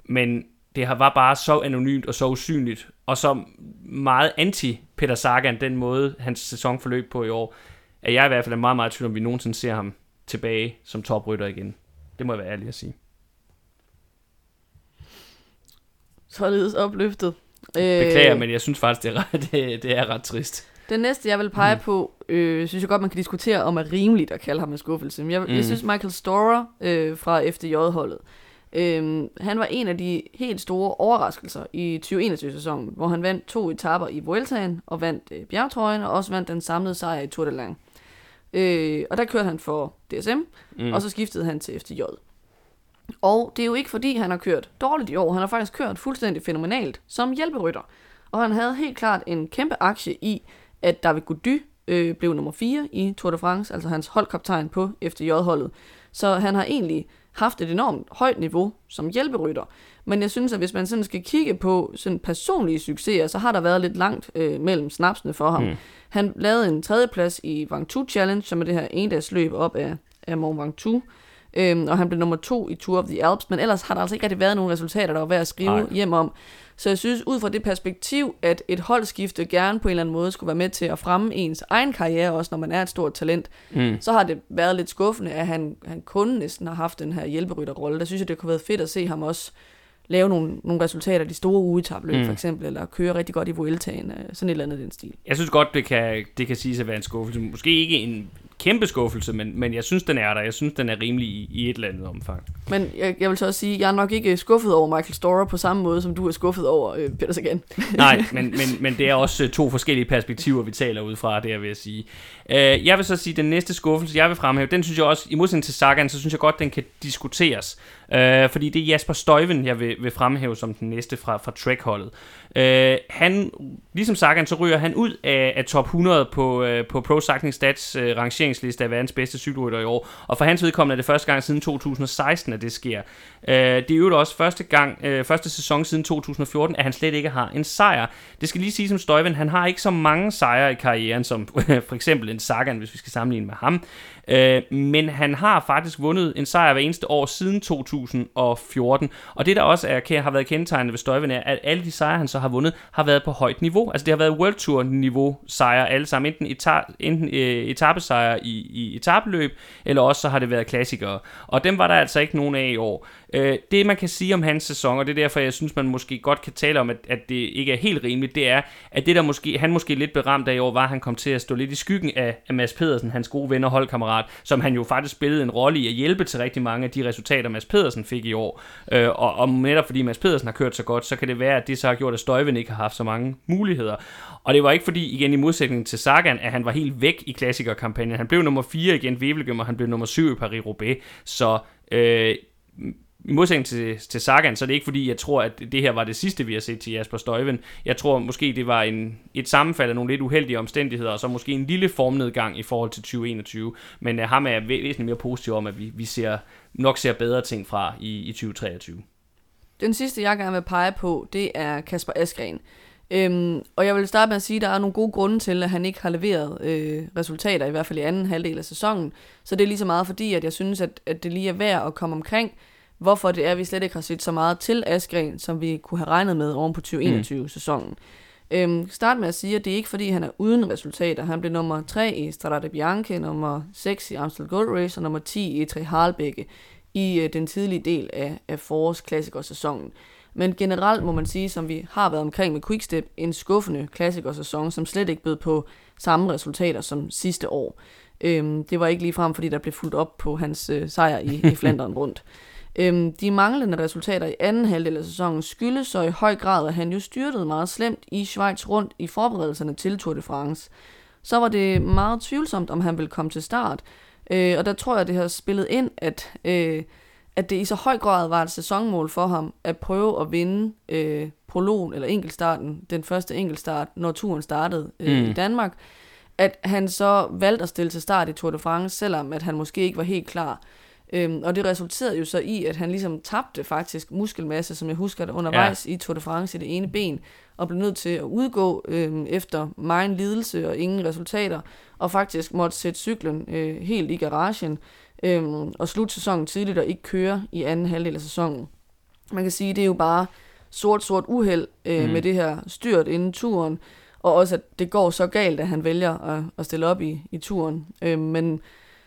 men det var bare så anonymt og så usynligt, og så meget anti Peter Sagan, den måde hans sæson forløb på i år, at jeg i hvert fald er meget, meget tvivl om, vi nogensinde ser ham tilbage som toprytter igen. Det må jeg være ærlig at sige. Således opløftet. Beklager, øh... men jeg synes faktisk, det er, ret, det, det er ret trist. Den næste, jeg vil pege mm. på, øh, synes jeg godt, man kan diskutere, om er rimeligt at kalde ham en skuffelse. Men jeg, mm. jeg synes, Michael Storer øh, fra FDJ-holdet, øh, han var en af de helt store overraskelser i 2021-sæsonen, hvor han vandt to etaper i Vueltaen og vandt øh, bjergtrøjen, og også vandt den samlede sejr i Tour de Lang. Øh, og der kørte han for DSM, mm. og så skiftede han til FDJ. Og det er jo ikke fordi, han har kørt dårligt i år. Han har faktisk kørt fuldstændig fænomenalt som hjælperytter. Og han havde helt klart en kæmpe aktie i, at David Gody øh, blev nummer 4 i Tour de France, altså hans holdkaptajn på FDJ-holdet. Så han har egentlig haft et enormt højt niveau som hjælperytter. Men jeg synes, at hvis man sådan skal kigge på sådan personlige succeser, så har der været lidt langt øh, mellem snapsene for ham. Mm. Han lavede en tredjeplads i Ventoux Challenge, som er det her endagsløb op af, af Mont Ventoux. Øhm, og han blev nummer to i Tour of the Alps, men ellers har der altså ikke rigtig været nogen resultater, der var værd at skrive Ej. hjem om. Så jeg synes, ud fra det perspektiv, at et holdskifte gerne på en eller anden måde skulle være med til at fremme ens egen karriere, også når man er et stort talent, mm. så har det været lidt skuffende, at han, han kun næsten har haft den her hjælperytterrolle. Der synes jeg, det kunne være fedt at se ham også lave nogle, nogle resultater, de store ugetabløb mm. for eksempel, eller køre rigtig godt i Vueltaen, sådan et eller andet den stil. Jeg synes godt, det kan, det kan sige at være en skuffelse. Måske ikke en kæmpe skuffelse, men, men jeg synes, den er der. Jeg synes, den er rimelig i, i et eller andet omfang. Men jeg, jeg vil så også sige, jeg er nok ikke skuffet over Michael Storer på samme måde, som du er skuffet over øh, Peter Sagan. Nej, men, men, men det er også øh, to forskellige perspektiver, vi taler ud fra, det vil jeg sige. Øh, jeg vil så sige, den næste skuffelse, jeg vil fremhæve, den synes jeg også, i modsætning til Sagan, så synes jeg godt, den kan diskuteres. Øh, fordi det er Jasper Støjven, jeg vil, vil fremhæve som den næste fra, fra Trek-holdet. Øh, han, ligesom Sagan, så ryger han ud af, af top 100 på, øh, på Pro Cycling Stats øh, rangeringsliste af verdens bedste cykelrytter i år. Og for hans vedkommende er det første gang siden 2016, at det sker. Øh, det er jo også første gang, øh, første sæson siden 2014, at han slet ikke har en sejr. Det skal lige sige som Støjven, han har ikke så mange sejre i karrieren, som for eksempel en Sagan, hvis vi skal sammenligne med ham. Øh, men han har faktisk vundet en sejr hver eneste år siden 2014. Og det der også er, har været kendetegnende ved Støjven er, at alle de sejre, han så har vundet, har været på højt niveau. Altså det har været World Tour niveau sejre alle sammen. Enten, eta, enten øh, etappesejre i, i etabeløb, eller også så har det været klassikere. Og dem var der altså ikke nogen af i år. Øh, det man kan sige om hans sæson, og det er derfor, jeg synes, man måske godt kan tale om, at, at det ikke er helt rimeligt, det er, at det der måske, han måske lidt beramt af i år, var, at han kom til at stå lidt i skyggen af, af Mads Pedersen, hans gode ven og holdkammerat, som han jo faktisk spillede en rolle i at hjælpe til rigtig mange af de resultater, Mads Pedersen fik i år. Øh, og, og netop fordi Mads Pedersen har kørt så godt, så kan det være, at det så har gjort, at Støjven ikke har haft så mange muligheder. Og det var ikke fordi, igen i modsætning til Sagan, at han var helt væk i klassikerkampagnen. Han blev nummer 4 igen ved og han blev nummer 7 i Paris-Roubaix. Så øh, i modsætning til, til Sagan, så er det ikke fordi, jeg tror, at det her var det sidste, vi har set til Jasper Støjven. Jeg tror måske, det var en, et sammenfald af nogle lidt uheldige omstændigheder, og så måske en lille formnedgang i forhold til 2021. Men uh, ham er jeg væsentligt mere positiv om, at vi, vi ser, nok ser bedre ting fra i, i 2023. Den sidste, jeg gerne vil pege på, det er Kasper Askren. Øhm, og jeg vil starte med at sige, at der er nogle gode grunde til, at han ikke har leveret øh, resultater, i hvert fald i anden halvdel af sæsonen. Så det er lige så meget fordi, at jeg synes, at, at det lige er værd at komme omkring, hvorfor det er, at vi slet ikke har set så meget til Askren, som vi kunne have regnet med oven på 2021-sæsonen. Mm. Øhm, start med at sige, at det er ikke fordi, han er uden resultater. Han blev nummer 3 i Strade Bianche, nummer 6 i Amstel Gold Race og nummer 10 i Tre Harlbække i øh, den tidlige del af, af forårs klassikersæsonen. Men generelt må man sige, som vi har været omkring med Quickstep, en skuffende klassikersæson, som slet ikke bød på samme resultater som sidste år. Øhm, det var ikke lige frem, fordi der blev fuldt op på hans øh, sejr i, i Flandern rundt. Øhm, de manglende resultater i anden halvdel af sæsonen skyldes så i høj grad, at han jo styrtede meget slemt i Schweiz rundt i forberedelserne til Tour de France. Så var det meget tvivlsomt, om han ville komme til start. Øh, og der tror jeg, det har spillet ind, at, øh, at det i så høj grad var et sæsonmål for ham at prøve at vinde øh, prologen eller enkeltstarten, den første enkeltstart, når turen startede øh, mm. i Danmark, at han så valgte at stille til start i Tour de France, selvom at han måske ikke var helt klar. Øhm, og det resulterede jo så i, at han ligesom tabte faktisk muskelmasse, som jeg husker det, undervejs ja. i Tour de France i det ene ben, og blev nødt til at udgå øhm, efter meget lidelse og ingen resultater, og faktisk måtte sætte cyklen øh, helt i garagen, øhm, og slutte sæsonen tidligt og ikke køre i anden halvdel af sæsonen. Man kan sige, det er jo bare sort, sort uheld øh, mm. med det her styrt inden turen, og også at det går så galt, at han vælger at, at stille op i, i turen. Øh, men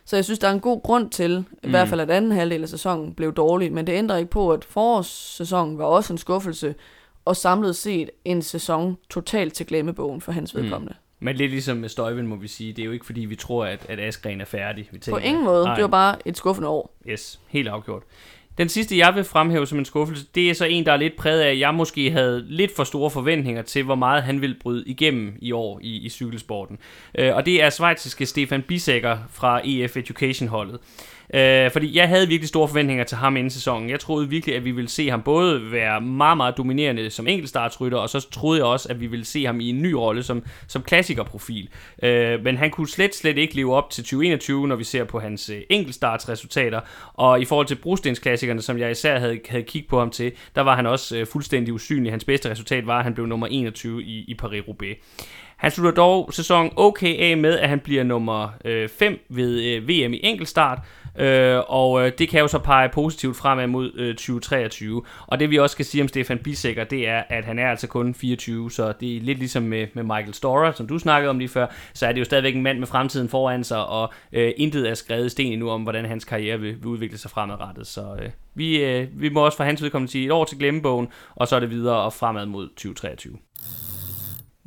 så jeg synes, der er en god grund til, mm. i hvert fald at anden halvdel af sæsonen blev dårlig, men det ændrer ikke på, at forårssæsonen var også en skuffelse, og samlet set en sæson totalt til glemmebogen for hans mm. vedkommende. Mm. Men lidt ligesom med Støjven, må vi sige. Det er jo ikke, fordi vi tror, at, at Askren er færdig. Vi tænker, På ingen måde. Nej. Det var bare et skuffende år. Yes, helt afgjort. Den sidste, jeg vil fremhæve som en skuffelse, det er så en, der er lidt præget af, at jeg måske havde lidt for store forventninger til, hvor meget han ville bryde igennem i år i, i cykelsporten. Øh, og det er svejtiske Stefan Bisækker fra EF Education-holdet. Øh, fordi jeg havde virkelig store forventninger til ham inden sæsonen. Jeg troede virkelig, at vi ville se ham både være meget, meget dominerende som enkeltstartsrytter, og så troede jeg også, at vi ville se ham i en ny rolle som, som klassikerprofil. Øh, men han kunne slet, slet ikke leve op til 2021, når vi ser på hans øh, enkeltstartsresultater. Og i forhold til brostensklassikerne, som jeg især havde, havde kigget på ham til, der var han også øh, fuldstændig usynlig. Hans bedste resultat var, at han blev nummer 21 i, i Paris-Roubaix. Han slutter dog sæsonen okay af med, at han bliver nummer 5 øh, ved øh, VM i enkeltstart, øh, og øh, det kan jo så pege positivt fremad mod øh, 2023. Og det vi også skal sige om Stefan Bisækker, det er, at han er altså kun 24, så det er lidt ligesom med, med Michael Storer, som du snakkede om lige før, så er det jo stadigvæk en mand med fremtiden foran sig, og øh, intet er skrevet i sten endnu om, hvordan hans karriere vil, vil udvikle sig fremadrettet. Så øh, vi, øh, vi må også for hans vedkommende sige et år til glemmebogen, og så er det videre og fremad mod 2023.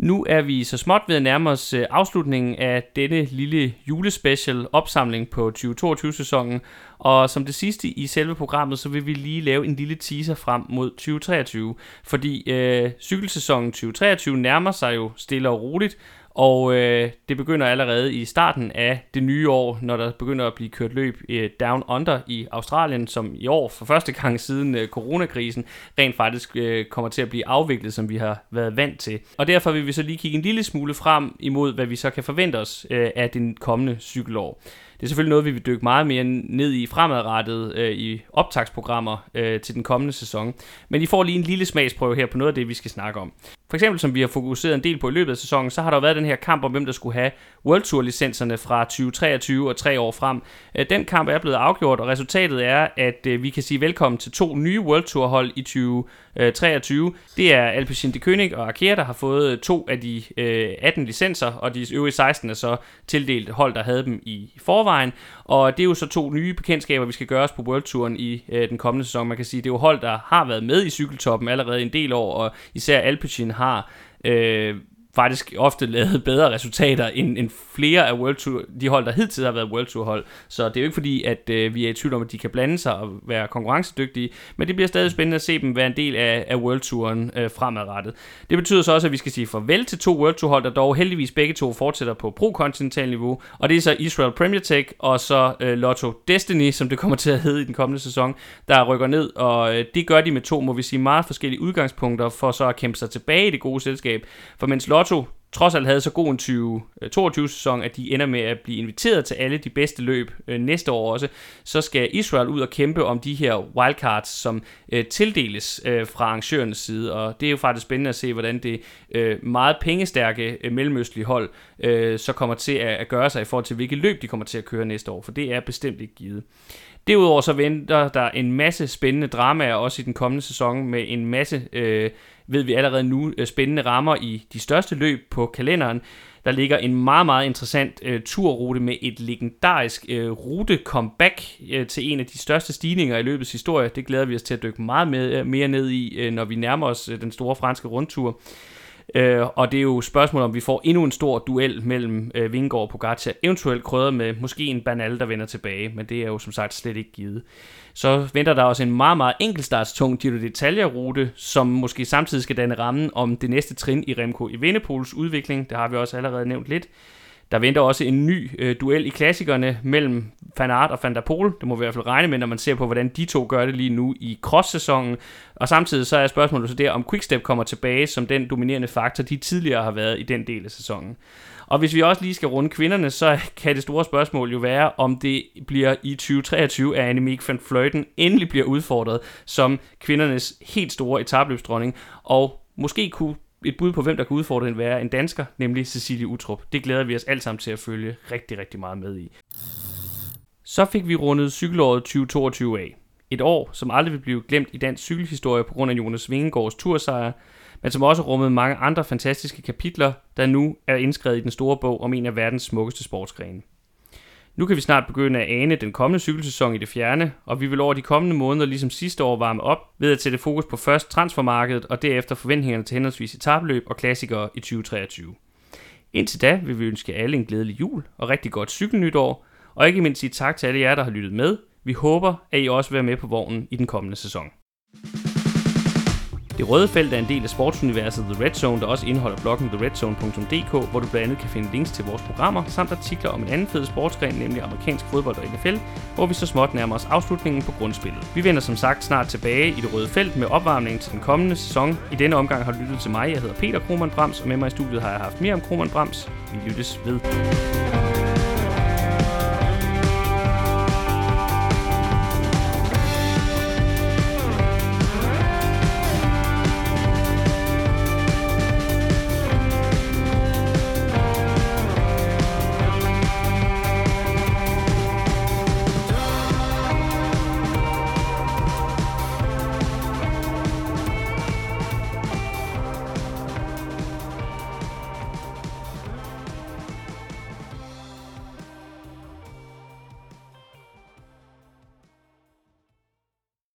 Nu er vi så småt ved at nærme os øh, afslutningen af denne lille julespecial opsamling på 2022-sæsonen, og som det sidste i selve programmet, så vil vi lige lave en lille teaser frem mod 2023, fordi øh, cykelsæsonen 2023 nærmer sig jo stille og roligt, og øh, det begynder allerede i starten af det nye år, når der begynder at blive kørt løb øh, Down Under i Australien, som i år for første gang siden øh, coronakrisen rent faktisk øh, kommer til at blive afviklet, som vi har været vant til. Og derfor vil vi så lige kigge en lille smule frem imod, hvad vi så kan forvente os øh, af den kommende cykelår. Det er selvfølgelig noget, vi vil dykke meget mere ned i fremadrettet øh, i optagsprogrammer øh, til den kommende sæson. Men I får lige en lille smagsprøve her på noget af det, vi skal snakke om. For eksempel, som vi har fokuseret en del på i løbet af sæsonen, så har der været den her kamp om, hvem der skulle have World Tour licenserne fra 2023 og tre år frem. Øh, den kamp er blevet afgjort, og resultatet er, at øh, vi kan sige velkommen til to nye World Tour hold i 2023. Øh, det er Alpecin de König og Arkea, der har fået to af de 18 licenser, og de øvrige 16 er så tildelt hold, der havde dem i forvejen. Og det er jo så to nye bekendtskaber, vi skal gøre os på World Touren i den kommende sæson. Man kan sige, det er jo hold, der har været med i cykeltoppen allerede en del år, og især Alpecin har. Øh, faktisk ofte lavet bedre resultater end, end flere af World Tour, de hold, der hidtil har været World Tour hold. Så det er jo ikke fordi, at øh, vi er i tvivl om, at de kan blande sig og være konkurrencedygtige, men det bliver stadig spændende at se dem være en del af, af World Touren øh, fremadrettet. Det betyder så også, at vi skal sige farvel til to World Tour hold, der dog heldigvis begge to fortsætter på pro-kontinental niveau, og det er så Israel Premier Tech og så øh, Lotto Destiny, som det kommer til at hedde i den kommende sæson, der rykker ned, og øh, det gør de med to, må vi sige, meget forskellige udgangspunkter for så at kæmpe sig tilbage i det gode selskab. For mens Lotto Lotto trods alt havde så god en 2022-sæson, eh, at de ender med at blive inviteret til alle de bedste løb øh, næste år også, så skal Israel ud og kæmpe om de her wildcards, som øh, tildeles øh, fra arrangørens side, og det er jo faktisk spændende at se, hvordan det øh, meget pengestærke øh, mellemøstlige hold øh, så kommer til at, at gøre sig i forhold til, hvilke løb de kommer til at køre næste år, for det er bestemt ikke givet. Derudover så venter der en masse spændende dramaer også i den kommende sæson med en masse øh, ved vi allerede nu, øh, spændende rammer i de største løb på kalenderen. Der ligger en meget, meget interessant øh, turrute med et legendarisk øh, rute-comeback øh, til en af de største stigninger i løbets historie. Det glæder vi os til at dykke meget med, øh, mere ned i, øh, når vi nærmer os øh, den store franske rundtur. Øh, Øh, og det er jo spørgsmålet, om vi får endnu en stor duel mellem øh, Vingegaard og Pogacar, eventuelt krydret med måske en Banal, der vender tilbage, men det er jo som sagt slet ikke givet. Så venter der også en meget, meget enkeltstartstung Giro d'Italia-rute, som måske samtidig skal danne rammen om det næste trin i Remco i Venepols udvikling. Det har vi også allerede nævnt lidt. Der venter også en ny øh, duel i klassikerne mellem Van Aert og Van der Det må vi i hvert fald regne med, når man ser på, hvordan de to gør det lige nu i cross-sæsonen. Og samtidig så er spørgsmålet så der, om Quickstep kommer tilbage som den dominerende faktor, de tidligere har været i den del af sæsonen. Og hvis vi også lige skal runde kvinderne, så kan det store spørgsmål jo være, om det bliver i 2023, at Annemiek van Fløjten endelig bliver udfordret som kvindernes helt store etabløbsdronning, og måske kunne et bud på, hvem der kan udfordre hende, være en dansker, nemlig Cecilie Utrup. Det glæder vi os alt sammen til at følge rigtig, rigtig meget med i. Så fik vi rundet cykelåret 2022 af. Et år, som aldrig vil blive glemt i dansk cykelhistorie på grund af Jonas Vingegaards tursejr, men som også rummede mange andre fantastiske kapitler, der nu er indskrevet i den store bog om en af verdens smukkeste sportsgrene. Nu kan vi snart begynde at ane den kommende cykelsæson i det fjerne, og vi vil over de kommende måneder ligesom sidste år varme op ved at sætte fokus på først transfermarkedet og derefter forventningerne til henholdsvis etabløb og klassikere i 2023. Indtil da vil vi ønske alle en glædelig jul og rigtig godt cykelnytår, og ikke mindst sige tak til alle jer, der har lyttet med. Vi håber, at I også vil være med på vognen i den kommende sæson. Det røde felt er en del af sportsuniverset The Red Zone, der også indeholder bloggen theredzone.dk, hvor du blandt andet kan finde links til vores programmer, samt artikler om en anden fed sportsgren, nemlig amerikansk fodbold og NFL, hvor vi så småt nærmer os afslutningen på grundspillet. Vi vender som sagt snart tilbage i det røde felt med opvarmningen til den kommende sæson. I denne omgang har du lyttet til mig, jeg hedder Peter Krohmann Brams, og med mig i studiet har jeg haft mere om Krohmann Brams. Vi lyttes ved.